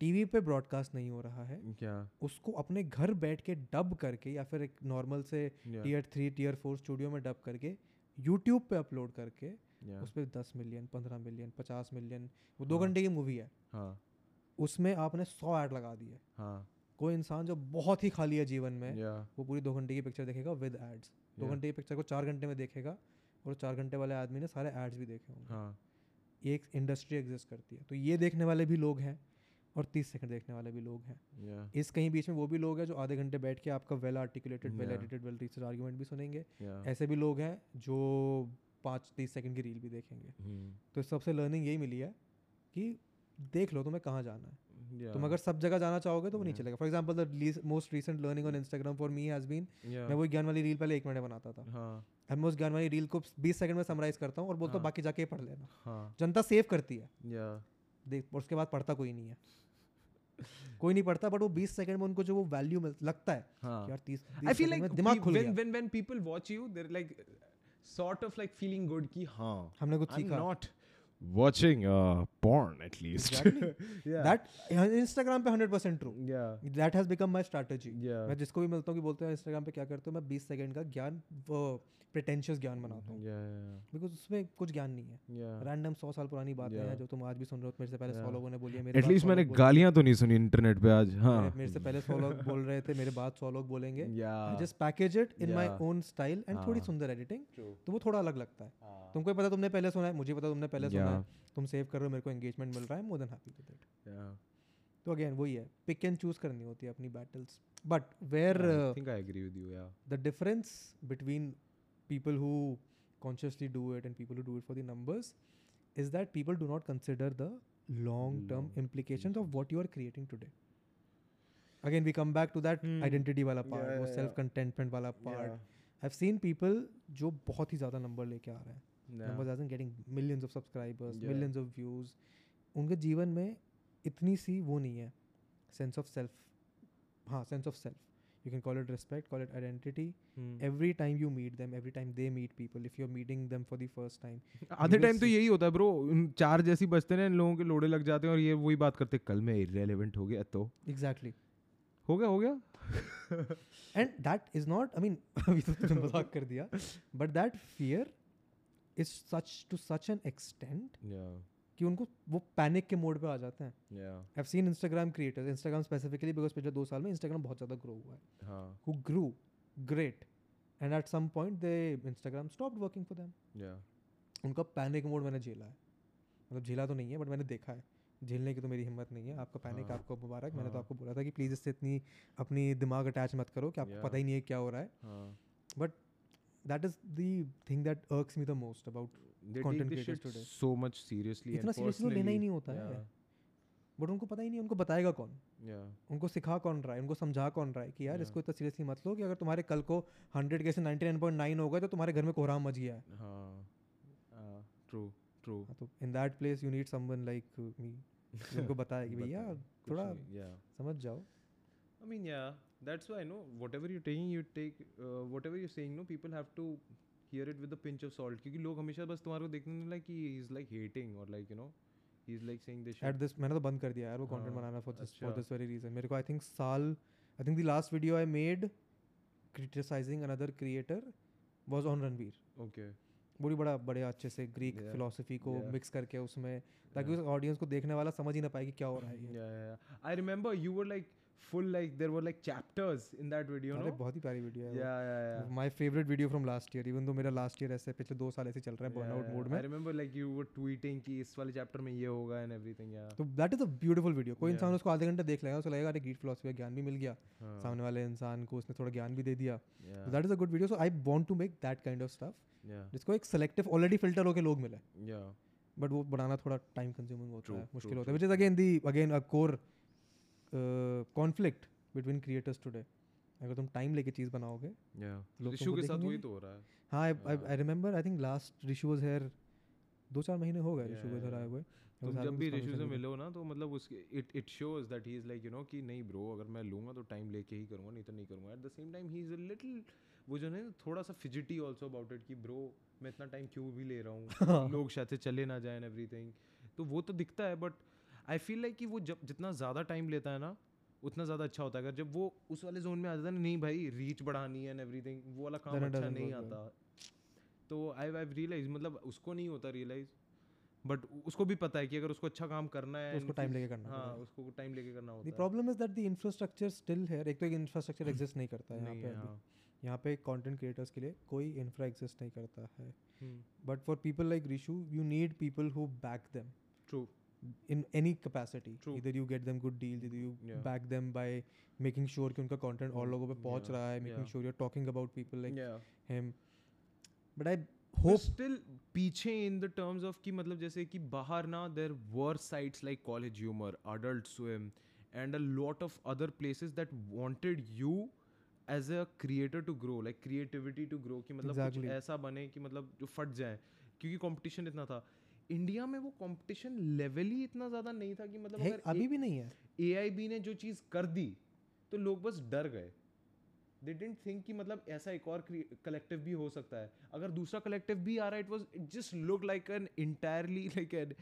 B: टीवी पे ब्रॉडकास्ट नहीं हो रहा है yeah. उसको अपने घर बैठ के डब करके या फिर एक नॉर्मल से tier three tier four studio में डब करके यूट्यूब पे अपलोड करके yeah. उस पर दस मिलियन पंद्रह मिलियन पचास मिलियन वो दो हाँ। घंटे की मूवी है हाँ। उसमें आपने सौ ऐड लगा दिए हाँ। कोई इंसान जो बहुत ही खाली है जीवन में yeah. वो पूरी दो घंटे की पिक्चर देखेगा विद एड्स दो घंटे की पिक्चर को चार घंटे में देखेगा और चार घंटे वाले आदमी ने सारे एड्स भी देखे होंगे हाँ. ये एक इंडस्ट्री एग्जिस्ट करती है तो ये देखने वाले भी लोग हैं और तीस सेकंड देखने वाले भी लोग हैं yeah. इस कहीं बीच में वो भी लोग हैं जो आधे घंटे बैठ के आपका well articulated well edited well research argument भी सुनेंगे yeah. ऐसे भी लोग हैं जो पाँच तीस सेकंड की रील भी देखेंगे hmm. तो सबसे लर्निंग यही मिली है कि देख लो तुम्हें कहाँ जाना है yeah. तुम अगर सब जगह जाना चाहोगे तो वो नहीं चलेगा for example the most recent learning on Instagram for me has been मैं वो ज्ञान वाली रील पहले एक मिनट बनाता था हाँ मैं उस ज्ञान वाली रील को बीस सेकंड में समराइज करता हूँ और बोलता हूँ हाँ। बाकी जाके पढ़ लेना हाँ। जनता सेव करती है देख उसके बाद पढ़ता कोई नहीं है कोई नहीं पढ़ता बट वो 20 सेकंड में उनको जो वो वैल्यू मिल लगता है हाँ। यार 30 आई फील लाइक दिमाग खुल गया when when people watch you they like sort of like feeling good कि हां हमने
A: कुछ सीखा not watching uh, porn at least. Exactly. yeah.
B: That Instagram pe 100% true. Yeah. That has become my strategy. Yeah. main jisko bhi milta hu ki बोलते हैं Instagram pe kya karte ho main 20 second का ज्ञान pretentious ज्ञान बनाता हूँ because उसमें कुछ ज्ञान नहीं है रैंडम सौ साल पुरानी बात है जो तुम आज भी सुन रहे हो तो मेरे से पहले सौ लोगों ने बोली है
A: एटलीस्ट मैंने गालियाँ तो नहीं सुनी इंटरनेट पे आज हाँ
B: मेरे से पहले सौ लोग बोल रहे थे मेरे बाद सौ लोग बोलेंगे just package it in my own style and थोड़ी हाँ. सुंदर एडिटिंग तो वो थोड़ा अलग लगता है हाँ. तुमको पता तुमने पहले सुना है मुझे पता तुमने पहले सुना है तुम सेव कर रहे हो मेरे को एंगेजमेंट मिल रहा है more than happy with it तो अगेन वही है पिक एंड चूज करनी होती है अपनी battles but where I
A: think I agree with you या
B: the difference between people who consciously do it and people who do it for the numbers is that people do not consider the long term implications of what you are creating today again we come back to that hmm. identity wala part yeah, self contentment wala part yeah. I've seen people जो बहुत ही ज़्यादा number लेके आ रहे numbers as in getting millions of subscribers yeah. millions of views उनके जीवन में इतनी सी वो नहीं है sense of you can call it respect call it identity hmm. every time you meet them every time they meet people if you're meeting them for the first time other time to yahi hota hai bro char
A: jaisi bajte hain logon ke lode lag jate hain aur ye wahi baat karte hain kal main irrelevant ho gaya exactly ho gaya ho gaya
B: and that is not i mean abhi to tum mazak kar but that fear is such to such an extent yeah कि उनको वो panic के mode पे आ जाते हैं I have seen Instagram creators Instagram specifically because पिछले दो साल में इंस्टाग्राम बहुत ज़्यादा ग्रो हुआ है who grew great and at some point they Instagram stop working for them उनका पैनिक मोड मैंने झेला है मतलब झेला तो नहीं है बट मैंने देखा है झेलने की तो मेरी हिम्मत नहीं है आपका पैनिक हाँ, आपको मुबारक हाँ, मैंने तो हाँ। आपको बोला था कि प्लीज़ इससे इतनी अपनी दिमाग अटैच मत करो कि आपको yeah, पता ही नहीं है क्या हो रहा है but that is the thing that irks me the most about they content take this shit
A: so much seriously
B: इतना सीरियसली तो लेना ही नहीं होता yeah. है बट उनको पता ही नहीं उनको बताएगा कौन yeah. उनको सिखा कौन रहा है उनको समझा कौन रहा है कि यार yeah. इसको इतना सीरियसली मत लो कि अगर तुम्हारे कल को हंड्रेड के से नाइन्टी नाइन पॉइंट नाइन हो गए तो तुम्हारे घर में कोहराम मच गया
A: है ट्रू हाँ, ट्रू हाँ, हाँ, तो
B: in that place you need someone like me उनको बताए कि भैया थोड़ा समझ जाओ
A: आई मीन या that's why no whatever you taking you take whatever you saying no people have to hear it with the pinch of salt क्योंकि लोग हमेशा बस तुम्हारे को देखने like he is like hating और like you know
B: he is like saying this at this मैंने तो बंद कर दिया यार वो कंटेंट हाँ, बनाना for this for this very reason मेरे को आई थिंक साल I think the last video I made criticising another creator was on Ranveer okay बड़ी बड़ा बड़े अच्छे से ग्रीक फिलोसफी को मिक्स करके उसमें ताकि उस ऑडियंस को देखने वाला समझ ही ना पाए कि क्या हो रहा है
A: I remember you were like full like there were like chapters in that video अरे
B: बहुत ही प्यारी वीडियो है या या या my favourite video from last year even though मेरा लास्ट ईयर ऐसे पिछले दो साल ऐसे चल रहा है बर्नआउट मोड में I
A: remember like you were tweeting कि इस वाले चैप्टर में ये होगा एंड एवरीथिंग या
B: तो that is a beautiful video कोई इंसान उसको आधे घंटे देख लेगा उसे लगेगा अरे ग्रीट फिलॉसफी का ज्ञान भी मिल गया हाँ। सामने वाले इंसान को उसने थोड़ा ज्ञान भी दे दिया that is a good video so I want to make that kind of stuff जिसको एक सेलेक्टिव ऑलरेडी फिल्टर होकर लोग मिले बट वो बनाना थोड़ा टाइम कंज्यूमिंग होता है मुश्किल होता है which is again the again a core conflict between creators today अगर तुम टाइम लेके चीज़ बनाओगे रिशु के साथ वही तो हो रहा है हाँ
C: I remember I think last Rishu was here दो चार महीने हो गए रिशु के घर आए हुए तुम जब भी रिशु से मिलो ना तो मतलब उसके it it shows that he is like you no कि नहीं ब्रो अगर मैं लूंगा तो टाइम लेके ही करूंगा नहीं तो नहीं करूंगा at the same time he is a little वो जो है थोड़ा सा फिजिटी आल्सो अबाउट इट कि ब्रो मैं इतना टाइम क्यों भी ले रहा हूँ <laughs> लोग शायद से चले ना जाए एवरीथिंग तो वो तो दिखता है बट आई फील लाइक कि वो जब जितना ज़्यादा टाइम लेता है ना उतना ज़्यादा अच्छा होता है अगर जब वो उस वाले जोन में आ जाता है नहीं भाई रीच बढ़ानी है एंड एवरीथिंग वो वाला काम अच्छा नहीं नहीं आता तो आई आई रियलाइज मतलब उसको नहीं होता रियलाइज बट उसको भी पता है कि अगर उसको अच्छा काम करना है तो उसको टाइम लेके करना हाँ उसको टाइम लेके करना होता है
B: problem is that the infrastructure still है एक तो एक इंफ्रास्ट्रक्चर एग्जिस्ट hmm. नहीं करता है यहाँ पे हाँ। यहाँ पे कंटेंट क्रिएटर्स के लिए कोई इंफ्रा एग्जिस्ट नहीं करता है but for people like Rishu you need people who back them true in any capacity इधर you get them good deal you back them by making sure कि उनका कॉन्टेंट और लोगों पर पहुंच रहा है making sure you're talking about people like him but I hope
C: still पीछे
B: इन द टर्म्स ऑफ कि
C: मतलब जैसे कि बाहर ना there were sites like college humour Adult Swim and a lot of other places that wanted you as a creator to grow like creativity to grow कि मतलब ऐसा बने कि मतलब फट जाए क्योंकि कॉम्पिटिशन इतना था इंडिया में वो कंपटीशन लेवल ही इतना ज़्यादा नहीं था कि मतलब
B: अगर अभी ए, भी नहीं है
C: एआईबी ने जो चीज़ कर दी तो लोग बस डर गए दे डेंट थिंक कि मतलब ऐसा एक और कलेक्टिव भी हो सकता है अगर दूसरा कलेक्टिव भी आ रहा है it was just look like an entirely like an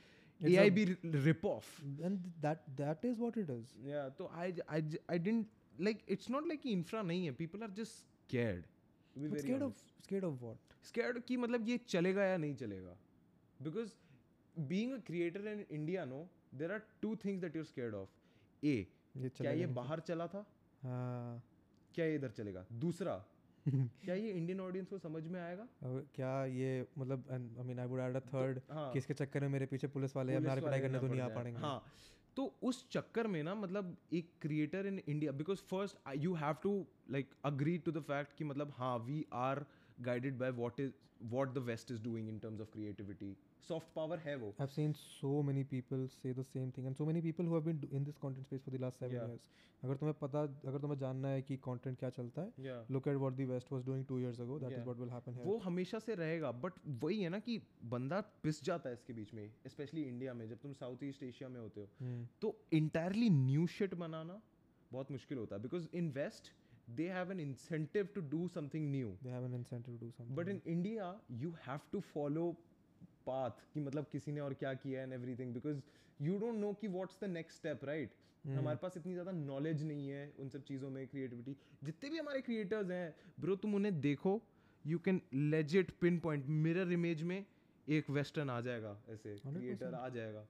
C: A I B rip off that that is what it is या तो I I don't like it's not like infra नहीं है
B: people are just scared scared of scared of what scared कि
C: मतलब ये चलेगा या नहीं चलेगा because being a creator in India no there are two things that you're scared of ए क्या ये बाहर चला था हाँ क्या ये इधर चलेगा दूसरा <laughs> क्या ये इंडियन ऑडियंस को समझ में आएगा
B: क्या ये मतलब I mean I would add a third किसके चक्कर में मेरे पीछे पुलिस वाले या हमारे पढ़ाई करने
C: तो नहीं आ पाएंगे हाँ तो उस चक्कर में ना मतलब एक creator in India because first you have to like agree to the fact कि मतलब हाँ we are guided by what is what the waste is doing in terms of creativity soft power है
B: वो I've seen so many people say the same thing and so many people who have been in this content space for the last 7 yeah. years अगर तुम्हें पता अगर तुम्हें जानना है कि कंटेंट क्या चलता है look at what the waste was doing 2 years ago that is what
C: will happen here वो हमेशा
B: से रहेगा बट वही है ना कि बंदा पिस जाता है इसके
C: बीच में स्पेशली इंडिया में जब तुम साउथ ईस्ट एशिया में होते हो hmm. तो इंटायरली न्यू शिट बनाना बहुत मुश्किल होता है because in waste they have an incentive to do something new they have an incentive to do something but new. in india you have to follow path कि मतलब किसी ने और क्या किया and everything because you don't know कि what's the next step right हमारे पास इतनी ज़्यादा नॉलेज नहीं है उन सब चीज़ों में क्रिएटिविटी जितने भी हमारे क्रिएटर्स हैं ब्रो तुम उन्हें देखो you can legit pinpoint mirror image में एक वेस्टर्न आ जाएगा ऐसे क्रिएटर आ जाएगा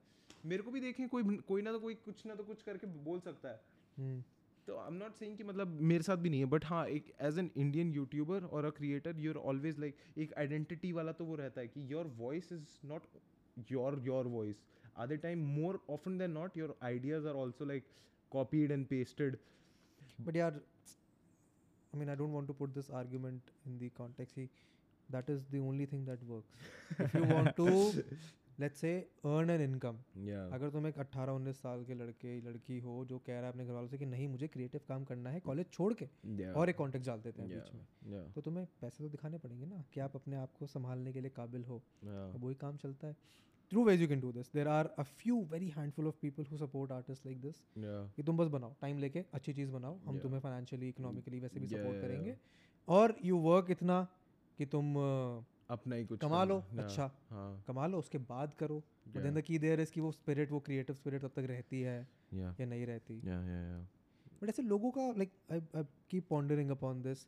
C: मेरे को भी देखें कोई कोई ना तो कोई कुछ ना तो कुछ करके बोल सकता है hmm. तो आई एम नॉट सेइंग कि मतलब मेरे साथ भी नहीं है बट हाँ एक एज एन इंडियन यूट्यूबर और a creator you're always like एक आइडेंटिटी वाला तो वो रहता है कि your voice is not your your voice आधे time more often than not your ideas are also like copied and pasted
B: but यार I mean I don't want to put this argument in the context. See, that is the only thing that works. if you want to <laughs> let's say earn an income अगर तुम एक अट्ठारह उन्नीस साल के लड़के लड़की हो जो कह रहा है अपने घर वालों से कि नहीं मुझे क्रिएटिव काम करना है कॉलेज छोड़ के yeah. और एक कॉन्टेक्ट डाल देते हैं yeah. बीच में yeah. तो तुम्हें पैसे तो दिखाने पड़ेंगे ना कि आप अपने आप को संभालने के लिए काबिल हो अब वही काम चलता है through ways you can do this there are a few very handful of people who support artist like this कि तुम बस बनाओ टाइम लेके अच्छी चीज़ बनाओ हम तुम्हें फाइनेंशियली इकोनॉमिकली वैसे भी सपोर्ट करेंगे और यू वर्क इतना कि तुम uh, अपना ही कुछ कमा लो अच्छा हाँ, हाँ कमा लो उसके बाद करो then the key there is कि वो स्पिरिट वो क्रिएटिव स्पिरिट तब तक रहती है या नहीं रहती या या या बट ऐसे लोगों का like I keep pondering upon this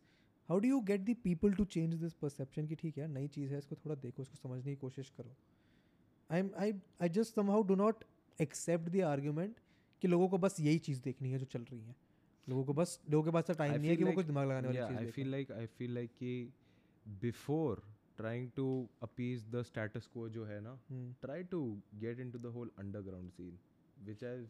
B: how do you get the people to change this perception कि ठीक है नई चीज़ है इसको थोड़ा देखो इसको समझने की कोशिश करो I am I I just somehow do not accept the argument कि लोगों को बस यही चीज़ देखनी है जो चल रही है लोगों को बस लोगों के पास टाइम तो नहीं है कि like, वो कुछ दिमाग लगाने वाली चीज़ I feel like I feel like कि before
C: trying to appease the status quo जो है ना try to get in to the whole underground scene which I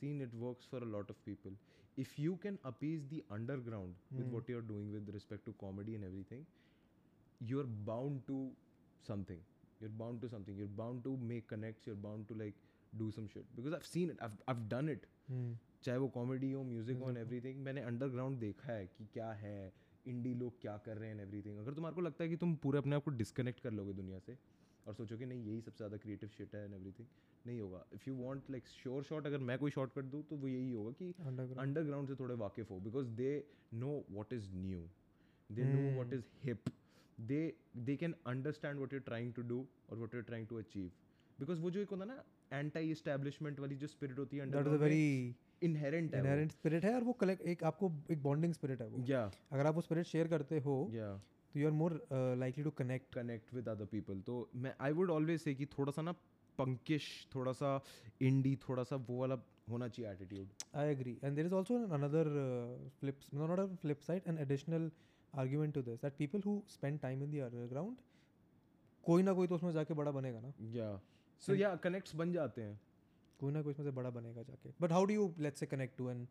C: seen it work for a lot of people if you can appease the underground with what you are doing with respect to comedy and every thing you are bound to something you bound to something you bound to make connect you bound to like do some shit because I seen it I done it चाहे वो comedy हो music हो every thing मैंने underground देखा है कि क्या है इंडी लोग क्या कर रहे हैं एवरीथिंग अगर तुम्हारे को लगता है कि तुम पूरे अपने आप को डिस्कनेक्ट कर लोगे दुनिया से और सोचो कि नहीं यही सबसे ज़्यादा क्रिएटिव शिट है एंड एवरीथिंग नहीं होगा if you want like sure shot अगर मैं कोई शॉर्टकट दूँ तो वो यही होगा कि अंडरग्राउंड से थोड़े वाकिफ़ हो because they know what is new they know what is hip they they can understand what you're trying to do और what you're trying to achieve because वो जो एक होता है ना एंटी इस्टेब्लिशमेंट वाली जो स्पिरिट होती है अंडर इनहेरेंट है
B: इनहेरेंट स्पिरिट है और वो कलेक्ट एक आपको एक बॉन्डिंग स्पिरिट है वो या yeah. अगर आप वो स्पिरिट शेयर करते हो या yeah. तो you are more likely to connect
C: connect with other people तो मैं आई वुड ऑलवेज से कि थोड़ा सा ना पंकिश थोड़ा सा इंडी थोड़ा सा वो वाला होना चाहिए attitude
B: I agree and there is also another flips not a flip side an additional argument to this that people who spend time in the underground कोई ना कोई तो उसमें जाके बड़ा बनेगा ना
C: या सो या कनेक्ट्स बन जाते हैं
B: कोई ना कोई इसमें से बड़ा बनेगा जाके but how do you let say connect to an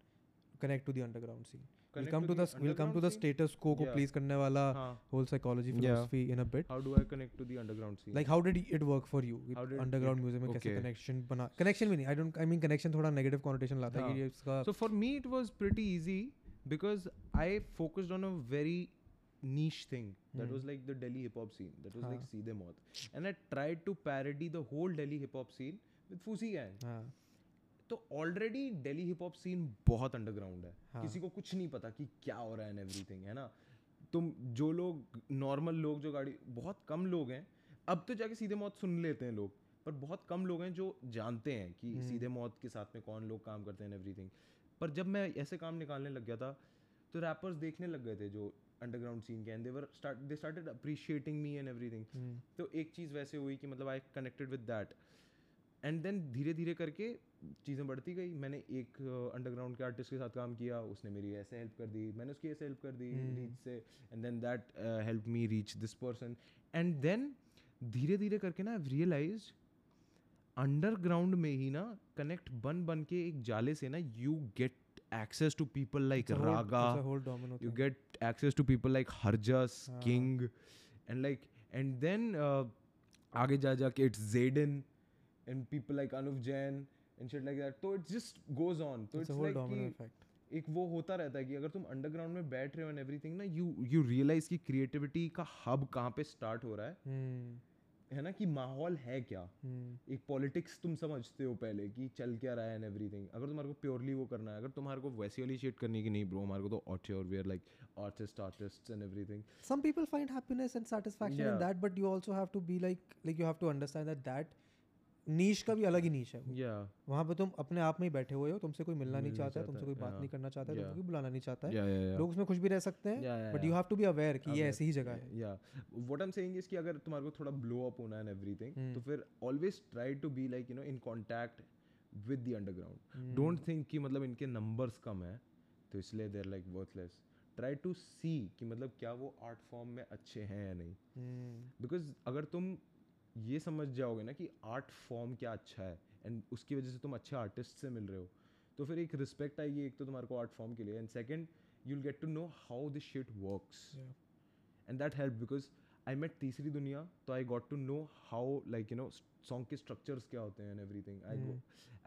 B: connect to the underground scene will come to the will come to the status को को प्लीज करने वाला whole psychology philosophy in a bit
C: how do I connect to the underground scene
B: like how did it work for you underground music में कैसे connection बना connection भी नहीं I don't I mean connection थोड़ा negative connotation लाता है कि
C: हाँ। इसका so for me it was pretty easy because I focused on a very niche thing that mm. was like the Delhi hip hop scene. That was huh. like See Them All. And I tried to parody the whole Delhi hip hop scene with फूसी gang हाँ। तो already Delhi hip hop scene बहुत underground है हाँ. किसी को कुछ नहीं पता कि क्या हो रहा है एंड एवरीथिंग है ना तुम जो लोग नॉर्मल लोग जो गाड़ी बहुत कम लोग हैं अब तो जाके सीधे मौत सुन लेते हैं लोग पर बहुत कम लोग हैं जो जानते हैं कि hmm. सीधे मौत के साथ में कौन लोग काम करते हैं एवरीथिंग पर जब मैं ऐसे काम निकालने लग गया था तो रैपर्स देखने लग गए थे जो अंडरग्राउंड सीन के and they were start they started appreciating me and everything तो एक चीज़ वैसे हुई कि मतलब I connected with that and then धीरे धीरे करके चीज़ें बढ़ती गई मैंने एक अंडरग्राउंड के आर्टिस्ट के साथ काम किया उसने मेरी ऐसे हेल्प कर दी मैंने उसकी ऐसे हेल्प कर दी रीच हम्म। से and then that help me reach this person and then धीरे धीरे करके ना आई रियलाइज अंडरग्राउंड में ही ना कनेक्ट बन बन के एक जाले से ना you get access to people like Raga you get access to people like Harjas king and like and then आगे जा जाके it's Jaden and people like Anuv Jain and shit like that. So it just goes on. So it's, it's like domino effect. एक वो होता रहता है कि अगर तुम अंडरग्राउंड में बैठ रहे हो एंड एवरीथिंग ना यू यू रियलाइज कि क्रिएटिविटी का हब कहाँ पे स्टार्ट हो रहा है hmm. है ना कि माहौल है क्या hmm. एक पॉलिटिक्स तुम समझते हो पहले कि चल क्या रहा है एंड एवरीथिंग अगर तुम्हारे को प्योरली वो करना है अगर तुम्हारे को वैसी वाली शेट करनी कि नहीं ब्रो हमारे को तो ऑटे और we are like artist artist and everything
B: some people find happiness and satisfaction in that but you also have to be like like you have to understand that that niche का भी अलग ही नीच है yeah. वहाँ पे तुम अपने आप में ही बैठे हुए हो तुमसे कोई मिलना नहीं चाहता तुमसे कोई बात नहीं करना चाहता है बुलाना नहीं चाहता है लोग उसमें खुश भी रह सकते हैं but you have to be aware कि ये ऐसी ही जगह है या
C: व्हाट आई एम सेइंग
B: अगर तुम्हारे
C: को थोड़ा ब्लो अप होना है हम्म।
B: एवरीथिंग तो
C: फिर always try to be like you know in contact with the underground don't think कि मतलब इनके नंबर्स कम है तो इसलिए they're like worthless try to see कि मतलब क्या वो आर्ट फॉर्म में अच्छे हैं या नहीं बिकॉज हम्म। hmm. अगर तुम ये समझ जाओगे ना कि आर्ट फॉर्म क्या अच्छा है एंड उसकी वजह से तुम अच्छे आर्टिस्ट से मिल रहे हो तो फिर एक रिस्पेक्ट आएगी एक तो तुम्हारे को आर्ट फॉर्म के लिए and second you will get to know how this shit works and that help because I met तीसरी दुनिया तो I got to know how like you know song के स्ट्रक्चर्स क्या होते हैं and every thing I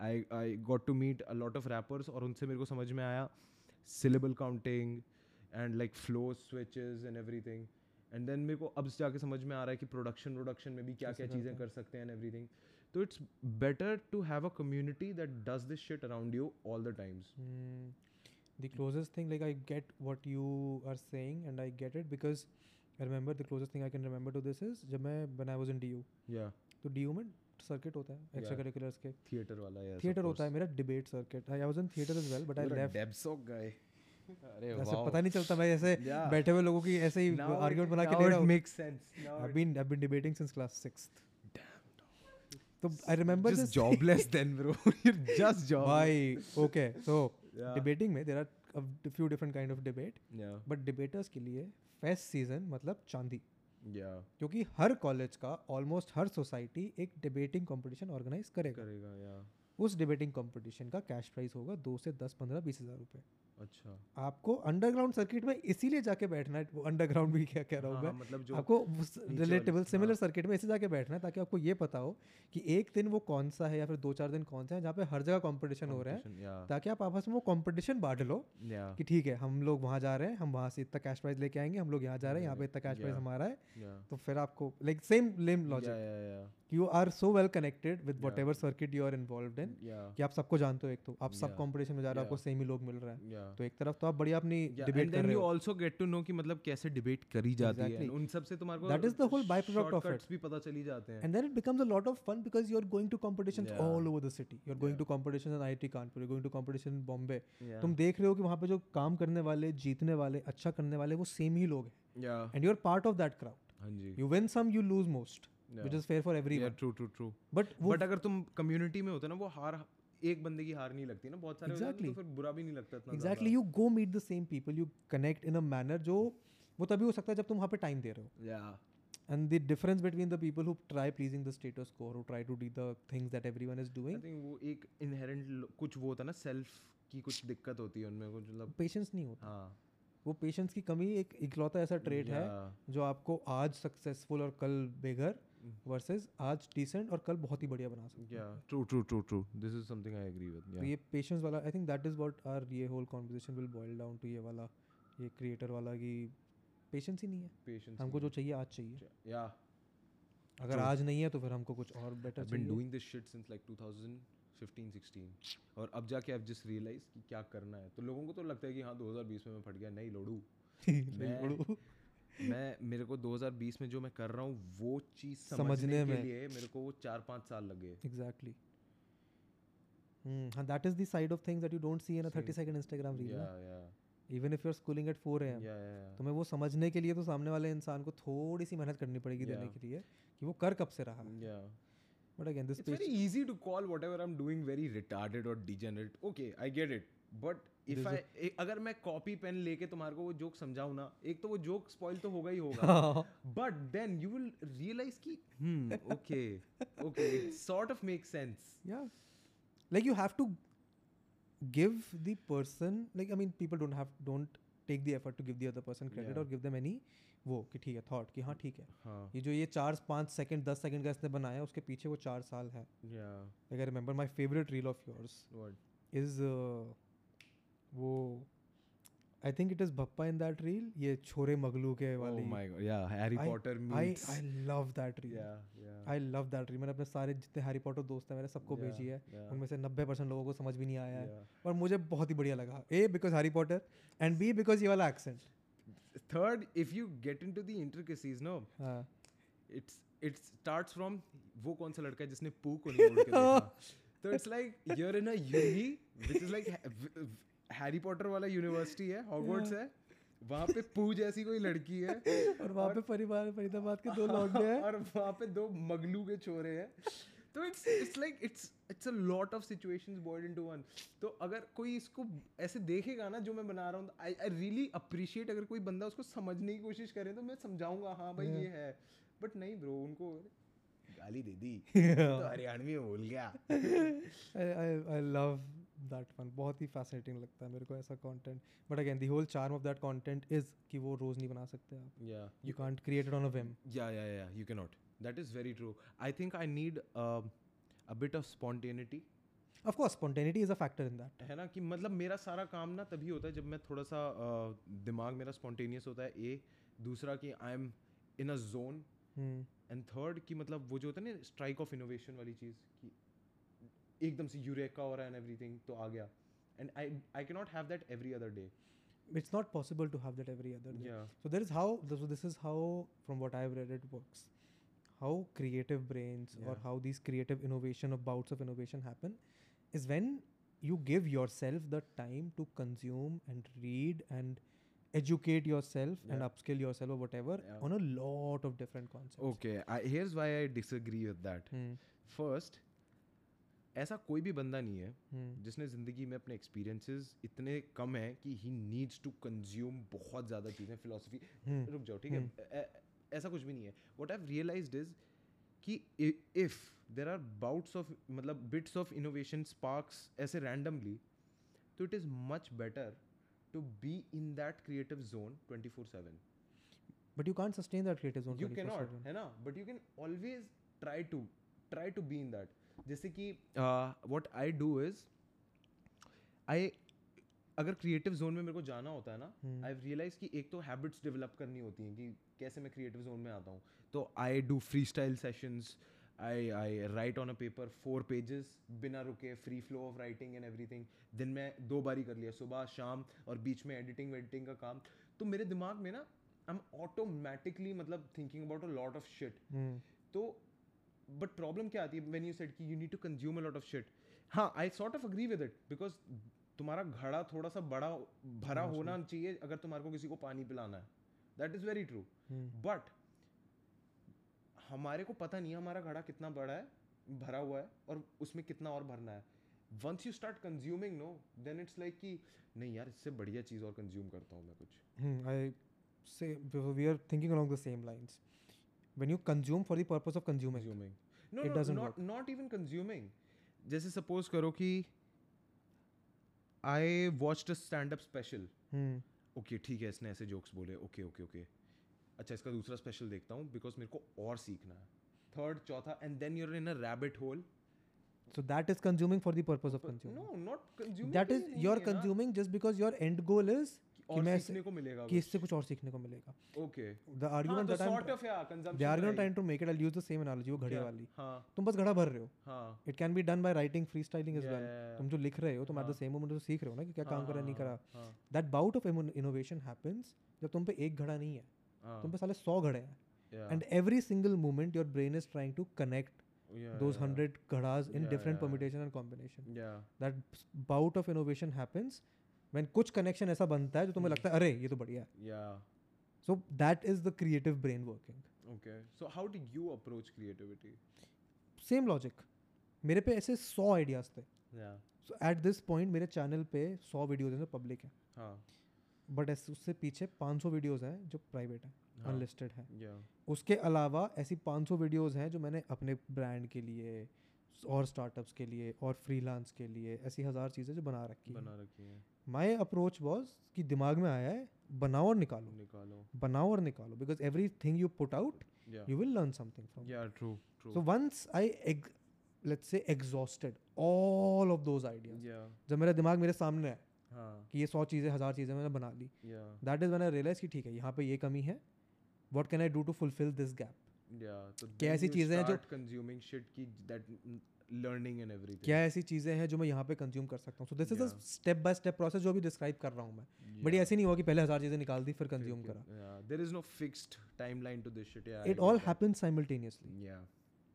C: I I got to meet a lot of rappers और उनसे मेरे को समझ में आया syllable counting and like flow switches and every thing and then मेरे को अब से जाके समझ में आ रहा है कि प्रोडक्शन प्रोडक्शन में भी क्या क्या चीज़ें हाँ। कर सकते हैं एवरी थिंग तो it's better to have a community that does this shit around you all the times
B: the closest thing like I get what you are saying and I get it because I remember the closest thing I can remember to this is जब मैं when I was in D U या तो D U में circuit होता है extra curriculars
C: के theatre वाला
B: theatre होता है मेरा debate circuit I was in theatre is well but I left डेब्सॉक ऐसे पता नहीं चलता भाई ऐसे बैठे हुए लोगों की ऐसे ही आर्ग्यूमेंट बना के ले रहा हूं makes sense I been I been debating since class 6th
C: तो I remember just jobless then bro you just job भाई
B: ओके सो डिबेटिंग में there are a few different kind of debate but debaters के लिए fest season मतलब चांदी yeah. क्योंकि हर college का ऑलमोस्ट हर सोसाइटी एक डिबेटिंग कंपटीशन ऑर्गेनाइज करेगा करेगा yeah. उस डिबेटिंग कंपटीशन का कैश प्राइस होगा दो से दस पंद्रह बीस हज़ार रुपये अच्छा आपको अंडरग्राउंड सर्किट में इसीलिए जाके बैठना है अंडरग्राउंड भी क्या कह रहा हूँ हाँ, हाँ, मतलब जो आपको रिलेटेबल सिमिलर सर्किट में इसे जाके बैठना है ताकि आपको ये पता हो कि एक दिन वो कौन सा है या फिर दो चार दिन कौन सा है जहाँ पे हर जगह कंपटीशन हो रहा है ताकि आप आपस में वो कॉम्पिटिशन बांट लो कि ठीक है हम लोग वहाँ जा रहे हैं हम वहाँ से इतना कैश प्राइज लेके आएंगे हम लोग यहाँ जा रहे हैं यहाँ पे इतना कैश प्राइज हमारा है तो फिर आपको like same lame logic you are so well connected with whatever circuit you are involve in कि आप सबको जानते हो एक तो आप सब कॉम्पिटिशन में जा रहे हो आपको सेम ही लोग मिल रहे हैं तो एक तरफ तो आप बढ़िया अपनी डिबेट कर रहे हो आल्सो गेट टू नो कि मतलब कैसे डिबेट करी जाती है उन सब से तुम्हारे को that is the whole by product of
C: it भी पता चली जाते हैं and then it
B: becomes a lot of fun because you are going to competitions all over the city you are going to competition in IIT Kanpur you going to competition in Bombay तुम देख रहे हो कि वहां पे जो काम करने वाले जीतने वाले अच्छा करने वाले वो सेम ही लोग हैं and you are part of that crowd you win some you lose most
C: which is fair for everyone true true true but but अगर तुम कम्युनिटी में होते
B: ना वो हार एक बंदे की हार नहीं लगती ना बहुत सारे exactly. तो फिर बुरा भी नहीं लगता exactly you go meet the same people you connect in a manner जो वो तभी हो सकता है जब तुम वहाँ पे टाइम दे रहे हो and the difference between the people who try pleasing the status
C: quo who try to do the things that everyone is doing I think वो एक इनहेरेंट कुछ वो होता ना सेल्फ की कुछ दिक्कत होती है उनमें कुछ मतलब पेशेंस नहीं होता हाँ वो
B: पेशेंस की कमी एक इकलौता ऐसा ट्रेट yeah. है जो आपको आज सक्सेसफुल और कल बेघर वर्सेस आज डिसेंट और कल बहुत ही बढ़िया बना सकते
C: हैं true true true true this is something I agree with
B: तो ये पेशेंस वाला I think that is what are ये whole conversation will boil down to ये वाला ये क्रिएटर वाला की पेशेंस ही नहीं है पेशेंस हमको जो चाहिए आज चाहिए या अगर आज नहीं है तो फिर हमको कुछ और बेटर
C: चाहिए doing this shit since like 2000 15, 16 और अब जाके आई जस्ट रियलाइज कि क्या करना है तो लोगों को तो लगता है कि हाँ 2020 में मैं फट गया नहीं लोडू <laughs> नहीं लोड़ू मैं मेरे को 2020 में जो मैं कर रहा हूँ वो चीज़ समझने, समझने के में. लिए मेरे को वो चार पांच साल लगे एग्जैक्टली हाँ that is the side of things that you don't see in a
B: 30 second Instagram reel even if you are schooling at 4 M मैं वो समझने के लिए तो सामने वाले इंसान को थोड़ी सी मेहनत करनी पड़ेगी yeah. देने के लिए कि वो कर कब से रहा yeah. But again, this it's very easy to call
C: I am doing very retarded और degenerate. Okay I get it but if I अगर मैं कॉपी पेन लेके तुम्हारे को वो जोक समझाऊ ना एक तो वो जोक स्पॉइल तो होगा ही होगा but then
B: you will realise
C: की okay okay
B: sort of make sense या like you have to give the person like I mean people don't have don't take the effort to give the other person credit और give them any वो कि ठीक है thought कि हाँ ठीक है हाँ। ये जो ये चार पाँच सेकंड दस सेकंड का इसने बनाया उसके पीछे वो चार साल है like I remember my favourite reel of yours what is वो आई थिंक इट इज भप्पा इन दैट रील ये छोरे मगलू के oh वाली
C: माय गॉड या Harry Potter
B: meets I I love that reel या या आई लव दैट रील मैंने अपने सारे जितने हैरी पॉटर दोस्त हैं मैंने सबको yeah, भेजी है yeah. उनमें से 90% लोगों को समझ भी नहीं आया yeah. है पर मुझे बहुत ही बढ़िया लगा A because Harry Potter and B because ये वाला accent
C: third if you get into the intricacies no it's it starts from वो कौन सा लड़का है जिसने पू को नहीं तो it's like you are in a यूही which is like Harry Potter वाला यूनिवर्सिटी है हॉगवर्ड्स है वहाँ पे पू जैसी कोई लड़की है
B: <laughs> और वहाँ पे परिवार फरीदाबाद के दो लोग हैं <laughs> और वहाँ पे दो मगलू के छोरे हैं
C: तो it's it's like it's it's a lot of situations boiled into one तो अगर कोई इसको ऐसे देखेगा ना जो मैं बना रहा हूँ आई आई रियली अप्रिशिएट अगर कोई बंदा उसको समझने की कोशिश करे तो मैं समझाऊंगा हाँ भाई ये है बट नहीं ब्रो उनको गाली दे दी <laughs> तो हरियाणवी
B: बोल गया आई लव दैट फन बहुत ही फैसिनेटिंग लगता है मेरे को ऐसा content but again the whole charm of that content is कि वो रोज नहीं बना सकते आप या you can't create it on a whim या या या you can not that is
C: very true I think I need a bit of spontaneity of
B: course spontaneity is a factor in that
C: है ना कि मतलब मेरा सारा काम ना तभी होता है जब मैं थोड़ा सा uh, दिमाग मेरा स्पॉन्टेनियस होता है ए दूसरा कि I am in a zone and third कि मतलब वो जो होता है ना स्ट्राइक ऑफ इनोवेशन वाली चीज़ कि एकदम से यूरेका हो रहा है एंड एवरीथिंग तो आ गया
B: and I I can not have that every it's not possible to have that every other day. Yeah. So there is how so this is how from what I've read it works. How creative brains or how these creative innovation or bouts of innovation happen is when you give yourself the time to consume and read and educate yourself and upskill yourself or whatever on a
C: lot of different concepts. Okay, here's why I disagree with that. Hmm. First, ऐसा कोई भी बंदा नहीं है hmm. जिसने ज़िंदगी में अपने एक्सपीरियंसेस इतने कम है कि ही नीड्स टू कंज्यूम बहुत ज़्यादा चीज़ें फिलोसफी hmm. हम्म। रुक जाओ ठीक है हम्म। ऐसा कुछ भी नहीं है वॉट आईव रियलाइज इज कि if there are bouts of मतलब बिट्स ऑफ इनोवेशन स्पार्क्स ऐसे रैंडमली तो it is much better to be in that creative zone twenty four seven but you can't sustain that creative zone you can not है ना but you can always try to try to be in that जैसे कि what I do is I अगर creative zone में मेरे को जाना होता है ना आई हम्म। रियलाइज कि एक तो हैबिट्स डेवलप करनी होती हैं कि कैसे मैं क्रिएटिव जोन में आता हूँ तो I do freestyle sessions I I write on a paper four pages बिना रुके free flow of writing and every thing दिन में दो बारी कर लिया सुबह शाम और बीच में एडिटिंग वेडिटिंग का काम तो मेरे दिमाग में ना आई एम ऑटोमेटिकली मतलब thinking about a lot of shit तो बट प्रॉब्लम क्या आती है वैन यू सेट कि you need to consume a lot of shit हाँ I sort of agree with it because तुम्हारा घड़ा थोड़ा सा बड़ा भरा होना चाहिए अगर तुम्हारे को किसी को पानी पिलाना है that is very true but हमारे को पता नहीं है हमारा घड़ा कितना बड़ा है भरा हुआ है और उसमें कितना और भरना है once you start consuming no then it's like कि नहीं यार इससे बढ़िया चीज़ और कंज्यूम करता हूँ मैं कुछ I say we are thinking along the same lines when you consume for the purpose of consuming. no, it no, doesn't not, work. not even consuming जैसे सपोज करो कि I watched a stand up special okay ठीक है इसने ऐसे jokes बोले okay okay okay अच्छा इसका दूसरा स्पेशल देखता हूँ बिकॉज मेरे को और सीखना है थर्ड चौथा and then you're in a rabbit hole
B: so that is consuming for the purpose of but
C: consuming no not consuming
B: that is you're consuming just because your end goal is
C: कि मैं सीखने को मिलेगा कि इससे कुछ और
B: सीखने
C: को मिलेगा okay the argument that I sort of या consumption they are not trying
B: to make it I use the same analogy वो घड़े वाली हां तुम बस घड़ा भर रहे हो हां it can be done by writing free styling as well तुम जो लिख रहे हो तुम एट द सेम मोमेंट सीख रहे हो ना कि क्या काम करा नहीं करा that bout of innovation happens जब तुम पे एक घड़ा नहीं है हाँ। तुम पे साले 100 घड़े हैं and every single moment your brain is trying to connect Yeah, those yeah. 100 kadas in yeah, different permutation and combination. Yeah. That bout of innovation happens when कुछ कनेक्शन ऐसा बनता है जो तुम्हें hmm. लगता है अरे ये तो बढ़िया है या so that is the creative brain working
C: okay so how did you approach creativity
B: same logic मेरे पे ऐसे सौ आइडियाज थे सो एट दिस पॉइंट मेरे चैनल पे सौ वीडियोज हैं जो पब्लिक है बट ऐसे उससे पीछे 500 वीडियोस हैं जो प्राइवेट हैं अनलिस्टेड हाँ. हैं उसके अलावा ऐसी 500 वीडियोस हैं जो मैंने अपने ब्रांड के लिए और स्टार्टअप्स के लिए और फ्रीलांस के लिए ऐसी हज़ार चीज़ें जो बना रखी बना रखी हैं माय अप्रोच वाज कि दिमाग में आया है बनाओ और निकालो निकालो बनाओ और निकालो because everything you put out you will learn something from true true so once I let's say exhausted all of those ideas जब मेरा दिमाग मेरे सामने है हाँ. कि ये सौ चीज़ें हज़ार चीज़ें मैंने बना ली that is one I realise कि ठीक है यहाँ पे ये कमी है what can I do to fulfil this gap क्या ऐसी चीज़ें हैं जो कंज्यूमिंग शिट की दैट लर्निंग एंड एवरी क्या ऐसी चीज़ें हैं जो मैं यहाँ पे कंज्यूम कर सकता हूँ so this is a step by step process जो भी
C: डिस्क्राइब कर रहा हूँ मैं बट ऐसे
B: नहीं हुआ कि पहले हज़ार चीज़ें
C: निकाल
B: दी फिर कंज्यूम
C: करा there is no fixed time line to this it all happen simultaneously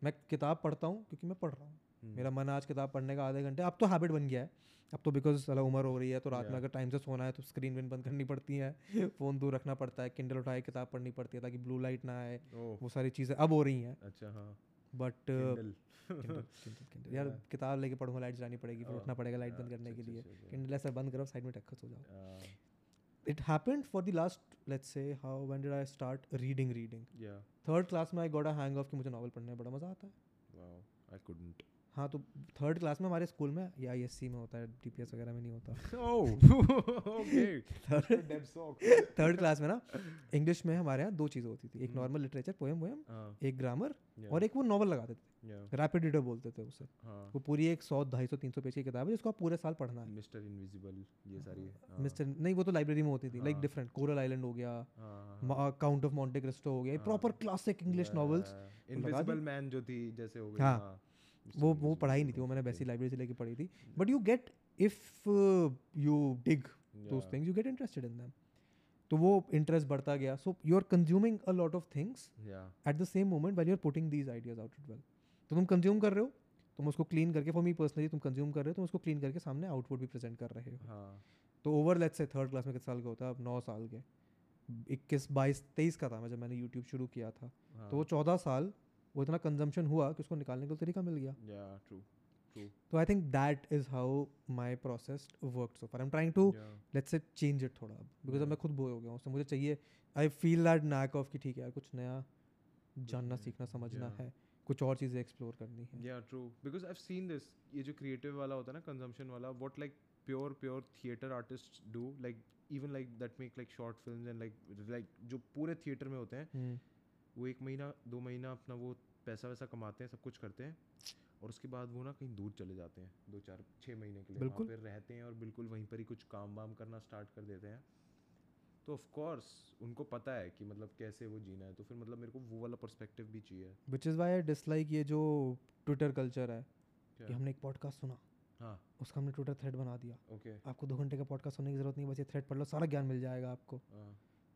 B: मैं किताब पढ़ता हूँ क्योंकि मैं पढ़ रहा हूँ hmm. मेरा मन आज किताब पढ़ने का आधे घंटे अब तो हैबिट बन गया है अब तो बिकॉज अला उम्र हो रही है तो रात में अगर टाइम से सोना है तो स्क्रीन विन बंद करनी पड़ती है फ़ोन <laughs> दूर रखना पड़ता है किंडल उठाए किताब पढ़नी पड़ती है ताकि ब्लू लाइट ना आए oh. वो सारी चीज़ें अब हो रही हैं अच्छा हाँ बट uh, <laughs> यार हाँ। किताब लेके पढ़ूंगा लाइट जलानी पड़ेगी फिर हाँ। उठना पड़ेगा लाइट हाँ, बंद करने अच्छा, के अच्छा, लिए किंडल अच्छा, ऐसा बंद करो साइड में टक्कर सो जाओ it happened for the last let's say how when did I start reading reading third class में I got a hang of कि मुझे नॉवल पढ़ने में बड़ा मजा आता है
C: वाओ आई कुडंट
B: हाँ तो थर्ड क्लास में हमारे स्कूल में या आई एस सी में होता है टी वगैरह में नहीं होता थर्ड oh, क्लास <laughs> में ना इंग्लिश में हमारे यहाँ दो चीज़ें होती थी एक नॉर्मल लिटरेचर पोएम वोएम एक ग्रामर और एक वो नॉवल लगाते थे रैपिड रीडर बोलते थे उसे हाँ। वो पूरी एक सौ ढाई सौ तीन सौ पेज की किताब है जिसको आप पूरे साल पढ़ना है मिस्टर इनविजिबल ये सारी मिस्टर हाँ। नहीं वो तो लाइब्रेरी में होती थी लाइक डिफरेंट कोरल आइलैंड हो गया काउंट ऑफ मॉन्टे क्रिस्टो हो गया proper classic English novels Invisible Man जो थी जैसे हो गई हाँ, हाँ। वो वो पढ़ाई नहीं थी वो मैंने वैसी लाइब्रेरी से लेके पढ़ी थी but you get if you dig things you get interested in them तो वो इंटरेस्ट बढ़ता गया so you are consuming a lot of things at the same moment well you are putting these ideas out it well तो तुम consume कर रहे हो तुम उसको क्लीन करके फॉर मी पर्सनली तुम कंज्यूम कर रहे हो तुम उसको क्लीन करके सामने आउटपुट भी प्रेजेंट कर रहे हो हाँ. तो over let's say third class में कितने साल का होता है अब नौ साल के इक्कीस बाईस तेईस का था मैं जब मैंने यूट्यूब शुरू किया था हाँ. तो वो चौदह साल वो इतना कंजम्पशन हुआ कि उसको निकालने का तरीका मिल
C: गया ट्रू
B: तो I think that is how my process work so for I am trying to let's say change it थोड़ा बिकॉज मैं खुद बोर हो गया हूँ उससे मुझे चाहिए I feel that knack of कि ठीक है यार कुछ नया जानना सीखना समझना है कुछ और चीज़ें एक्सप्लोर करनी
C: है या true because I seen this ये जो क्रिएटिव वाला होता है ना कंजम्पशन वाला what like pure pure theatre artist do like even like that make like short film and like like जो पूरे थिएटर में होते हैं हम्म। वो एक महीना दो महीना अपना वो पैसा वैसा कमाते हैं सब कुछ करते हैं और उसके बाद वो ना कहीं दूर चले जाते हैं दो चार छः महीने के लिए
D: बिल्कुल फिर
C: रहते हैं और बिल्कुल वहीं पर ही कुछ काम वाम करना स्टार्ट कर देते हैं तो ऑफ कोर्स उनको पता है कि मतलब कैसे वो जीना है तो फिर मतलब मेरे को वो वाला पर्सपेक्टिव
D: भी चाहिए विच इज़ वाई डिसलाइक ये जो ट्विटर कल्चर है कि हमने एक पॉडकास्ट सुना हाँ उसका हमने ट्विटर थ्रेड बना दिया ओके आपको दो घंटे का पॉडकास्ट सुनने की जरूरत नहीं बस ये थ्रेड पढ़ लो सारा ज्ञान मिल जाएगा आपको हाँ.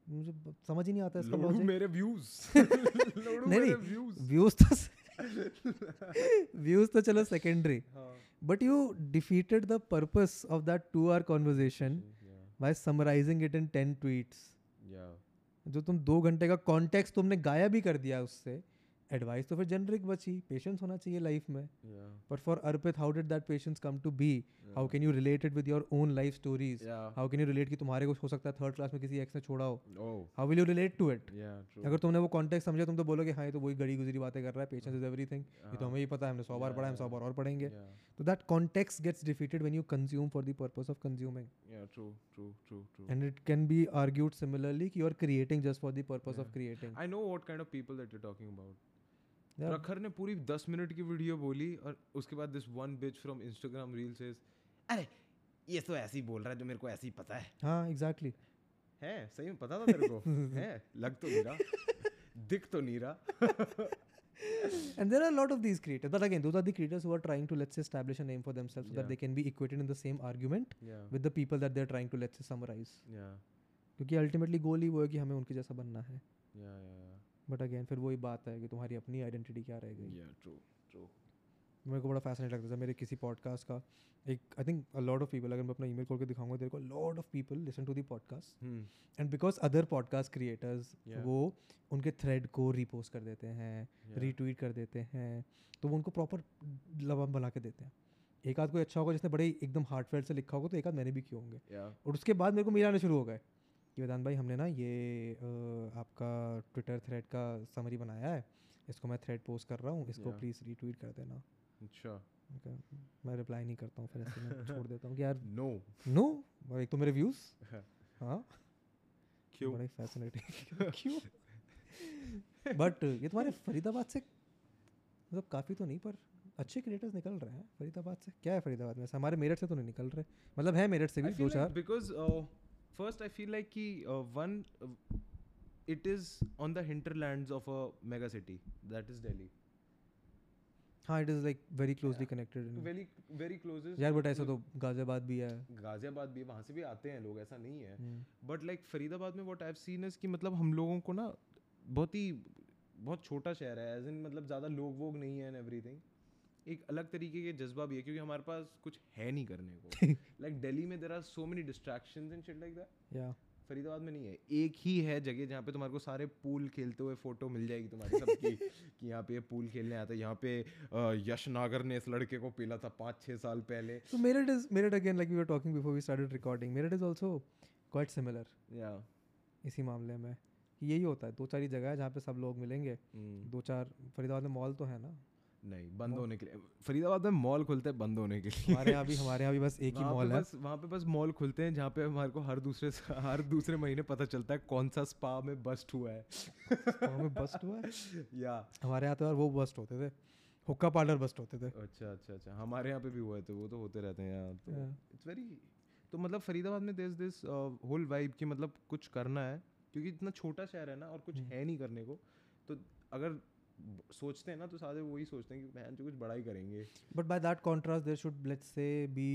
D: मुझे समझ ही नहीं आता
C: इसका लॉजिक मेरे व्यूज <laughs> नहीं नहीं
D: व्यूज तो व्यूज तो चलो secondary but you defeated the purpose of that to our conversation by summarising it in ten tweets जो तुम दो घंटे का कॉन्टेक्स्ट तुमने गाया भी कर दिया उससे एडवाइस तो फिर जेनरिक बची पेशेंस होना चाहिए लाइफ में but for Arpit how did that patience come to be how can you related with your own life stories how can you relate कि तुम्हारे कुछ हो सकता है थर्ड क्लास में किसी एक्स ने छोड़ा हो how will you relate to it अगर तुमने वो कॉन्टेक्ट समझा तुम तो बोलोगे हाँ ये तो वही गड़ी गुजरी बातें कर रहा है पेशेंस इज एवरीथिंग ये तो हमें ही पता है हमने सौ बार पढ़ा है हम सौ बार और पढ़ेंगे तो that context gets defeated when you consume for the purpose of consuming and it can be argued similarly कि you are creating just for the purpose of creating
C: I know what kind of people that you talking about Prakhar ने पूरी दस minute की video बोली और उसके बाद this one bitch from Instagram reel से अरे ये तो ऐसे ही बोल रहा है जो मेरे को ऐसे ही पता है
D: हाँ एग्जैक्टली exactly.
C: है सही में पता था तेरे को है लग तो नहीं रहा दिख तो नहीं रहा
D: and there are a lot of these creators but again those are the creators who are trying to let's say establish a name for themselves so yeah. that they can be equated in the same argument yeah. with the people that they're trying to let's say summarize yeah क्योंकि ultimately goal ही वो है कि हमें उनके जैसा बनना है yeah, yeah, बट अगेन फिर वही बात है कि
C: तुम्हारी अपनी आइडेंटिटी क्या रह गई ट्रू ट्रू मेरे को बड़ा फैसिनेट
D: लगता था मेरे किसी पॉडकास्ट का एक I think a lot of people अगर मैं अपना ईमेल खोल के दिखाऊंगा तेरे को lot of people listen to the podcast and because other podcast creators वो उनके थ्रेड को रिपोस्ट कर देते हैं रीट्वीट yeah. कर देते हैं तो वो उनको प्रॉपर लबम बना के देते हैं एक आध कोई अच्छा होगा जिसने बड़े एकदम हार्डवेयर से लिखा होगा तो एक आध मैंने भी किए होंगे yeah. और उसके बाद मेरे को मेल शुरू हो गए कि वेदांत भाई हमने ना ये आपका ट्विटर थ्रेड का समरी बनाया है इसको मैं थ्रेड पोस्ट कर रहा हूँ इसको प्लीज़ रीट्वीट कर देना अच्छा Okay. मैं रिप्लाई नहीं करता हूँ फिर ऐसे मैं छोड़ देता हूँ कि यार नो नो no? एक तो मेरे व्यूज <laughs> हाँ क्यों बड़ा फैसिनेटिंग <laughs> क्यों बट ये तुम्हारे फरीदाबाद से मतलब काफ़ी तो नहीं पर अच्छे क्रिएटर्स निकल रहे हैं फरीदाबाद से क्या है फरीदाबाद में हमारे मेरठ से तो नहीं निकल रहे मतलब है मेरठ से भी दो चार
C: because first I feel like कि one it is on the hinterland of a mega city that is Delhi
D: हाँ it is like very closely connected very very close यार बट ऐसा तो गाजियाबाद भी है
C: गाजियाबाद भी वहाँ से भी आते हैं लोग ऐसा नहीं है बट हम्म। लाइक फरीदाबाद में वॉट आई सीन इज कि मतलब हम लोगों को ना बहुत ही बहुत छोटा शहर है एज इन मतलब ज़्यादा लोग वोग नहीं है एंड एवरीथिंग एक अलग तरीके के जज्बा भी है क्योंकि हमारे पास कुछ है नहीं करने को लाइक <laughs> दिल्ली में there are so many distraction and shit like that या फरीदाबाद में नहीं है एक ही है जगह जहाँ पे तुम्हारे को सारे पूल खेलते हुए फोटो मिल जाएगी तुम्हारी सबकी <laughs> कि यहाँ पे पूल खेलने आता है यहाँ पे यश नागर ने इस लड़के को पीला था पाँच छः साल पहले
D: तो Meerut is Meerut again like we are talking before we started recording Meerut is also quite similar या इसी मामले में यही होता है दो चार ही जगह है जहाँ पे सब लोग मिलेंगे hmm. दो चार फरीदाबाद में मॉल तो है ना
C: नहीं बंद होने के लिए फरीदाबाद में मॉल खुलते हैं बंद होने के लिए
D: हमारे यहाँ भी हमारे यहाँ भी बस एक ही मॉल है वहाँ पे बस
C: मॉल खुलते हैं जहाँ पे हमारे को हर दूसरे हर दूसरे महीने पता चलता है कौन सा स्पा में
D: बस्ट हुआ है में बस्ट हुआ है या हमारे यहाँ तो यार वो बस्ट होते थे हुक्का पार्लर
C: बस्ट होते थे अच्छा अच्छा अच्छा हमारे यहाँ पे भी हुए थे तो वो तो होते रहते हैं यहाँ तो इट्स हाँ। वेरी तो मतलब फरीदाबाद में दिस दिस होल वाइब की मतलब कुछ करना है क्योंकि इतना छोटा शहर है ना और कुछ हम्म। है नहीं करने को तो अगर सोचते हैं ना तो सारे वही सोचते हैं कि बहन जो कुछ बड़ा ही करेंगे
D: but by that contrast there should let's say be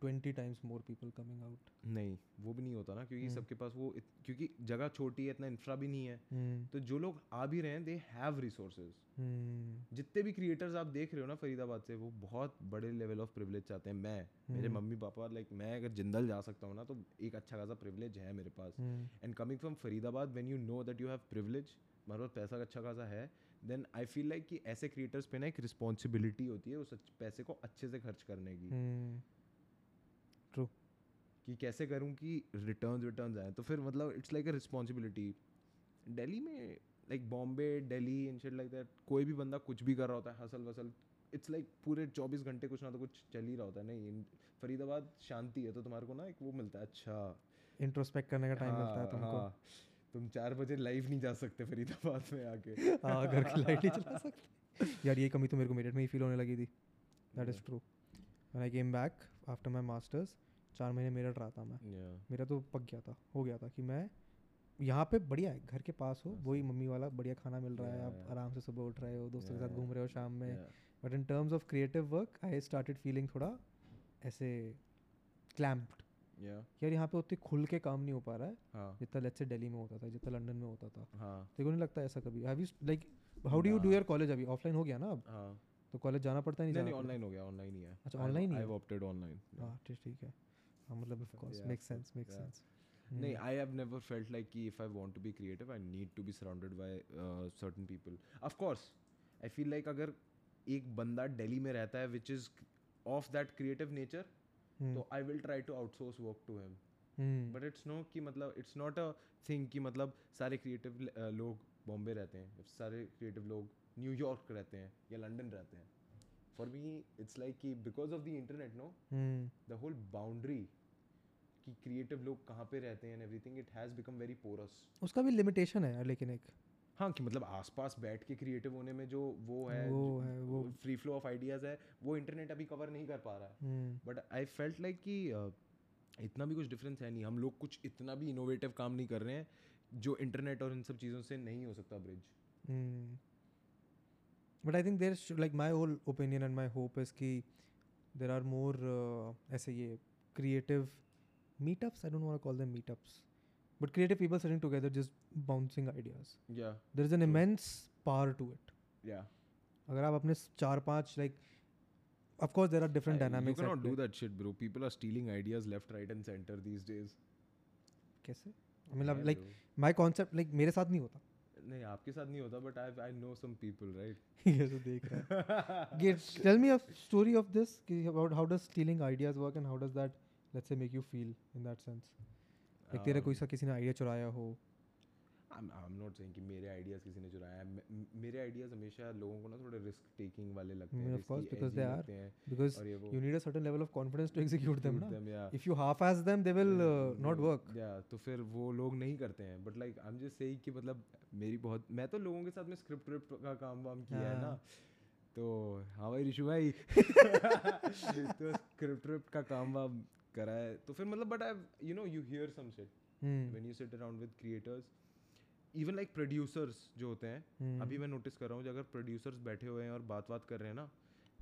D: twenty times more people coming out
C: नहीं वो भी नहीं होता ना क्योंकि hmm. सबके पास वो इत, क्योंकि जगह छोटी है इतना इंफ्रा भी नहीं है hmm. तो जो लोग आ भी रहे हैं दे हैव रिसोर्सेज जितने भी क्रिएटर्स आप देख रहे हो ना फरीदाबाद से वो बहुत बड़े लेवल ऑफ प्रिविलेज चाहते हैं मैं मेरे hmm. मम्मी पापा लाइक मैं अगर जिंदल जा सकता हूँ ना तो एक अच्छा खासा प्रिविलेज है मेरे पास and coming from Faridabad when you know that you have privilege हमारे पास पैसा अच्छा खासा है देन आई फील लाइक कि ऐसे क्रिएटर्स पे ना एक रिस्पॉन्सिबिलिटी होती है उस पैसे को अच्छे से खर्च करने की ट्रू हम्म। कि कैसे करूं कि रिटर्न्स रिटर्न्स आए तो फिर मतलब it's like a responsibility daily में like Bombay daily in shade like that कोई भी बंदा कुछ भी कर रहा होता है हसल वसल इट्स लाइक पूरे चौबीस घंटे कुछ ना तो कुछ चल ही रहा होता है नहीं फरीदाबाद शांति है तो तुम्हारे को ना एक वो मिलता है अच्छा
D: इंट्रोस्पेक्ट करने का टाइम मिलता है हाँ, तुमको
C: हाँ। तुम चार बजे लाइव नहीं जा सकते फरीदाबाद में आके
D: हाँ घर की लाइट नहीं चला सकते यार ये कमी तो मेरे को मेरठ में ही फील होने लगी थी that is true man I came back after my masters चार महीने मेरठ रहा था मैं yeah. मेरा तो पक गया था हो गया था कि मैं यहाँ पे बढ़िया है घर के पास हो वही मम्मी वाला बढ़िया खाना मिल रहा है आप आराम से सुबह उठ रहे हो दोस्तों के साथ घूम रहे हो शाम में but in terms of creative work I started feeling थोड़ा ऐसे क्लैम्प्ड yeah. यार यहाँ पे उतनी खुल के काम नहीं हो पा रहा है हाँ. जितना लेट्स से दिल्ली में होता था जितना लंदन में होता था हाँ. तेरे को नहीं लगता ऐसा कभी have you like how do you do your college अभी ऑफलाइन हो गया ना अब हाँ. तो कॉलेज जाना पड़ता नहीं नहीं
C: ऑनलाइन हो गया ऑनलाइन ही
D: है अच्छा ऑनलाइन
C: ही आई हैव ऑप्टेड ऑनलाइन हां ठीक
D: ठीक है हां मतलब of course make sense make sense नहीं I have never
C: felt like कि if I want to be creative I need to be surrounded by certain people of course I feel like अगर एक बंदा दिल्ली में रहता है which is of that creative nature Hmm. तो I will try to outsource work to him but it's no कि मतलब it's not a thing कि मतलब सारे क्रिएटिव uh, लोग बॉम्बे रहते हैं सारे क्रिएटिव लोग न्यूयॉर्क रहते हैं या लंदन रहते हैं फॉर मी इट्स लाइक कि because of the internet no the whole boundary कि क्रिएटिव लोग कहाँ पे रहते हैं and everything it has become very porous
D: उसका भी लिमिटेशन है लेकिन एक
C: हाँ कि मतलब आसपास बैठ के क्रिएटिव होने में जो वो है वो है वो फ्री फ्लो ऑफ आइडियाज़ है वो इंटरनेट अभी कवर नहीं कर पा रहा है बट आई फेल्ट लाइक कि इतना भी कुछ डिफरेंस है नहीं हम लोग कुछ इतना भी इनोवेटिव काम नहीं कर रहे हैं जो इंटरनेट और इन सब चीज़ों से नहीं हो सकता bridge
D: but I think there like my whole opinion and my hope is कि देर आर मोर ऐसे ये creative meetups I don't want call them meetups but creative people sitting together just bouncing ideas yeah there is an true. immense power to it yeah अगर of course there are different I, dynamics
C: you cannot do that shit bro people are stealing ideas left right and center these days
D: कैसे आई like like my concept, like, मेरे साथ नहीं होता
C: नहीं आपके साथ नहीं होता but I I know some people right
D: ये तो देख रहा है tell me a story of this about how does stealing ideas work and how does that let's say make you feel in that sense like तेरा कोई um, सा किसी ने आइडिया चुराया हो
C: आई एम नॉट सेइंग कि मेरे ideas किसी ने चुराया मेरे आइडियाज हमेशा लोगों को ना थोड़े रिस्क टेकिंग वाले लगते हैं
D: of course because they are because you need a certain level of confidence to execute them ना if you half ass them they will not work
C: या तो फिर वो लोग नहीं करते हैं but like I am just saying कि मतलब मेरी बहुत मैं तो लोगों के साथ में स्क्रिप्ट विप्ट का काम वाम किया है ना हाँ। तो हाँ भाई ऋषु भाई <laughs> तो स्क्रिप्ट का काम वाम करा है तो फिर मतलब but I you know you hear some shit when you sit around with creators even like producers जो होते हैं hmm. अभी मैं नोटिस कर रहा हूँ अगर प्रोड्यूसर्स बैठे हुए हैं और बात बात कर रहे हैं ना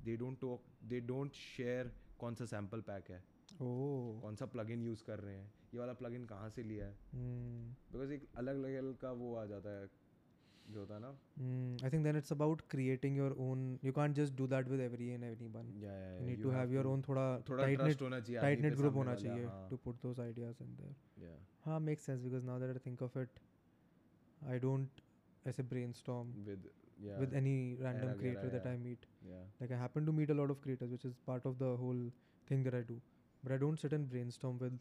C: they don't talk they don't share कौन सा सैम्पल पैक है oh. कौन सा प्लगइन यूज़ कर रहे हैं ये वाला प्लगइन कहाँ से लिया है बिकॉज hmm. एक अलग लेवल का वो आ जाता है
D: जो था ना I think then it's about creating your own you can't just do that with every and everyone you need to have your own थोड़ा
C: tight net
D: tight net group होना चाहिए to put those ideas in there हां makes sense because now that I think of it I don't ऐसे brainstorm with yeah, with any random creator that I meet yeah. like I happen to meet a lot of creators which is part of the whole thing that I do but I don't sit and brainstorm with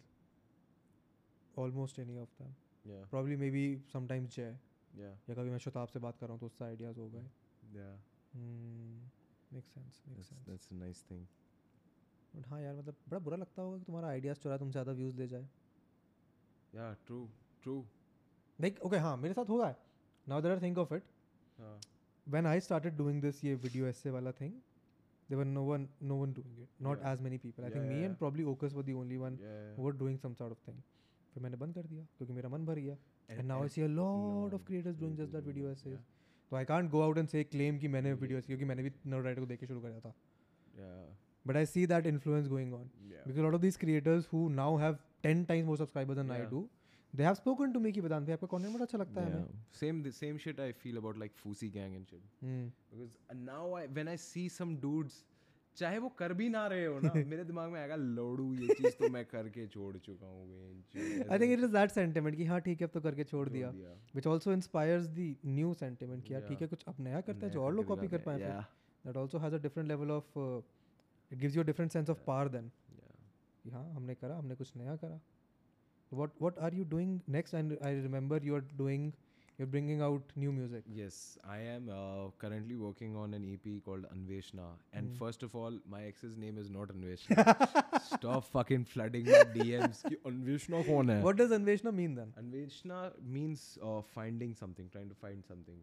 D: almost any of them yeah probably maybe sometimes Jay या कभी मैं शताब से बात कर रहा हूँ तो उससे आइडियाज़ हो गए make sense make sense
C: that's a nice thing
D: but हाँ यार मतलब बड़ा बुरा लगता होगा कि तुम्हारा आइडियाज़ चुरा तुम ज़्यादा व्यूज़ ले जाए
C: या ट्रू ट्रू
D: लाइक ओके हाँ मेरे साथ हुआ है now that are think of it when I started doing this ये वीडियो ऐसे वाला thing there were no one no one doing it not as many people I think me and me ओकस were probably only one the only one yeah, yeah. who were doing फिर मैंने बंद कर दिया क्योंकि मेरा मन भर गया And, and now and I see a lot no, of creators doing just that video essays. तो I can't go out and say claim कि मैंने वीडियो ऐसी क्योंकि मैंने भी नर्ड राइटर को देख के शुरू करा था but I see that influence going on because lot of this creators who now have ten times more subscribers and I do they have spoken to me कि वेदांत भाई आपका कंटेंट बहुत अच्छा लगता है
C: same same shit I feel about like फूसी gang and shit because now I when I see some dudes चाहे वो कर भी ना रहे हो ना <laughs> मेरे दिमाग में आएगा लोड़ू ये चीज तो मैं करके छोड़ चुका हूँ I think it is that
D: sentiment कि हाँ ठीक है अब तो करके छोड़ दिया which also inspires the new sentiment कि यार ठीक है कुछ अब नया करते हैं जो और लोग कॉपी कर पाए that also has a different level of it gives you different sense of power then कि हाँ हमने करा हमने कुछ नया करा what what are you doing next and I remember you are doing You're bringing out new music.
C: Yes, I am uh, currently working on an EP called Anveshna. And mm. first of all, my ex's name is not Anveshna. <laughs> Stop fucking flooding my DMs. Ki Anveshna kaun hai?
D: What does Anveshna mean then?
C: Anveshna means uh, finding something, trying to find something.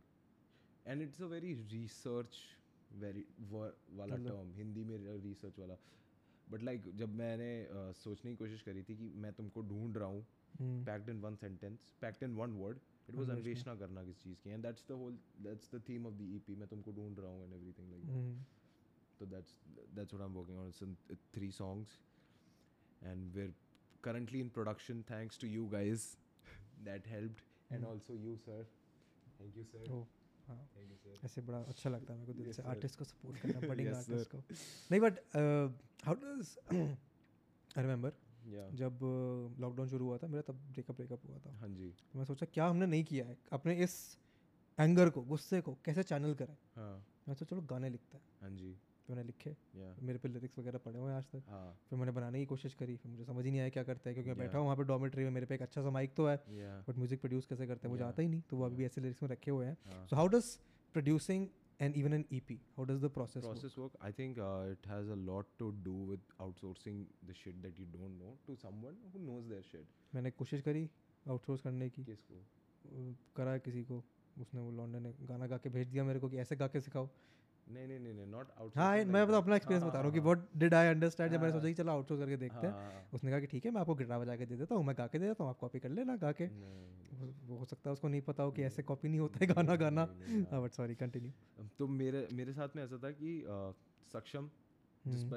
C: And it's a very research very वाला term. Hindi में research वाला. But like like, जब मैंने uh, सोचने की कोशिश करी थी कि मैं तुमको ढूंढ रहा हूँ packed in one sentence packed in one word it was अन्वेषणा करना किसी चीज़ की and that's the whole that's the theme of the E P मैं तुमको ढूंढ रहा हूँ एंड एवरी थिंग लाइक तो that's that's what I am working on three songs and where currently in production thanks to you guys that helped and mm. also you sir thank you sir oh.
D: हाँ ऐसे बड़ा अच्छा लगता है मेरे को दिल yes, से आर्टिस्ट को सपोर्ट करना <laughs> पड़ेगा yes, आर्टिस्ट को नहीं but how does I remember जब लॉकडाउन शुरू हुआ था मेरा तब ब्रेकअप ब्रेकअप हुआ था हाँ जी तो मैं सोचा क्या हमने नहीं किया है अपने इस एंगर को गुस्से को कैसे चैनल करें हाँ. मैं सोचा चलो गाने लिखते हैं
C: हाँ जी
D: तो मैंने लिखे yeah. मेरे पे लिरिक्स वगैरह पड़े हुए हैं आज तक हाँ. फिर मैंने बनाने की कोशिश करी फिर मुझे समझ ही नहीं आया क्या करते हैं क्योंकि yeah. मैं बैठा हूँ वहाँ पे डॉमेट्री में मेरे पे एक अच्छा सा माइक तो है बट म्यूजिक प्रोड्यूस कैसे करते हैं मुझे आता ही नहीं तो वो अभी भी ऐसे लिरिक्स में रखे हुए हैं so how does producing and even an EP? How does the process, process work? work? I
C: think uh, it has a lot to do with outsourcing the shit that you don't know to someone who knows their shit.
D: मैंने कोशिश करी outsource करने की किसको करा किसी को उसने वो लॉन्डन ने गाना गा के भेज दिया मेरे को कि ऐसे गा के सिखाओ
C: नहीं नहीं नहीं नॉट
D: आउट हाँ मैं मतलब अपना एक्सपीरियंस हाँ, बता रहा हूँ कि व्हाट डिड आई अंडरस्टैंड जब मैंने हाँ। सोचा कि चलो आउटसोर्स करके देखते हैं हाँ, उसने कहा कि ठीक है मैं आपको गिटार बजा के दे देता हूँ मैं गा के दे देता हूँ आप कॉपी कर लेना गा के वो हो सकता है उसको नहीं पता हो कि ऐसे कॉपी नहीं होता है गाना गाना बट सॉरी कंटिन्यू
C: तो मेरे मेरे साथ में ऐसा था कि Saksham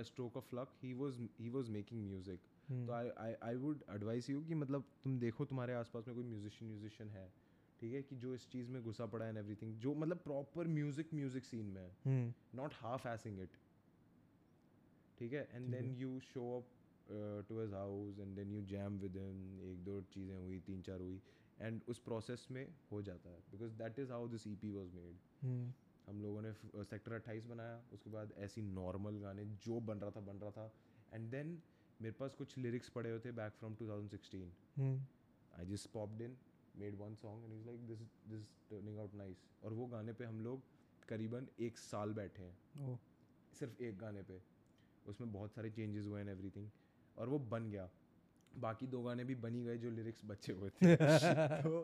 C: stroke of luck he was he was making music तो I I would advise you कि मतलब तुम देखो तुम्हारे आसपास में कोई म्यूजिशियन म्यूजिशियन है ठीक है कि जो इस चीज़ में घुसा पड़ा एंड एवरीथिंग जो मतलब प्रॉपर म्यूजिक म्यूजिक सीन में है नॉट हाफ एसिंग इट ठीक है and then you show up to his house and then you jam with him एक दो चीज़ें हुई तीन चार हुई एंड उस प्रोसेस में हो जाता है because that is how this EP was was made हम लोगों ने सेक्टर uh, अट्ठाईस बनाया उसके बाद ऐसी नॉर्मल गाने जो बन रहा था बन रहा था एंड देन मेरे पास कुछ लिरिक्स पड़े हुए थे back from two thousand sixteen I just popped in made one song and is like this this turning out nice और वो गाने पे हम लोग करीबन एक साल बैठे हैं oh. सिर्फ एक गाने पे उसमें बहुत सारे चेंजेस हुए हैं एवरीथिंग और वो बन गया बाकी दो गाने भी बनी गए जो लिरिक्स बचे हुए थे <laughs> तो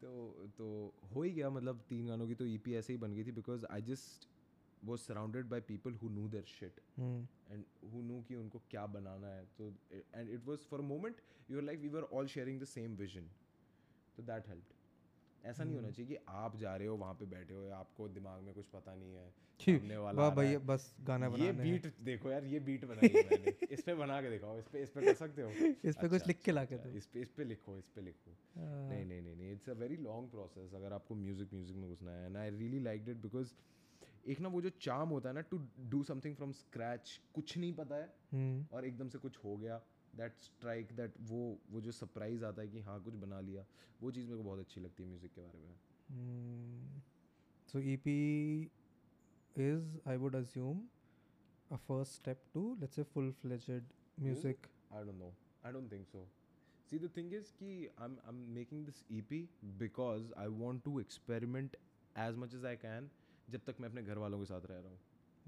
C: तो तो हो ही गया मतलब तीन गानों की तो ई e ऐसे ही बन गई थी बिकॉज आई जस्ट वो surrounded by people who knew their shit and who knew कि उनको क्या बनाना है तो and it was for moment you're like we were all sharing the same vision तो दैट हेल्प्ड ऐसा नहीं होना hmm. चाहिए कि आप जा रहे हो वहाँ पे बैठे हो आपको दिमाग में कुछ पता नहीं है सामने वाला वाह बस गाना बना ये बीट देखो यार ये बीट बनाई है मैंने <laughs> इस पे बना के दिखाओ इस पे इस पे कर सकते हो <laughs> इस पे कुछ अच्छा, लिख के ला के अच्छा, दो इस पे इस पे लिखो इस पे लिखो हाँ। नहीं नहीं नहीं it's a very long process अगर आपको म्यूजिक म्यूजिक में घुसना है and I really it because एक ना वो जो होता है ना to do something from scratch कुछ नहीं पता है hmm. और एकदम से कुछ हो गया दैट स्ट्राइक दैट वो वो जो सरप्राइज आता है कि हाँ कुछ बना लिया वो चीज़ मेरे को बहुत अच्छी लगती है म्यूज़िक के बारे में so E P is I would assume a first step to let's a full fledged music I don't know I don't think so see the thing is कि I am making this E P because I want to experiment as much as I can जब तक मैं अपने घर वालों के साथ रह रहा हूँ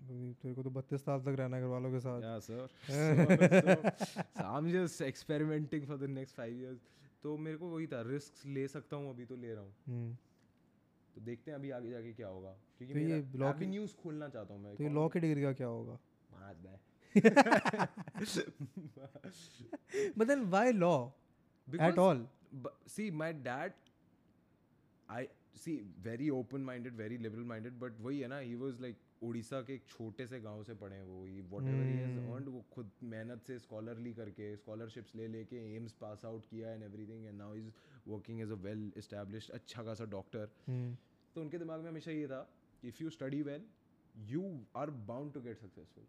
D: तेरे को तो बत्तीस साल तक रहना घर वालों के
C: साथ या sir I am just experimenting for the next five years तो मेरे को वही था रिस्क ले सकता हूँ अभी तो ले रहा हूँ हम्म। तो देखते हैं अभी आगे जाके क्या होगा क्योंकि तो ये लॉ की न्यूज़ खोलना
D: चाहता हूँ मैं तो लॉ की डिग्री का क्या होगा मार दे मतलब why law
C: at all see my dad I see very open minded very liberal minded but वही है ना ही वाज लाइक उड़ीसा के एक छोटे से गांव से पढ़े वो ये वॉट एवर अर्नड वो खुद मेहनत से स्कॉलरली करके स्कॉलरशिप्स ले लेके एम्स पास आउट किया and everything and now is working as a well establish अच्छा खासा डॉक्टर hmm. तो उनके दिमाग में हमेशा ये था if you study well you are bound to get successful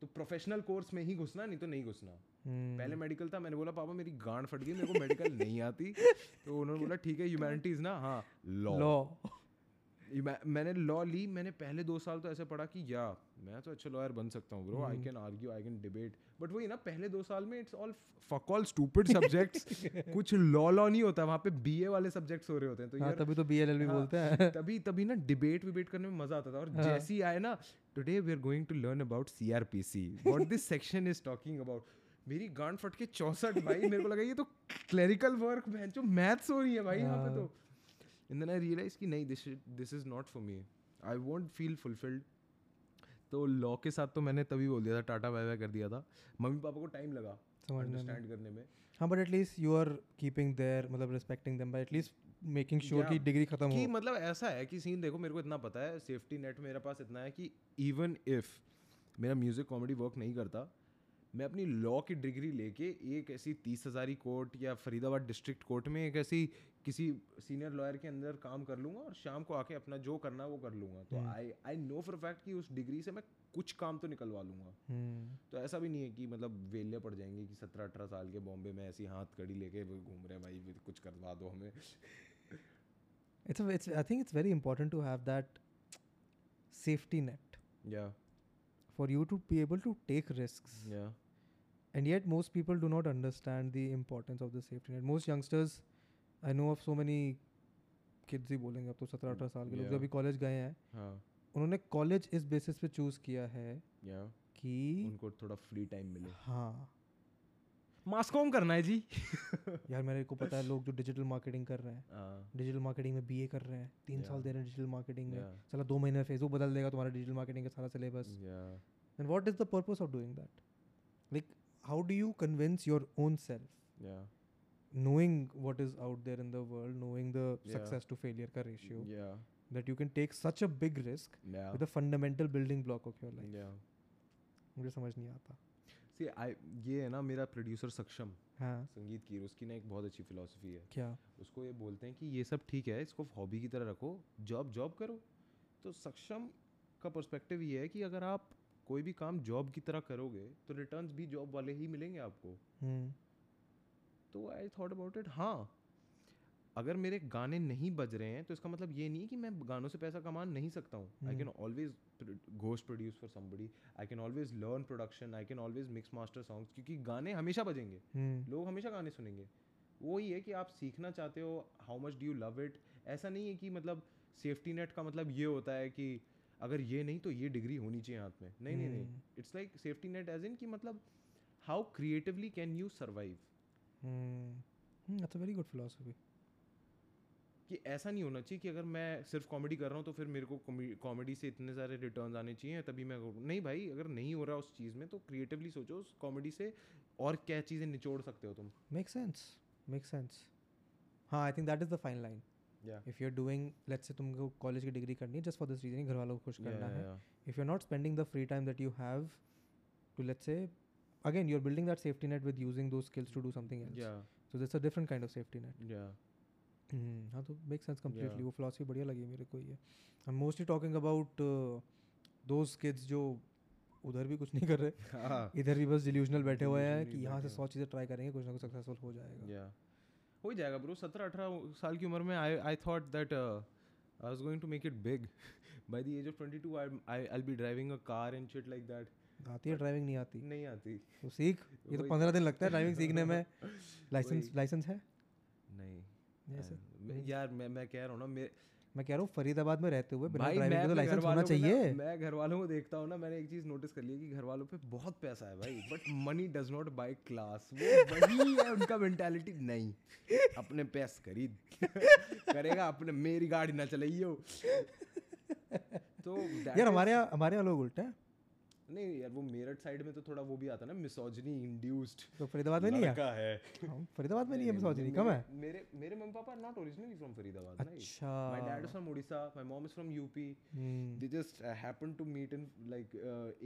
C: तो प्रोफेशनल कोर्स में ही घुसना नहीं तो नहीं घुसना hmm. पहले मेडिकल था मैंने बोला पापा मेरी गांड फट गई मेरे को मेडिकल नहीं आती <laughs> तो उन्होंने बोला ठीक है ह्यूमैनिटीज ना हाँ लॉ मैंने लॉ ली मैंने पहले दो साल तो ऐसे पढ़ा कि या मैं तो अच्छा लॉयर बन सकता हूँ bro I can argue I can debate but वही ना पहले दो साल में it's all fuck all stupid subjects कुछ लॉ लॉ नहीं होता वहाँ पे बीए वाले सब्जेक्ट्स हो रहे होते हैं तो
D: हाँ, तभी तो बी एल भी हाँ, बोलते हैं
C: तभी तभी ना डिबेट विबेट करने में मजा आता था और हाँ. जैसे ही आए ना today we are going to learn about C R P C what this section is talking about मेरी गांड फट के चौसठ भाई मेरे को लगा ये तो क्लरिकल वर्क मैथ्स हो रही है भाई यहाँ पे हाँ। तो एंड देन आई रियलाइज कि नहीं this this is not for me I want feel fulfilled तो लॉ के साथ तो मैंने तभी बोल दिया था टाटा बाय बाय कर दिया था मम्मी पापा को टाइम लगा अंडरस्टैंड करने में
D: हाँ but at least you are keeping their मतलब respecting them by at least making sure की डिग्री खत्म हो
C: मतलब ऐसा है कि सीन देखो मेरे को इतना पता है सेफ्टी नेट मेरे पास इतना है कि इवन इफ मेरा म्यूजिक कॉमेडी वर्क नहीं करता मैं अपनी लॉ की डिग्री लेके एक ऐसी तीस हज़ारी कोर्ट या फरीदाबाद डिस्ट्रिक्ट कोर्ट में एक ऐसी किसी सीनियर लॉयर के अंदर काम कर लूँगा और शाम को आके अपना जो करना है वो कर लूँगा तो I I know for fact कि उस डिग्री से मैं कुछ काम तो निकलवा लूँगा हम्म। तो ऐसा भी नहीं है कि मतलब वेलियाँ पड़ जाएंगी कि सत्रह अठारह साल के बॉम्बे में ऐसी हाथ कड़ी लेके घूम रहे हैं भाई कुछ करवा दो हमें
D: it's I think it's very important to have that safety net या for you to be able to take risks. Yeah. And yet, most people do not understand the importance of the safety net. Most youngsters, I know of so many kids ही बोलेंगे अब तो सत्रह अठारह साल के yeah. लोग जो अभी कॉलेज गए हैं हाँ. उन्होंने कॉलेज इस बेसिस पे चूज किया है
C: yeah. कि उनको थोड़ा फ्री टाइम मिले हाँ
D: मास्कॉम करना है जी यार मेरे को पता है लोग जो डिजिटल मार्केटिंग कर रहे हैं डिजिटल हाँ। मार्केटिंग में बीए कर रहे हैं तीन साल दे रहे हैं डिजिटल मार्केटिंग में चला दो महीने में फेसबुक बदल देगा तुम्हारा डिजिटल मार्केटिंग का सारा syllabus and what is the purpose of doing that like how do you convince your own self knowing what is out there in the world knowing the success to failure का ratio ratio, yeah. that you can take such a big risk yeah. with a fundamental building block of your life. Yeah. मुझे समझ नहीं आता
C: सी आई ये है ना मेरा producer सक्षम हाँ. संगीत की उसकी ना एक बहुत अच्छी फिलोसफी है क्या उसको ये बोलते हैं कि ये सब ठीक है इसको हॉबी की तरह रखो जॉब जॉब करो तो सक्षम का पर्सपेक्टिव ये है कि अगर आप कोई भी काम जॉब की तरह करोगे तो रिटर्न्स भी जॉब वाले ही मिलेंगे आपको हम्म। तो आई थॉट अबाउट इट हाँ अगर मेरे गाने नहीं बज रहे हैं तो इसका मतलब ये नहीं है कि मैं गानों से पैसा कमा नहीं सकता हूँ I can always ghost produce for somebody I can always learn production I can always mix master songs क्योंकि गाने हमेशा बजेंगे हम्म। लोग हमेशा गाने सुनेंगे वो ही है कि आप सीखना चाहते हो how much do you love it ऐसा नहीं है कि मतलब सेफ्टी नेट का मतलब ये होता है कि अगर ये नहीं तो ये डिग्री होनी चाहिए हाथ में नहीं नहीं हम्म। नहीं it's like safety net as in कि मतलब how creatively can you
D: survive that's a very good philosophy
C: कि ऐसा नहीं होना चाहिए कि अगर मैं सिर्फ कॉमेडी कर रहा हूँ तो फिर मेरे को कॉमेडी से इतने सारे रिटर्न आने चाहिए तभी मैं नहीं भाई अगर नहीं हो रहा उस चीज़ में तो क्रिएटिवली सोचो उस कॉमेडी से और क्या चीज़ें निचोड़
D: सकते हो तुम मेक सेंस मेक सेंस हाँ I think that is the fine line if you are doing let's say तुमको कॉलेज की डिग्री करनी है जस्ट फॉर दिस रीजन घर वालों को खुश करना yeah, है if you are not spending the free time that you have to let's say again you are building that safety net with using दो skills to do something else so this a different kind of safety net hmm, हाँ तो make sense completely वो philosophy बढ़िया लगी मेरे को ये I am mostly talking about those kids जो उधर भी कुछ नहीं कर रहे <laughs> हाँ। इधर भी बस डिल्यूजनल बैठे हुए हैं कि यहाँ से सौ चीज़ें ट्राई करेंगे कुछ ना कुछ सक्सेसफुल हो जाएगा
C: हो ही जाएगा ब्रो सत्रह अठारह साल की उम्र में I I thought that I was going to make it big by the age of twenty two I I I be driving a car and shit like that
D: आती है ड्राइविंग नहीं आती
C: नहीं आती
D: तो सीख ये तो पंद्रह दिन लगता है ड्राइविंग सीखने में लाइसेंस लाइसेंस है
C: यार मैं मैं कह रहा हूँ ना मेरे
D: मैं कह रहा हूँ फरीदाबाद में रहते हुए भाई मैं तो
C: लाइसेंस होना चाहिए मैं घर वालों को देखता हूँ ना मैंने एक चीज नोटिस कर ली है कि घर वालों पे बहुत पैसा है भाई but money does not buy class वो वही है उनका मेंटालिटी नहीं अपने पैस खरीद <laughs> करेगा अपने मेरी गाड़ी ना चलाइयो
D: तो यार हमारे यहाँ हमारे यहाँ लोग उल्टा है
C: नहीं यार वो मेरठ साइड में तो थोड़ा वो भी आता ना मिसोजनी
D: इंड्यूस्ड तो फरीदाबाद में नहीं है का है हाँ, फरीदाबाद में नहीं है मिसोजनी कम है
C: मेरे मेरे mummy papa are not originally from Faridabad अच्छा my dad is from Orissa my mom is from UP they just happened to meet in like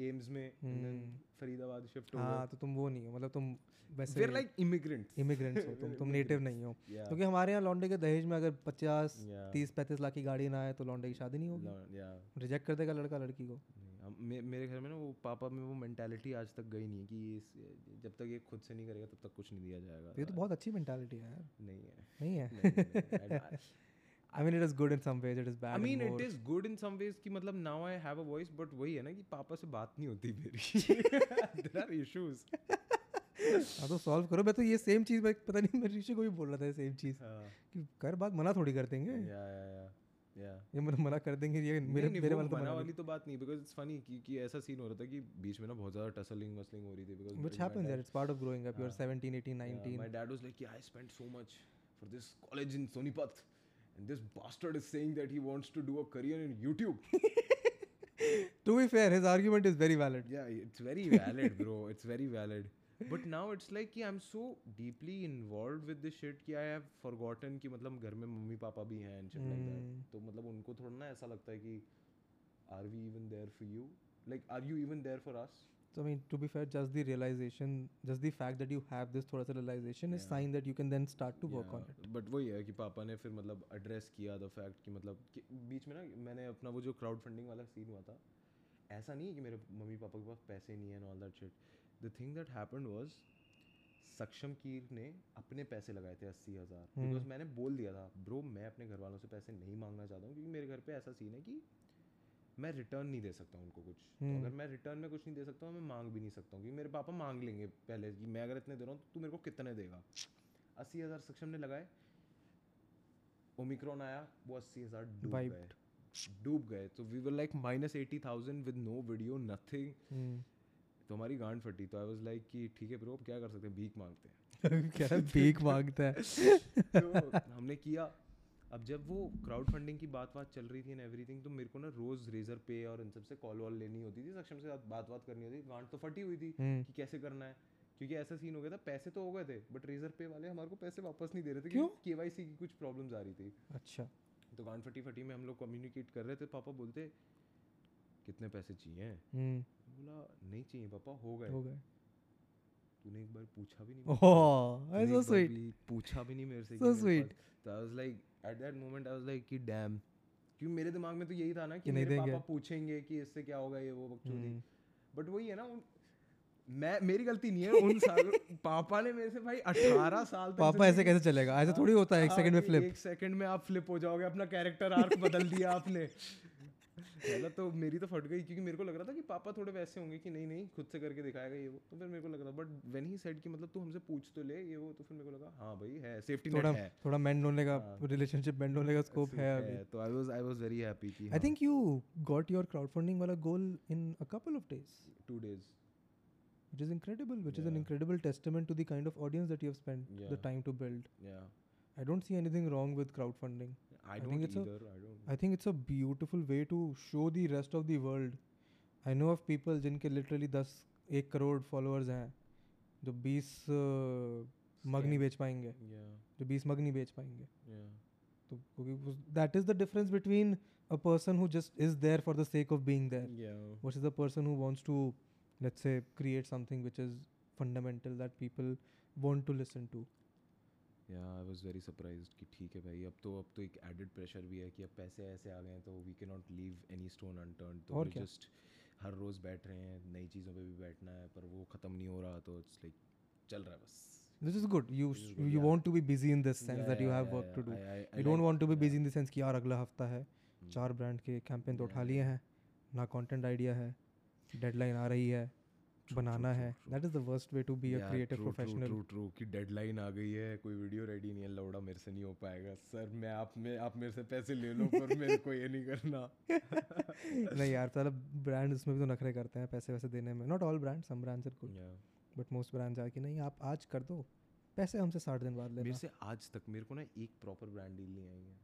C: AIIMS में हम्म। फरीदाबाद शिफ्ट हुआ हां तो
D: तुम वो नहीं हो
C: मतलब तुम वैसे वी लाइक इमिग्रेंट्स इमिग्रेंट्स हो तुम तुम नेटिव
D: नहीं हो क्योंकि हमारे यहां लॉन्डे के दहेज में अगर 50 30 35 लाख की गाड़ी ना आए तो लॉन्डे की शादी नहीं होगी रिजेक्ट कर देगा लड़का लड़की को
C: मे, मेरे घर में ना वो पापा में वो मैंटेलिटी आज तक गई नहीं है कि ये जब तक ये खुद से नहीं करेगा तब तक कुछ नहीं दिया जाएगा ये
D: तो बहुत अच्छी मैंटेलिटी है नहीं है नहीं है I mean it is good in some ways it is bad I mean
C: it is good in some ways कि मतलब now I have a voice but वही है ना कि पापा से बात नहीं होती मेरी देयर आर इश्यूज हाँ तो सॉल्व
D: करो मैं तो ये सेम चीज़ मैं पता नहीं मैं ऋषि को भी बोल रहा था सेम चीज़ हाँ। कि कर बात मना थोड़ी कर देंगे या या या ये मैंने मना कर देंगे ये मेरे नहीं, मेरे वाला तो
C: मना वाली तो बात नहीं बिकॉज इट्स फनी कि कि ऐसा सीन हो रहा था कि बीच में ना बहुत ज्यादा टसलिंग मसलिंग हो रही थी because
D: which happens that it's part of growing up your 17 18 19
C: my dad was like कि I spent so much for this college in Sonipat and this bastard is saying that he wants to do a career in YouTube
D: to be fair his argument is very valid
C: या it's very valid bro it's very valid but now it's like कि I am so deeply involve with this shit कि I have forgotten कि मतलब घर में mummy पापा भी हैं एंड शिट लाइक दैट तो मतलब उनको थोड़ा ना ऐसा लगता है कि are we even there for you like are you even there for us so I mean to be
D: fair just the realisation just the fact that you have this थोड़ा सा realisation is sign that you can then
C: start to work on it but it. But वही है कि पापा ने फिर मतलब address किया द फैक्ट कि मतलब कि बीच में ना मैंने अपना वो जो क्राउड फंडिंग वाला सीन हुआ था ऐसा नहीं है कि मेरे मम्मी पापा के पास पैसे नहीं है and all that shit the thing that happen was Saksham Keer ने अपने पैसे लगाए थे अस्सी हज़ार बिकॉज हम्म। मैंने बोल दिया था ब्रो मैं अपने घर वालों से पैसे नहीं मांगना चाहता हूँ क्योंकि मेरे घर पे ऐसा सीन है कि मैं रिटर्न नहीं दे सकता उनको कुछ तो हम्म। अगर मैं रिटर्न में कुछ नहीं दे सकता हूँ मैं मांग भी नहीं सकता हूँ क्योंकि मेरे पापा मांग लेंगे पहले कि मैं अगर इतने दे रहा हूँ तो तू मेरे को कितने देगा अस्सी हज़ार सक्षम ने लगाए ओमिक्रॉन आया वो अस्सी हज़ार डूब गए डूब गए तो we were like minus eighty thousand with no video nothing तो हमारी गांड फटी तो आई वाज लाइक कि ठीक है ब्रो क्या कर सकते हैं भीख मांगते हैं <laughs> क्या <laughs> भीख मांगता है तो <laughs> हमने किया अब जब वो क्राउड फंडिंग की बात बात चल रही थी एंड एवरीथिंग तो मेरे को ना रोज रेजर पे और इन सबसे कॉल वॉल लेनी होती थी सक्षम से बात बात करनी होती थी गांड तो फटी हुई थी हम्म। कि कैसे करना है क्योंकि ऐसा सीन हो गया था पैसे तो हो गए थे बट रेजर पे वाले हमारे को पैसे वापस नहीं दे रहे थे क्यों के की कुछ प्रॉब्लम आ रही थी अच्छा तो गांड फटी फटी में हम लोग कम्युनिकेट कर रहे थे पापा बोलते कितने पैसे चाहिए हम्म। बोला नहीं चाहिए पापा हो गए हो गए तूने एक बार पूछा भी नहीं ओह आई सो स्वीट पूछा भी नहीं मेरे से सो स्वीट तो I was like at that moment I was like कि डैम क्यों मेरे दिमाग में तो यही था ना कि मेरे पापा पूछेंगे कि इससे क्या होगा ये वो बकचोदी बट हम्म। वही है ना मैं मेरी गलती नहीं है उन साल <laughs> पापा ने मेरे से भाई
D: 18 साल तक पापा ऐसे कैसे चलेगा ऐसे
C: थोड़ी होता है एक सेकंड हाँ में फ्लिप एक सेकंड में आप फ्लिप हो जाओगे अपना कैरेक्टर आर्क बदल दिया आपने <laughs> पहला तो मेरी तो फट गई क्योंकि मेरे को लग रहा था कि पापा थोड़े वैसे होंगे कि नहीं नहीं खुद से करके दिखाएगा ये वो तो फिर मेरे को लग रहा बट वेन ही सेड कि मतलब तू हमसे पूछ तो ले ये वो तो फिर मेरे को लगा हाँ भाई है सेफ्टी थोड़ा है
D: थोड़ा मैंड होने का रिलेशनशिप मैंड होने का स्कोप है अभी
C: तो I was I was very happy कि
D: I think you got your crowd funding वाला goal in a couple of days
C: two days
D: which is incredible which yeah. is an incredible testament to the kind of audience that you have spent yeah. the time to build
C: yeah
D: i don't see anything wrong with crowdfunding
C: i, I don't think either. I don't
D: I think it's a beautiful way to show the rest of the world. I know of people जिनके literally दस एक crore followers हैं जो बीस मग नहीं बेच पाएंगे जो बीस मग नहीं बेच पाएंगे तो क्योंकि that is the difference between a person who just is there for the sake of being there what is the person who wants to let's say create something which is fundamental that people want to listen to
C: yeah I was very surprise कि ठीक है भाई अब तो अब तो एक added pressure भी है कि अब पैसे ऐसे आ गए हैं तो we can not leave any stone unturned तो जस्ट हर रोज़ बैठ रहे हैं नई चीज़ों पर भी बैठना है पर वो ख़त्म नहीं हो रहा तो इट्स लाइक चल रहा है बस this is good you is good, you yeah. want to be busy in this sense yeah, that
D: you have yeah, work yeah, to do I, I, I you don't like, want to be busy in the sense कि यार अगला हफ्ता है hmm. चार brand के campaign तो उठा लिए हैं ना कॉन्टेंट आइडिया है डेडलाइन आ रही है बनाना है that is
C: the worst
D: way
C: to be a creative professional true true की डेडलाइन आ गई है कोई वीडियो रेडी नहीं है लौड़ा मेरे से नहीं हो पाएगा सर मैं आप मैं आप मेरे से पैसे ले लो पर मेरे को ये नहीं करना
D: <laughs> नहीं यार साला ब्रांड्स इसमें भी तो नखरे करते हैं पैसे वैसे देने में not all brands some brands are good but most brands are कि नहीं आप आज कर दो पैसे हमसे 60 दिन बाद लेना मेरे से आज तक मेरे को ना एक प्रॉपर ब्रांड डील नहीं आई है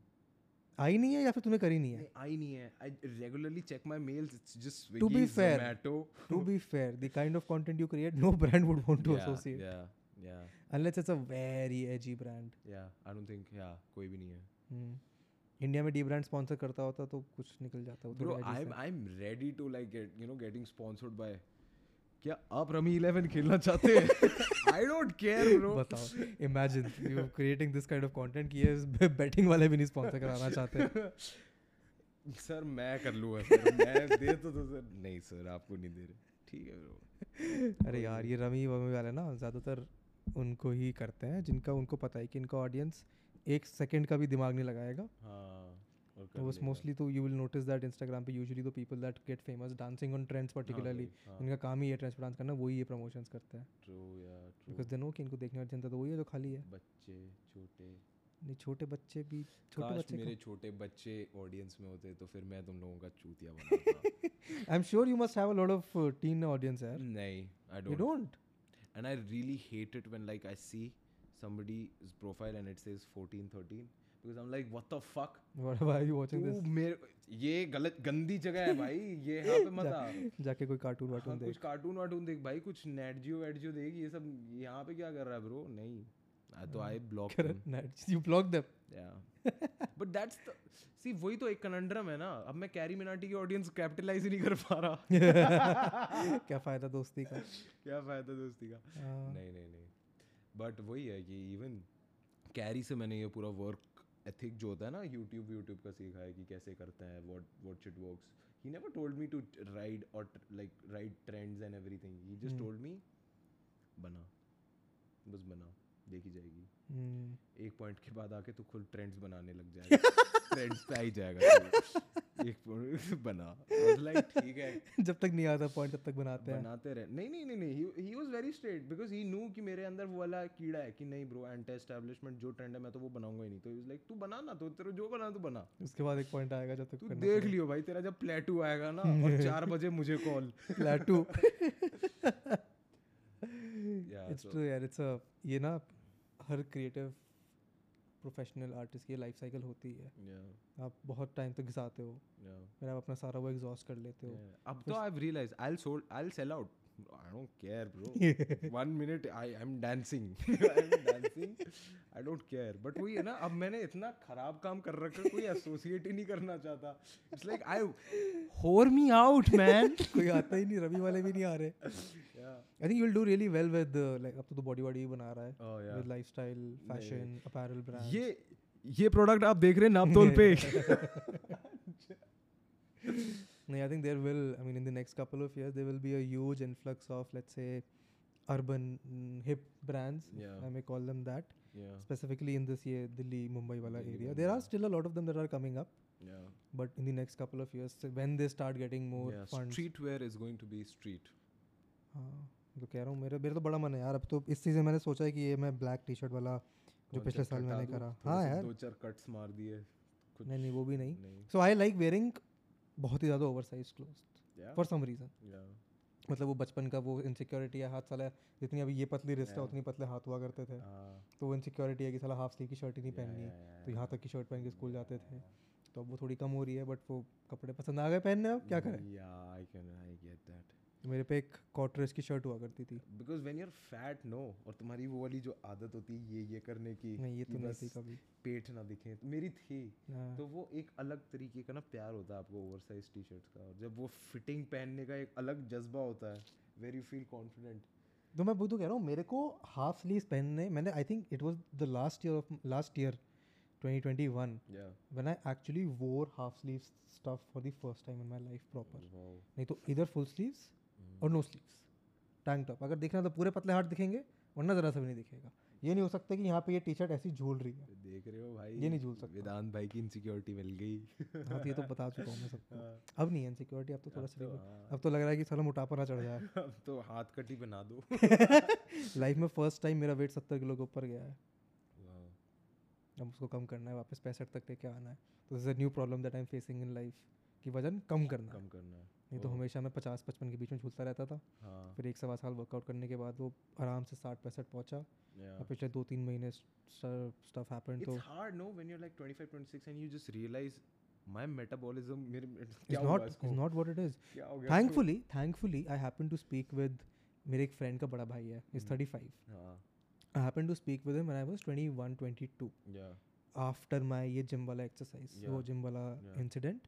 D: आई नहीं
C: है या फिर तूने करी नहीं है आई नहीं है I regularly check my mails it's just to be fair
D: to be
C: fair the
D: kind of content you create no brand would want to associate yeah
C: yeah unless it's a very edgy
D: brand yeah I don't think yeah कोई भी नहीं है India hmm. में D brand sponsor करता होता तो कुछ निकल जाता bro I I am ready to like get you know getting sponsored by
C: क्या आप रमी इलेवन खेलना चाहते हैं आई डोंट केयर ब्रो बताओ
D: imagine you creating this kind
C: of content कि
D: ये बैटिंग वाले भी नहीं स्पॉन्सर कराना
C: चाहते सर <laughs> मैं कर लूंगा सर तो, मैं दे तो, तो सर नहीं सर आपको नहीं दे रहे ठीक है
D: ब्रो अरे यार ये रमी वमी वाले ना ज़्यादातर उनको ही करते हैं जिनका उनको पता है कि इनका ऑडियंस एक सेकंड का भी दिमाग नहीं लगाएगा
C: हाँ
D: तो बस मोस्टली तो you will notice that Instagram पे usually the people that get famous dancing on trends particularly इनका काम ही है ट्रेंड्स पर डांस करना वही ये प्रमोशंस करते हैं
C: true yeah true
D: because they know कि इनको देखने वाली जनता तो वही है जो खाली है
C: बच्चे छोटे
D: नहीं छोटे बच्चे भी
C: छोटे बच्चे मेरे छोटे बच्चे ऑडियंस में होते तो फिर मैं तुम लोगों का चूतिया बनता
D: I am sure you must have a lot of teen audience है
C: नहीं I don't you
D: don't
C: and I really hate it when like I see somebody's profile and it says 14 13 because I am like what the fuck
D: what are you watching this
C: मेरे ये गलत गंदी जगह है भाई ये यहां पे <laughs> मत जा, आ
D: जाके कोई कार्टून वार्टून हाँ, देख कुछ
C: कार्टून वार्टून देख भाई कुछ नेट जियो वेट जियो देख ये सब यहां पे क्या कर रहा है ब्रो नहीं तो I block
D: you block them
C: yeah but that's see वही तो एक कनंड्रम है ना अब मैं कैरी मिनाटी की ऑडियंस कैपिटलाइज ही नहीं कर पा रहा
D: <laughs> क्या फायदा दोस्ती का
C: क्या फायदा दोस्ती का हाँ। नहीं नहीं नहीं बट वही है कि इवन कैरी से मैंने ये पूरा वर्क एथिक जो होता है ना यूट्यूब यूट्यूब का सीखा है कि कैसे करते हैं what what shit works he never told me to ride और like ride trends and every thing he just told me बना बस बना देखी जाएगी hmm. एक पॉइंट के बाद आके तो खुद ट्रेंड्स बनाने लग जाएगा <laughs> फ्रेंड्स पे आ ही जाएगा एक <laughs> बना लाइक ठीक है
D: जब तक नहीं आता पॉइंट तब तक बनाते हैं
C: बनाते रहे नहीं नहीं नहीं he was very straight because he knew कि मेरे अंदर वो वाला कीड़ा है कि नहीं ब्रो एंटी एस्टैब्लिशमेंट जो ट्रेंड है मैं तो वो बनाऊंगा ही नहीं तो लाइक तू बना ना तो तेरे जो बना तू बना
D: उसके बाद एक पॉइंट आएगा जब तक
C: तू देख लियो भाई तेरा जब प्लेटू आएगा ना और <laughs> चार बजे मुझे कॉल
D: प्लेटू इट्स ट्रू यार इट्स अ ये ना हर क्रिएटिव प्रोफेशनल आर्टिस्ट की लाइफ साइकिल होती है yeah. आप बहुत टाइम तक घिसाते हो yeah. फिर आप अपना सारा वो एग्जॉस्ट कर लेते हो yeah.
C: अब तो I have realise I sold I sell out I don't care, bro. <laughs> One minute I am dancing. <laughs> <laughs> I'm dancing. I don't care. But वही है ना अब मैंने इतना खराब काम कर रखा कोई एसोसिएट ही नहीं करना चाहता it's like I whore me
D: out man कोई आता ही नहीं रवि वाले भी नहीं आ रहे I think you will do really well with like अब तो तू बॉडी बॉडी बना रहा है
C: with
D: lifestyle fashion apparel
C: brand ये ये प्रोडक्ट आप देख रहे हैं नापतोल पे
D: नहीं I think there will I mean in the next couple of years there will be a huge influx of let's say urban mm, hip brands
C: yeah. i
D: may call them that yeah. specifically in this year delhi mumbai wala delhi, area there are still a lot of them that are coming up
C: yeah.
D: but in the next couple of years when they start getting more yeah, funds
C: streetwear is going to be street हाँ तो कह रहा हूँ मेरा मेरा तो बड़ा
D: मन है यार अब तो इस चीज़ मैंने सोचा है कि ये मैं ब्लैक टी शर्ट वाला जो पिछले साल मैंने करा हाँ यार दो चार कट्स मार दिए नहीं नहीं वो भी नहीं सो आई लाइक वेयरिंग बहुत ही ज़्यादा over size clothes for some reason मतलब वो बचपन का वो इनसिक्योरिटी है हाथ साला जितनी अभी ये पतली रिस्ट है उतनी पतले हाथ हुआ करते थे हाँ। तो वो इनसिक्योरिटी है कि साला हाफ स्लीव की शर्ट ही नहीं पहननी तो यहाँ तक की शर्ट पहन के स्कूल जाते थे तो अब वो थोड़ी कम हो रही है बट वो कपड़े पसंद आ गए पहनने अब क्या करें I can I get that मेरे पे एक कॉटरेस की शर्ट हुआ करती थी
C: because when you're fat no और तुम्हारी वो वाली जो आदत होती है ये ये करने की
D: नहीं ये
C: तो
D: नहीं थी
C: कभी पेट ना दिखे तो मेरी थी हाँ। तो वो एक अलग तरीके का ना प्यार होता है आपको ओवर साइज टी शर्ट का और जब वो फिटिंग पहनने का एक अलग जज्बा होता है वेर यू फील कॉन्फिडेंट
D: तो मैं बुद्धू कह रहा हूँ मेरे को हाफ स्लीव पहनने मैंने I think it was the last year of last year 2021 when I actually wore half half stuff for the first time in my life proper नहीं तो इधर फुल स्लीव्स Hmm. और नो स्लीव्स टैंक टॉप अगर देखना तो पूरे पतले हाथ दिखेंगे वरना ज़रा सा भी नहीं दिखेगा ये नहीं हो सकता कि यहाँ पे ये टी शर्ट ऐसी झूल रही है देख रहे हो भाई ये नहीं झूल सकता वेदांत भाई की इनसिक्योरिटी मिल गई हाँ ये तो बता चुका हूँ मैं सबको हाँ। अब नहीं है इनसिक्योरिटी अब तो थोड़ा सा अच्छा। अब तो लग रहा है कि साला मोटापा ना चढ़ जाए <laughs> अब तो हाथ कटी बना दो लाइफ <laughs> में फर्स्ट टाइम मेरा वेट सत्तर किलो के ऊपर गया है अब उसको
C: कम करना है वापस पैंसठ तक लेके आना है तो is a new problem that I am facing in life कि वजन
D: कम करना कम करना है नहीं तो हमेशा मैं पचास पचपन के बीच में झूलता रहता था हाँ। फिर एक सवा साल वर्कआउट करने के बाद वो आराम से साठ पैंसठ पहुँचा yeah. पिछले दो तीन महीने स्टफ हैपेंड तो hard
C: no when you like 25 26 and you just realise my metabolism
D: मेरे क्या not, हुआ not what
C: it is
D: thankfully thankfully i happen to speak with मेरे एक फ्रेंड का बड़ा भाई
C: है is thirty I happen to speak
D: with him I was 21 22 after my ये जिम वाला एक्सरसाइज वो जिम वाला incident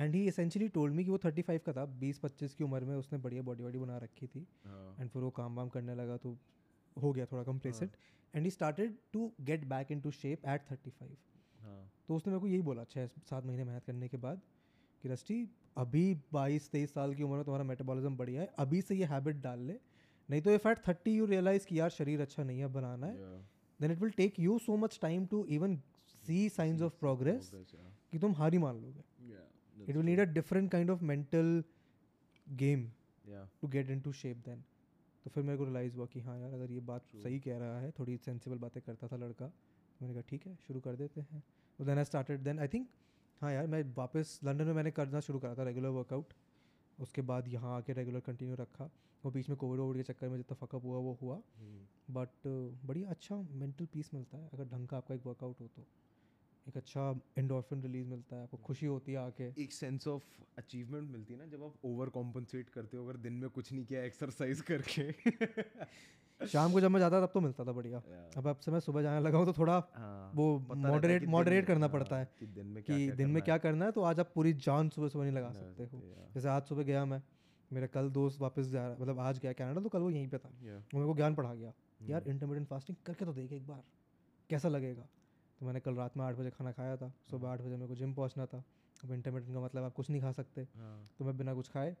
D: and he essentially told me कि वो थर्टी फाइव का था बीस पच्चीस की उम्र में उसने बढ़िया बॉडी वॉडी बना रखी थी एंड हाँ। फिर वो काम वाम करने लगा तो हो गया थोड़ा complacent and he started to get back in to shape at thirty five तो उसने मेरे को यही बोला छः सात महीने मेहनत करने के बाद कि रस्टी अभी बाईस तेईस साल की उम्र में तुम्हारा मेटाबॉलिज्म बढ़िया है अभी से ये हैबिट डाल ले नहीं तो if at thirty you realise कि यार शरीर अच्छा नहीं है बनाना है then
C: it will
D: take you so much time to even see science of progress
C: कि
D: तुम हार ही मान लोगे it will need a different kind of mental game to get in to shape then तो फिर मेरे को रिलाइज हुआ कि हाँ यार अगर ये बात सही कह रहा है थोड़ी सेंसिबल बातें करता था लड़का तो मैंने कहा ठीक है शुरू कर देते हैं तो then I started then I think हाँ यार मैं वापस लंदन में मैंने करना शुरू करा था रेगुलर वर्कआउट उसके बाद यहाँ आके रेगुलर कंटिन्यू रखा वो बीच में कोविड ओविड के चक्कर में जितना फकअप हुआ वो हुआ बट hmm. बढ़िया अच्छा मेंटल पीस मिलता है अगर ढंग का आपका एक वर्कआउट हो तो एक अच्छा एंडोर्फिन रिलीज
C: मिलता है आपको खुशी होती है आके एक सेंस ऑफ अचीवमेंट मिलती है ना जब आप ओवर कॉम्पनसेट
D: करते हो अगर दिन में कुछ नहीं किया एक्सरसाइज करके <laughs> शाम को जब मैं जाता तब तो मिलता था बढ़िया अब अब से मैं सुबह जाने लगा हूँ तो थोड़ा हाँ, वो मॉडरेट मॉडरेट करना पड़ता हाँ, है कि
C: दिन में क्या, दिन में
D: क्या करना है तो आज आप पूरी जान सुबह सुबह नहीं लगा सकते हो जैसे आज सुबह गया मैं मेरा कल दोस्त वापस जा रहा मतलब आज गया कैनेडा तो कल वो यहीं पे था वो मेरे को ज्ञान पढ़ा गया hmm. यार इंटरमीडियंट फास्टिंग करके तो देखे एक बार कैसा लगेगा तो मैंने कल रात में आठ बजे खाना खाया था सुबह आठ बजे मेरे को जिम पहुँचना था अब इंटरमीडियट का मतलब आप कुछ नहीं खा सकते
C: हाँ।
D: तो मैं बिना कुछ खाए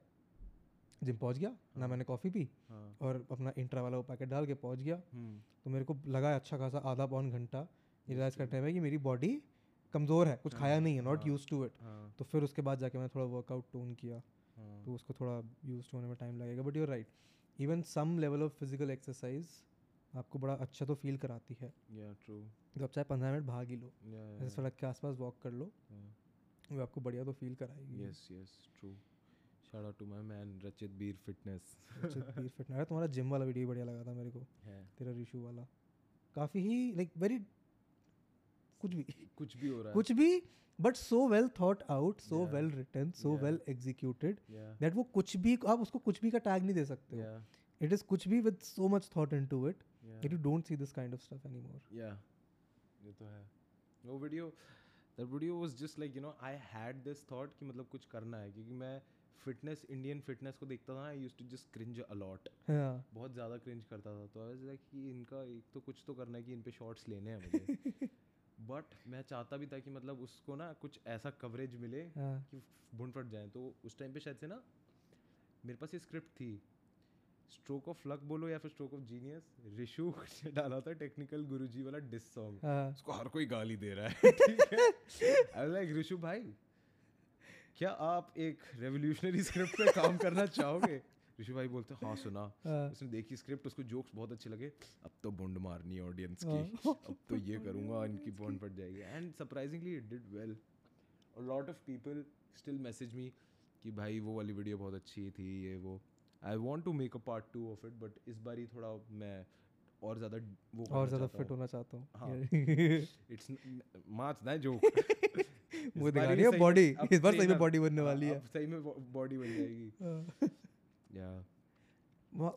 D: जिम पहुंच गया ना हाँ। मैंने कॉफ़ी पी हाँ। और अपना इंट्रा वाला वो पैकेट डाल के पहुंच गया हम्म। तो मेरे को लगा अच्छा खासा आधा पौन घंटा रियलाइज करने में कि मेरी बॉडी कमज़ोर है कुछ खाया नहीं है नॉट यूज टू इट तो फिर उसके बाद जाके मैंने थोड़ा वर्कआउट टोन किया तो उसको थोड़ा यूज होने में टाइम लगेगा but you're right even some level of physical exercise आपको बड़ा अच्छा तो फील कराती है
C: जब तो चाहे पंद्रह
D: मिनट भाग ही लो ऐसे सड़क के आसपास वॉक कर लो वो आपको बढ़िया तो फील
C: कराएगी yes yes true shout out to
D: my man Rachit Bir fitness रचित बीर
C: फिटनेस अरे
D: तुम्हारा जिम वाला वीडियो बढ़िया लगा था मेरे को है तेरा रिशू वाला काफ़ी ही लाइक वेरी कुछ भी कुछ भी हो रहा है कुछ भी but so well thought out so well written so well executed that वो कुछ भी आप उसको
C: कुछ भी का टैग नहीं दे
D: सकते इट इज़ कुछ भी with so much thought into it yeah. you don't see this kind of stuff anymore.
C: Yeah, ये तो है. वो video that video was just like you know I had this thought कि मतलब कुछ करना है क्योंकि मैं फिटनेस इंडियन फिटनेस को देखता था I use to just cringe allot बहुत ज़्यादा क्रिंज करता था तो आई लाइक कि इनका एक तो कुछ तो करना है कि इन पे शॉर्ट्स लेने हैं मुझे बट <laughs> मैं चाहता भी था कि मतलब उसको ना कुछ ऐसा कवरेज मिले हाँ। कि भुन फट जाए तो उस टाइम पे शायद से ना मेरे पास ये स्क्रिप्ट थी स्ट्रोक ऑफ लक बोलो या फिर स्ट्रोक ऑफ जीनियस रिशु ने डाला था टेक्निकल गुरुजी वाला डिस सॉन्ग हाँ। उसको हर कोई गाली दे रहा है आई लाइक रिशु भाई क्या आप एक रेवोल्यूशनरी स्क्रिप्ट पे काम करना चाहोगे ऋषि भाई बोलते हाँ सुना हाँ। उसने देखी स्क्रिप्ट उसको जोक्स बहुत अच्छे लगे अब तो बॉन्ड मारनी ऑडियंस की हाँ। अब तो ये करूंगा इनकी बॉन्ड फट जाएगी and surprisingly it did well और lot of people still message me कि भाई वो वाली वीडियो बहुत अच्छी थी ये वो I want to make a part two of it but इस बार ही थोड़ा मैं और ज्यादा
D: वो और ज्यादा फिट होना चाहता हूँ हाँ
C: इट्स माच ना जो
D: वो दिखा रही है बॉडी इस बार सही में बॉडी बनने वाली है
C: सही में बॉडी बन
D: जाएगी या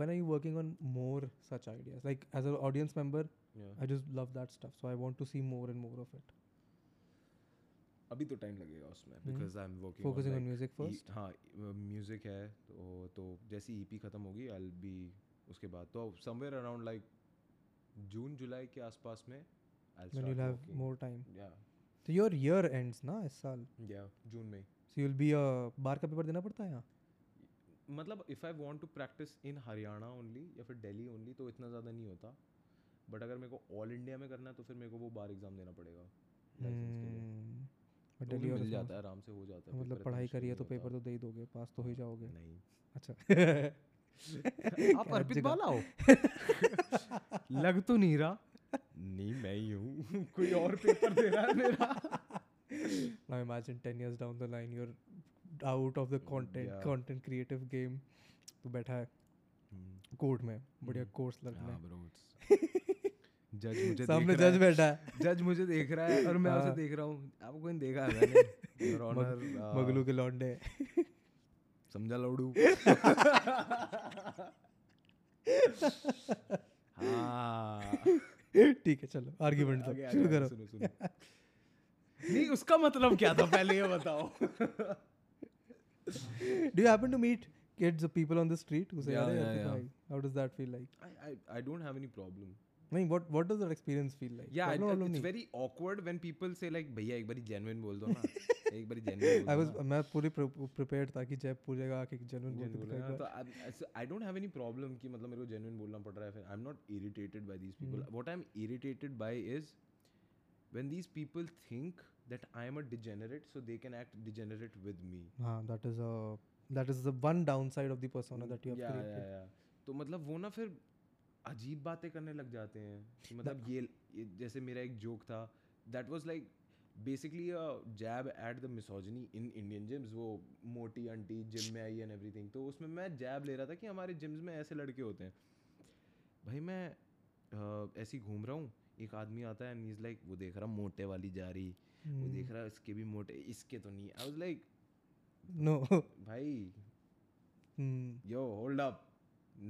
D: when are you working on more such ideas like as an audience member yeah. i just love that stuff so i want to see more and more of it
C: अभी तो टाइम लगेगा उसमें because I am working
D: focusing on music first
C: हाँ music है तो तो जैसी EP e खत्म होगी आई विल बी उसके बाद तो समवेयर अराउंड लाइक जून जुलाई के आसपास में
D: I will have more time
C: या तो योर ईयर एंड्स ना इस साल या जून में so you will be a bar का पेपर देना पड़ता है यहाँ मतलब if I want to practise in Haryana only या फिर दिल्ली ओनली तो इतना ज़्यादा नहीं होता बट अगर मेरे को ऑल इंडिया में करना है तो फिर मेरे को वो बार एग्ज़ाम देना पड़ेगा लाइसेंस के लिए hmm. बट डेली तो मिल जाता है आराम से हो जाता है मतलब पढ़ाई करिए तो पेपर तो दे ही दोगे पास तो हो ही हाँ, जाओगे नहीं अच्छा <laughs> आप अर्पित बाला हो <laughs> लग तो नहीं रहा नहीं मैं ही हूँ <laughs> कोई और पेपर दे रहा है मेरा now imagine 10 years down the line you're out of the mm, content yeah. content creative game तो बैठा है mm. कोर्ट में बढ़िया कोर्स लग रहा है जज मुझे सामने जज बैठा है जज मुझे देख रहा है और मैं उसे हाँ। देख रहा हूँ आपको कोई देखा है हाँ। मगलू के लौंडे समझा लौड़ू <laughs> हाँ। ठीक है चलो आर्ग्यूमेंट तक शुरू करो सुनो सुनो नहीं उसका मतलब क्या था पहले ये बताओ do you happen to meet kids or people on the street who say yeah, yeah, yeah. how does that feel like I, I i don't have any problem नहीं what what does that experience feel like या it's very awkward when people say like भैया एक बारी genuine बोल दो ना एक बारी जेन्युइन आई वाज मैं पूरी प्रिपेयर्ड था कि जब पूछेगा कि जेन्युइन बोल दो तो I don't have any problem कि मतलब मेरे को जेन्युइन बोलना पड़ रहा है फिर I am not irritated by these people what I am irritated by is when these people think that i am a degenerate so they can act degenerate with me हाँ that is a that is the one downside of the persona hmm. that you have yeah, created yeah, yeah. तो मतलब वो ना फिर अजीब बातें करने लग जाते हैं मतलब ये, जैसे मेरा एक जोक था that was like basically jab at the misogyny in Indian gyms वो मोटी आंटी जिम में आई एंड एवरी तो उसमें मैं जैब ले रहा था कि हमारे जिम्स में ऐसे लड़के होते हैं भाई मैं ऐसे ही घूम रहा हूँ एक आदमी आता है एंड इज़ लाइक वो देख रहा मोटे वाली जा रही hmm. वो देख रहा इसके भी मोटे इसके तो नहीं आई वॉज लाइक नो भाई यो होल्ड अप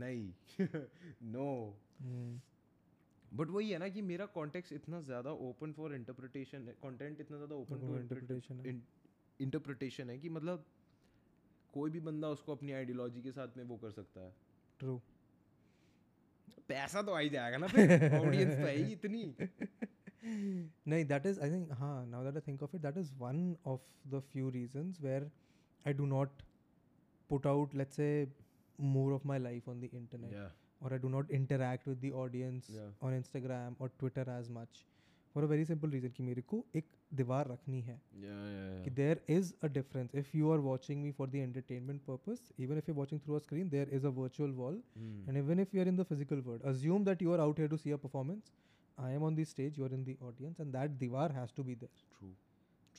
C: नहीं नो <laughs> बट hmm. वही है ना कि मेरा कॉन्टेक्स्ट इतना ज़्यादा ओपन फॉर इंटरप्रिटेशन है कंटेंट इतना ज़्यादा ओपन टू इंटरप्रिटेशन इंटरप्रिटेशन है कि मतलब कोई भी बंदा उसको अपनी आइडियोलॉजी के साथ में वो कर सकता है ट्रू पैसा तो आ ही जाएगा ना फिर ऑडियंस तो है ही इतनी <laughs> नहीं दैट इज़ आई थिंक हाँ now that I think of it that is one of the few reasons where I do not put out let's say more of my life on the internet or i do not interact with the audience on instagram or twitter as much for a very simple reason ki mere ko ek diwar rakhni hai there is a difference if you are watching me for the entertainment purpose even if you're watching through a screen there is a virtual wall hmm. and even if you are in the physical world assume that you are out here to see a performance i am on the stage you are in the audience and that wall has to be there true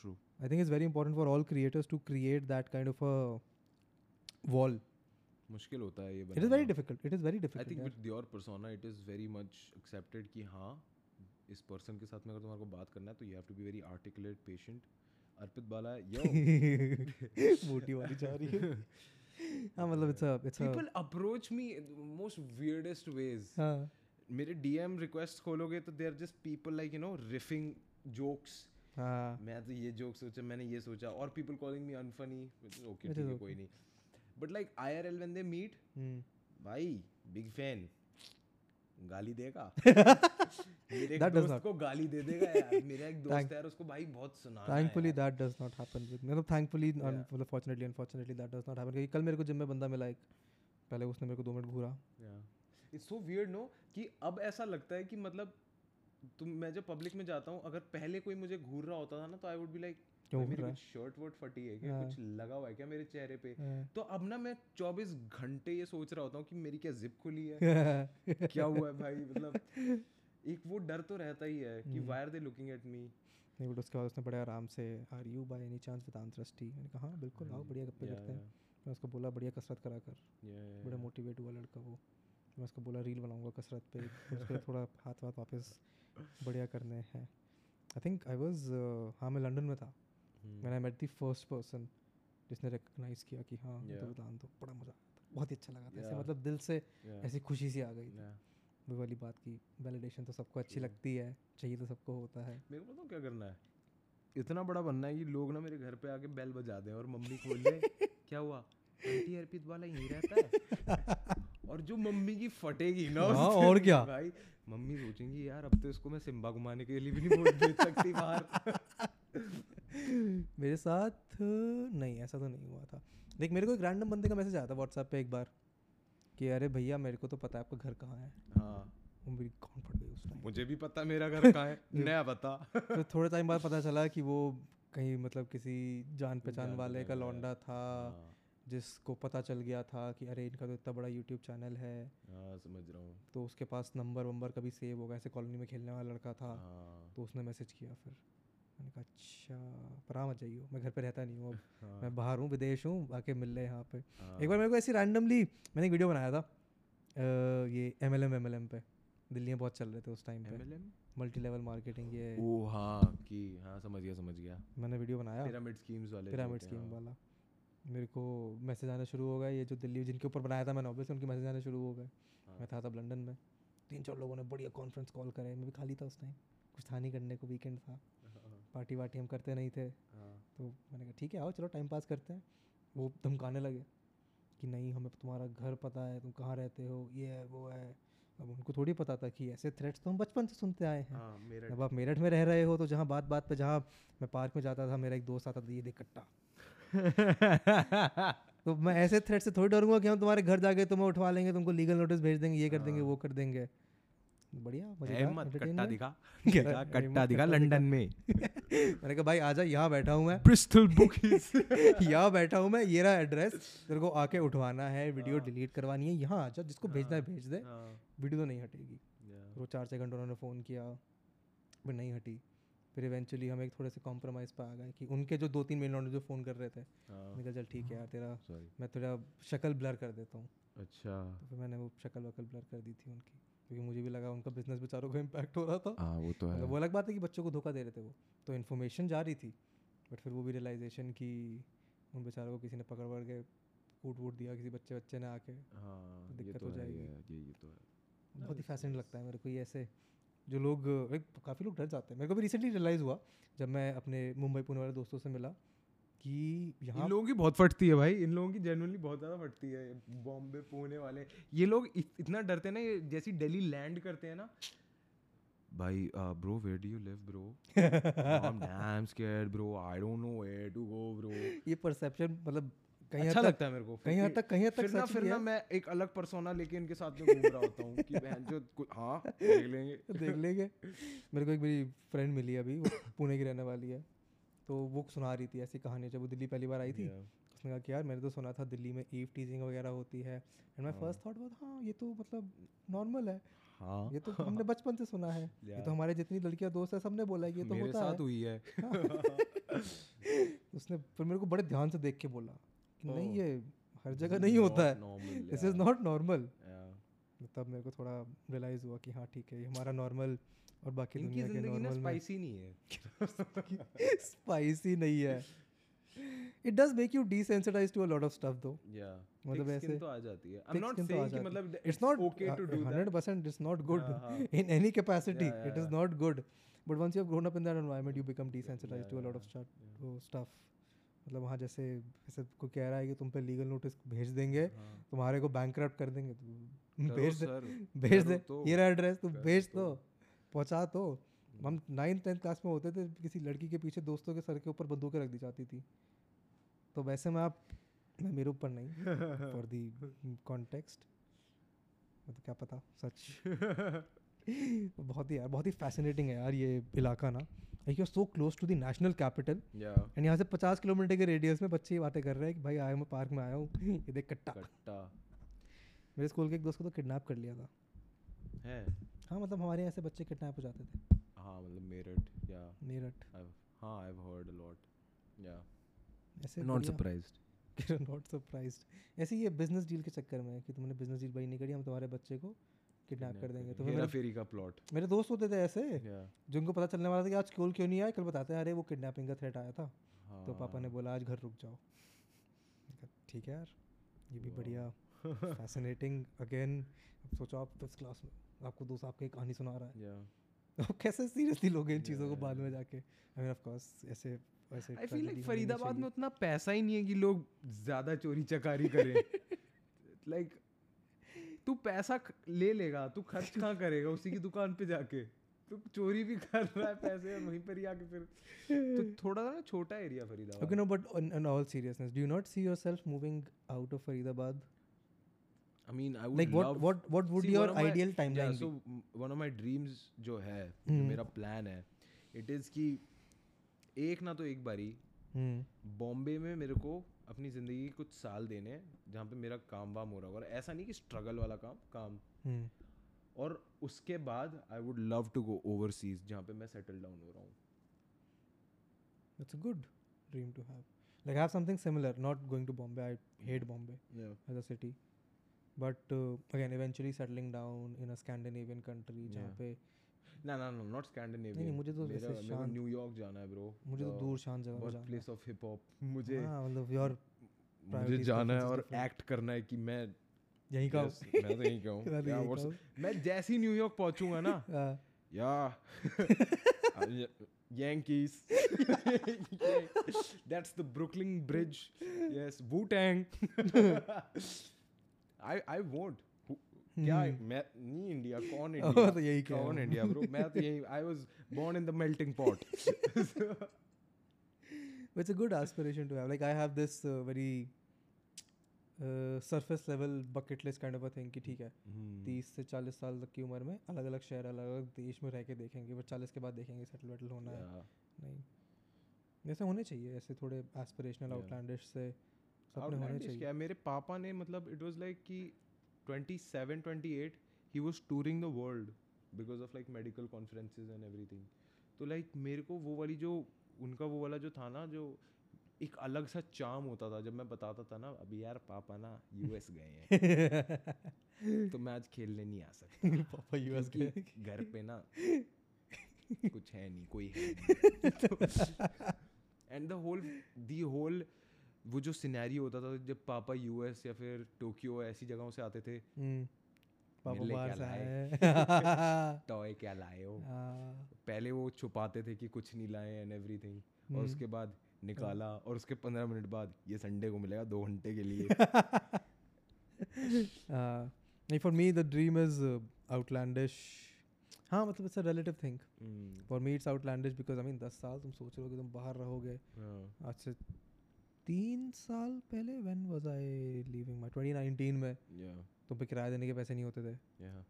C: true i think it's very important for all creators to create that kind of a wall मुश्किल होता है ये it is very difficult it is very difficult I think with your persona it is very much accepted कि हाँ इस person के साथ में अगर तुम्हारे को बात करना है तो you have to be very articulate patient Arpit Bala यो <laughs> मोटी वाली जा रही है <laughs> हाँ मतलब it's it's people approach me most weirdest ways मेरे डीएम रिक्वेस्ट खोलोगे तो they are just people like you know riffing jokes मैं तो ये जोक सोचा मैंने ये सोचा और people calling me unfunny okay ठीक है कोई नहीं but like I R L when they meet भाई बिग फैन गाली देगा <laughs> मेरे एक दोस्त को गाली दे देगा यार <laughs> मेरा एक दोस्त है यार उसको भाई बहुत सुना thankfully that does not happen मतलब थैंकफुली मतलब fortunately unfortunately that does not happen क्योंकि कल मेरे को जिम में बंदा मिला एक पहले उसने मेरे को दो मिनट घूरा इट्स सो वियर्ड नो कि अब ऐसा लगता है कि मतलब तुम मैं जब पब्लिक में जाता हूँ अगर पहले कोई मुझे घूर रहा होता था ना तो I would be like shirt वर्ट फटी है क्या हाँ। कुछ लगा हुआ है क्या मेरे चेहरे पे हाँ। तो अब ना मैं घंटे ये सोच रहा होता हूँ कि मेरी क्या जिप खुली है <laughs> क्या हुआ है भाई मतलब एक वो डर तो रहता ही है कि दे लुकिंग एट मी नहीं बट उसके बाद उसने बड़े आराम से are you by any chance with आंतरस्टी मैंने कहा हाँ बिल्कुल आओ hmm, बढ़िया गप्पे करते हैं मैं उसको बोला बढ़िया कसरत करा कर बड़ा मोटिवेट हुआ लड़का वो मैं उसको बोला रील बनाऊंगा कसरत पे <laughs> थोड़ा हाथ वाथ वापस बढ़िया करने हैं आई थिंक आई वॉज हाँ मैं लंडन में था मैंने मेट दी फर्स्ट पर्सन जिसने रिकग्नाइज किया कि हाँ तो yeah. तो बड़ा मज़ा आया था बहुत ही अच्छा लगा था yeah. ऐसे मतलब दिल से yeah. ऐसी खुशी सी आ गई yeah. वो वाली बात की वैलिडेशन तो सबको अच्छी yeah. लगती है चाहिए तो सबको होता है मेरे को तो क्या करना है इतना बड़ा बनना है कि लोग ना मेरे घर पे आके बेल बजा दें और मम्मी खोल ले <laughs> क्या हुआ आंटी अर्पित वाला यहीं रहता है <laughs> और जो मम्मी की फटेगी ना हाँ, और क्या भाई मम्मी सोचेंगी यार अब तो इसको मैं सिम्बा घुमाने के लिए भी नहीं बोल सकती बाहर <laughs> मेरे साथ नहीं ऐसा तो नहीं हुआ था देख मेरे को एक रैंडम बंदे का मैसेज आया था व्हाट्सएप पे एक बार कि अरे भैया मेरे को तो पता है आपका घर कहाँ है हाँ मेरी कौन फट गई उस टाइम मुझे भी पता मेरा घर कहाँ है <laughs> नया पता <laughs> तो थोड़े टाइम बाद पता चला कि वो कहीं मतलब किसी जान पहचान वाले का लौंडा था हाँ। जिसको पता चल गया था कि अरे इनका तो इतना बड़ा यूट्यूब चैनल है आ, हाँ, समझ रहा हूं। तो उसके पास नंबर वंबर कभी सेव होगा ऐसे कॉलोनी में खेलने वाला लड़का था आ, हाँ। तो उसने मैसेज किया फिर मैंने कहा अच्छा परा मत जाइयो मैं घर पे रहता नहीं हूँ अब हाँ। मैं बाहर हूँ विदेश हूँ आके मिल रहे यहाँ पे हाँ। एक बार मेरे को ऐसी रैंडमली मैंने एक वीडियो बनाया था ये M L M M L M पे दिल्ली में बहुत चल रहे थे उस टाइम पे मल्टी लेवल मार्केटिंग ये ओ हाँ कि हाँ समझ गया समझ गया मैंने वीडियो बनाया पिरामिड स्कीम्स वाले पिरामिड हाँ। स्कीम वाला मेरे को मैसेज आना शुरू हो गए ये जो दिल्ली जिनके ऊपर बनाया था मैंने ऑब्वियसली उनके मैसेज आने शुरू हो गए मैं था तब लंदन में तीन चार लोगों ने बढ़िया कॉन्फ्रेंस कॉल करे मैं भी खाली था उस टाइम कुछ था नहीं करने को वीकेंड था पार्टी वार्टी हम करते नहीं थे हाँ। तो मैंने कहा ठीक है आओ चलो टाइम पास करते हैं वो धमकाने लगे कि नहीं हमें तुम्हारा घर पता है तुम कहाँ रहते हो ये है वो है अब उनको थोड़ी पता था कि ऐसे थ्रेट्स तो हम बचपन से सुनते आए हैं अब हाँ, आप मेरठ में रह रहे हो तो जहाँ बात बात पर जहाँ मैं पार्क में जाता था मेरा एक दोस्त आता था ये देख कट्टा <laughs> तो मैं ऐसे थ्रेट से थोड़ी डरूंगा कि हम तुम्हारे घर जाके तुम्हें उठवा लेंगे तुमको लीगल नोटिस भेज देंगे ये कर देंगे हाँ। वो कर देंगे बढ़िया <laughs> में <laughs> हाँ। जिसको हाँ। भेजना है भेज दे वीडियो हाँ। तो नहीं हटेगी चार सेकंड उन्होंने फ़ोन किया बट नहीं हटी फिर इवेंचुअली हम एक थोड़े से कॉम्प्रोमाइज़ पर आ गए कि उनके जो दो तीन मेल जो फ़ोन कर रहे थे चल ठीक है यार तेरा मैं थोड़ा शक्ल ब्लर कर देता हूँ अच्छा तो मैंने वो शक्ल वकल ब्लर कर दी थी उनकी क्योंकि मुझे भी लगा उनका बिजनेस बेचारों को इम्पैक्ट हो रहा था आ, हाँ, वो तो मतलब है वो अलग बात है कि बच्चों को धोखा दे रहे थे वो तो इन्फॉर्मेशन जा रही थी बट फिर वो भी रियलाइजेशन कि उन बेचारों को किसी ने पकड़ पकड़ के कूट वूट दिया किसी बच्चे बच्चे ने आके हाँ, दिक्कत तो हो जाएगी ये तो है बहुत ही फैसिनेट लगता है मेरे को ये ऐसे जो लोग काफ़ी लोग डर जाते हैं मेरे को भी रिसेंटली रियलाइज़ हुआ जब मैं अपने मुंबई पुणे वाले दोस्तों से मिला कि यहाँ लोगों की बहुत फटती है भाई इन लोगों की जनरली बहुत ज़्यादा फटती है बॉम्बे पुणे वाले ये लोग इतना डरते हैं ना ये जैसी दिल्ली लैंड करते हैं ना भाई bro where do you live bro I am scared bro I don't know where to go bro ये परसेप्शन मतलब कहीं अच्छा लगता है मेरे को कहीं हद तक कहीं हद तक फिर फिर ना मैं एक अलग पर्सोना लेके इनके साथ में घूम रहा होता हूँ कि <laughs> बहन जो हाँ देख लेंगे देख लेंगे मेरे को एक मेरी फ्रेंड मिली अभी वो पुणे की रहने वाली है तो वो सुना रही थी ऐसी कहानी जब वो दिल्ली पहली बार आई थी yeah. उसने कहा कि यार मैंने तो सुना था दिल्ली में ईव टीजिंग वगैरह होती है and my first thought was हाँ ये तो मतलब नॉर्मल है हाँ ये तो हमने बचपन से सुना है <laughs> yeah. ये तो हमारे जितनी लड़कियां दोस्त है सबने बोला है ये तो मेरे होता साथ है। हुई है <laughs> उसने फिर मेरे को बड़े ध्यान से देख के बोला कि oh. नहीं ये हर जगह नहीं होता है दिस इज नॉट नॉर्मल तब मेरे को थोड़ा रियलाइज़ हुआ कि हाँ ठीक है ये हमारा नॉर्मल और बाकी इनकी जिंदगी ना स्पाइसी नहीं है स्पाइसी <laughs> नहीं है it does make you desensitise to a lot of stuff though या मतलब ऐसे तो आ जाती है आई एम नॉट सेइंग कि मतलब it's not okay to do that 100% it's not good in any capacity it is not good but once you have grown up in that environment you become desensitise to a lot of stuff stuff मतलब वहाँ जैसे जैसे कोई कह रहा है कि तुम पे लीगल नोटिस भेज देंगे हाँ। तुम्हारे को बैंक कर देंगे तो भेज दे भेज दे तो। ये रहा एड्रेस तुम तो भेज दो पहुँचा तो हम नाइन्थ टेंथ क्लास में होते थे किसी लड़की के पीछे दोस्तों के सर के ऊपर बंदूकें रख दी जाती थी तो वैसे में आप मैं मेरे ऊपर नहीं फॉर दी कॉन्टेक्स्ट मतलब क्या पता सच <laughs> बहुत ही यार बहुत ही फैसिनेटिंग है यार ये इलाका ना you are so close to the national capital and यहाँ से पचास किलोमीटर के रेडियस में बच्चे ये बातें कर रहे हैं कि भाई आया मैं पार्क में आया हूँ <laughs> ये देख कट्टा कट्टा मेरे स्कूल के एक दोस्त को तो किडनैप कर लिया था है हाँ मतलब हमारे ऐसे बच्चे किडनैप हो जाते थे हाँ मतलब मेरठ या मेरठ हाँ I have heard a lot या ऐसे नॉट सरप्राइज्ड नॉट सरप्राइज ऐसे ये बिजनेस डील के चक्कर में कि तुमने बिजनेस डील भाई नहीं करी हम तुम्हारे बच्चे को किडनैप कर देंगे तो मेरा फेरी का प्लॉट मेरे दोस्त होते थे ऐसे जिनको पता चलने वाला था कि आज स्कूल क्यों नहीं आया कल बताते हैं अरे वो किडनैपिंग का थ्रेट आया था हाँ। तो पापा ने बोला आज घर रुक जाओ ठीक है यार ये भी बढ़िया फैसिनेटिंग <laughs> अगेन अब सोचो आप फर्स्ट क्लास में आपको दोस्त आपकी कहानी सुना रहा है yeah. <laughs> तो कैसे सीरियसली लोगे इन चीज़ों को बाद में जाके आई मीन ऑफकोर्स ऐसे वैसे आई फील लाइक फरीदाबाद में उतना पैसा ही नहीं है कि लोग ज़्यादा चोरी चकारी <laughs> करें लाइक तू पैसा ले लेगा तू खर्च कहाँ करेगा उसी की दुकान पे जाके तो चोरी भी कर रहा है पैसे और वहीं पर ही आके फिर तो थोड़ा सा ना छोटा area Faridabad okay no but on all seriousness do not see yourself moving out of Faridabad I mean, I would like what love, what what would see, your ideal my, timeline yeah, so be? one of my dreams जो है hmm. जो मेरा plan है it is कि एक ना तो एक बारी बॉम्बे hmm. में मेरे को अपनी ज़िंदगी के कुछ साल देने हैं जहाँ पे मेरा काम वाम हो रहा होगा और ऐसा नहीं कि स्ट्रगल वाला काम काम hmm. और उसके बाद I would love to go overseas जहाँ पे मैं सेटल डाउन हो रहा हूँ That's a good dream to have. Like I have something similar. Not going to Bombay. I hate Bombay yeah. as a city. But again eventually settling down in a Scandinavian country जहाँ पे ना ना ना not Scandinavian नहीं मुझे तो मेरा मेरा न्यूयॉर्क जाना है ब्रो मुझे तो दूर शांत जगह जाना है प्लेस ऑफ हिप हॉप मुझे हां मतलब योर मुझे जाना है और एक्ट करना है कि मैं यहीं का मैं तो यहीं का हूं <laughs> तो मैं जैसे ही न्यूयॉर्क पहुंचूंगा ना <laughs> हाँ। <laughs> या Yankees. That's the Brooklyn Bridge. Yes, Wu Tang. I I won't क्या मैं नहीं इंडिया कौन इंडिया <laughs> तो यही कौन इंडिया ब्रो मैं तो यही I was born in the melting pot it's a good aspiration to have like I have this very surface level bucket list kind of a thing कि ठीक है hmm. तीस से चालीस साल तक की उम्र में अलग अलग शहर अलग अलग देश में रह के देखेंगे बट चालीस के बाद देखेंगे सेटल वेटल होना है नहीं जैसे होने चाहिए ऐसे थोड़े एस्पिरेशनल आउटलैंडिश से क्या मेरे पापा ने मतलब इट वॉज लाइक कि twenty seven twenty eight he was touring the world because of like medical conferences and every thing तो लाइक मेरे को वो वाली जो उनका वो वाला जो था ना जो एक अलग सा चाम होता था जब मैं बताता था ना अभी यार पापा ना यूएस गए हैं <laughs> तो मैं आज खेलने नहीं आ सकता <laughs> पापा यूएस गए घर पे ना कुछ है नहीं कोई है and the whole the whole वो जो सिनेरी होता था जब पापा यूएस या फिर टोक्यो ऐसी जगहों से आते थे हम्म। <laughs> टॉय क्या लाए हो हाँ। पहले वो छुपाते थे कि कुछ नहीं लाए एंड एवरीथिंग और हम्म। उसके बाद निकाला हाँ। और उसके पंद्रह मिनट बाद ये संडे को मिलेगा दो घंटे के लिए <laughs> हाँ। नहीं for me the dream is outlandish हाँ मतलब it's a relative thing for me it's outlandish because I mean दस साल तुम सोच रहे हो कि तुम बाहर रहोगे आज से तीन साल पहले when was I leaving my 2019 में या तुम पे किराया देने के पैसे नहीं होते थे या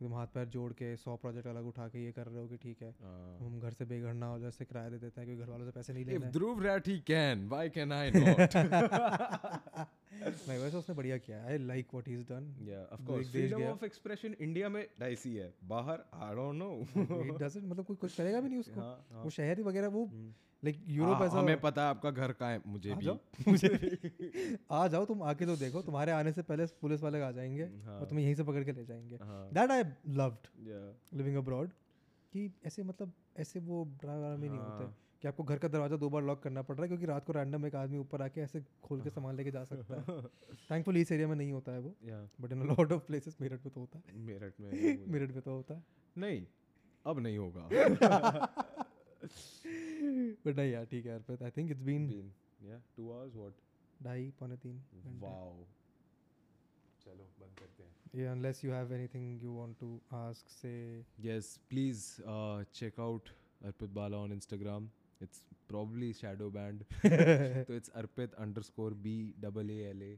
C: तुम हाथ पैर जोड़ के सौ प्रोजेक्ट अलग उठा के ये कर रहे हो कि ठीक है uh. हम घर से बेघर ना हो जाए से किराया दे देते हैं क्योंकि घर वालों से पैसे नहीं लेने ध्रुव ही can why can I not नहीं वैसे उसने बढ़िया किया I like what he is done या of course freedom of expression India में डाइसी है बाहर I don't know it doesn't मतलब कोई कुछ करेगा भी नहीं उसको हाँ, हाँ। वो शहर वगैरह वो हम्म। लाइक यूरोप ऐसा हमें पता है आपका घर कहाँ है मुझे आ भी <laughs> मुझे आ जाओ तुम आके तो देखो तुम्हारे आने से पहले पुलिस वाले आ जाएंगे हाँ. और तुम्हें यहीं से पकड़ के ले जाएंगे that I loved living abroad कि ऐसे मतलब ऐसे वो ड्राइवर में नहीं हाँ। होते कि आपको घर का दरवाजा दो बार लॉक करना पड़ रहा है क्योंकि रात को रैंडम एक आदमी ऊपर आके ऐसे खोल के सामान लेके जा सकता है थैंकफुल <laughs> इस एरिया में नहीं होता है वो but in lot of places Meerut में तो होता है मेरठ में मेरठ में तो होता है नहीं अब नहीं होगा <laughs> बट नहीं यार ठीक है Arpit I think it's been been या 2 आवर्स व्हाट ढाई पौने तीन वाओ चलो बंद करते हैं ये unless you have anything you want to ask से yes please check out Arpit Bala on Instagram it's probably shadow banned so it's arpit underscore b double a l a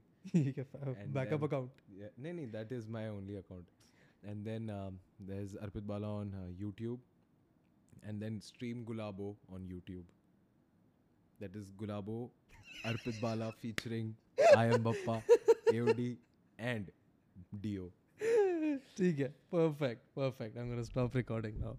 C: backup account yeah no no that is my only account and then um, there's arpit bala on uh, youtube and then stream Gulabo on YouTube. That is Gulabo, Arpit Bala featuring I Am Bappa, AOD, and Dio. <laughs> ठीक है I'm going to stop recording now.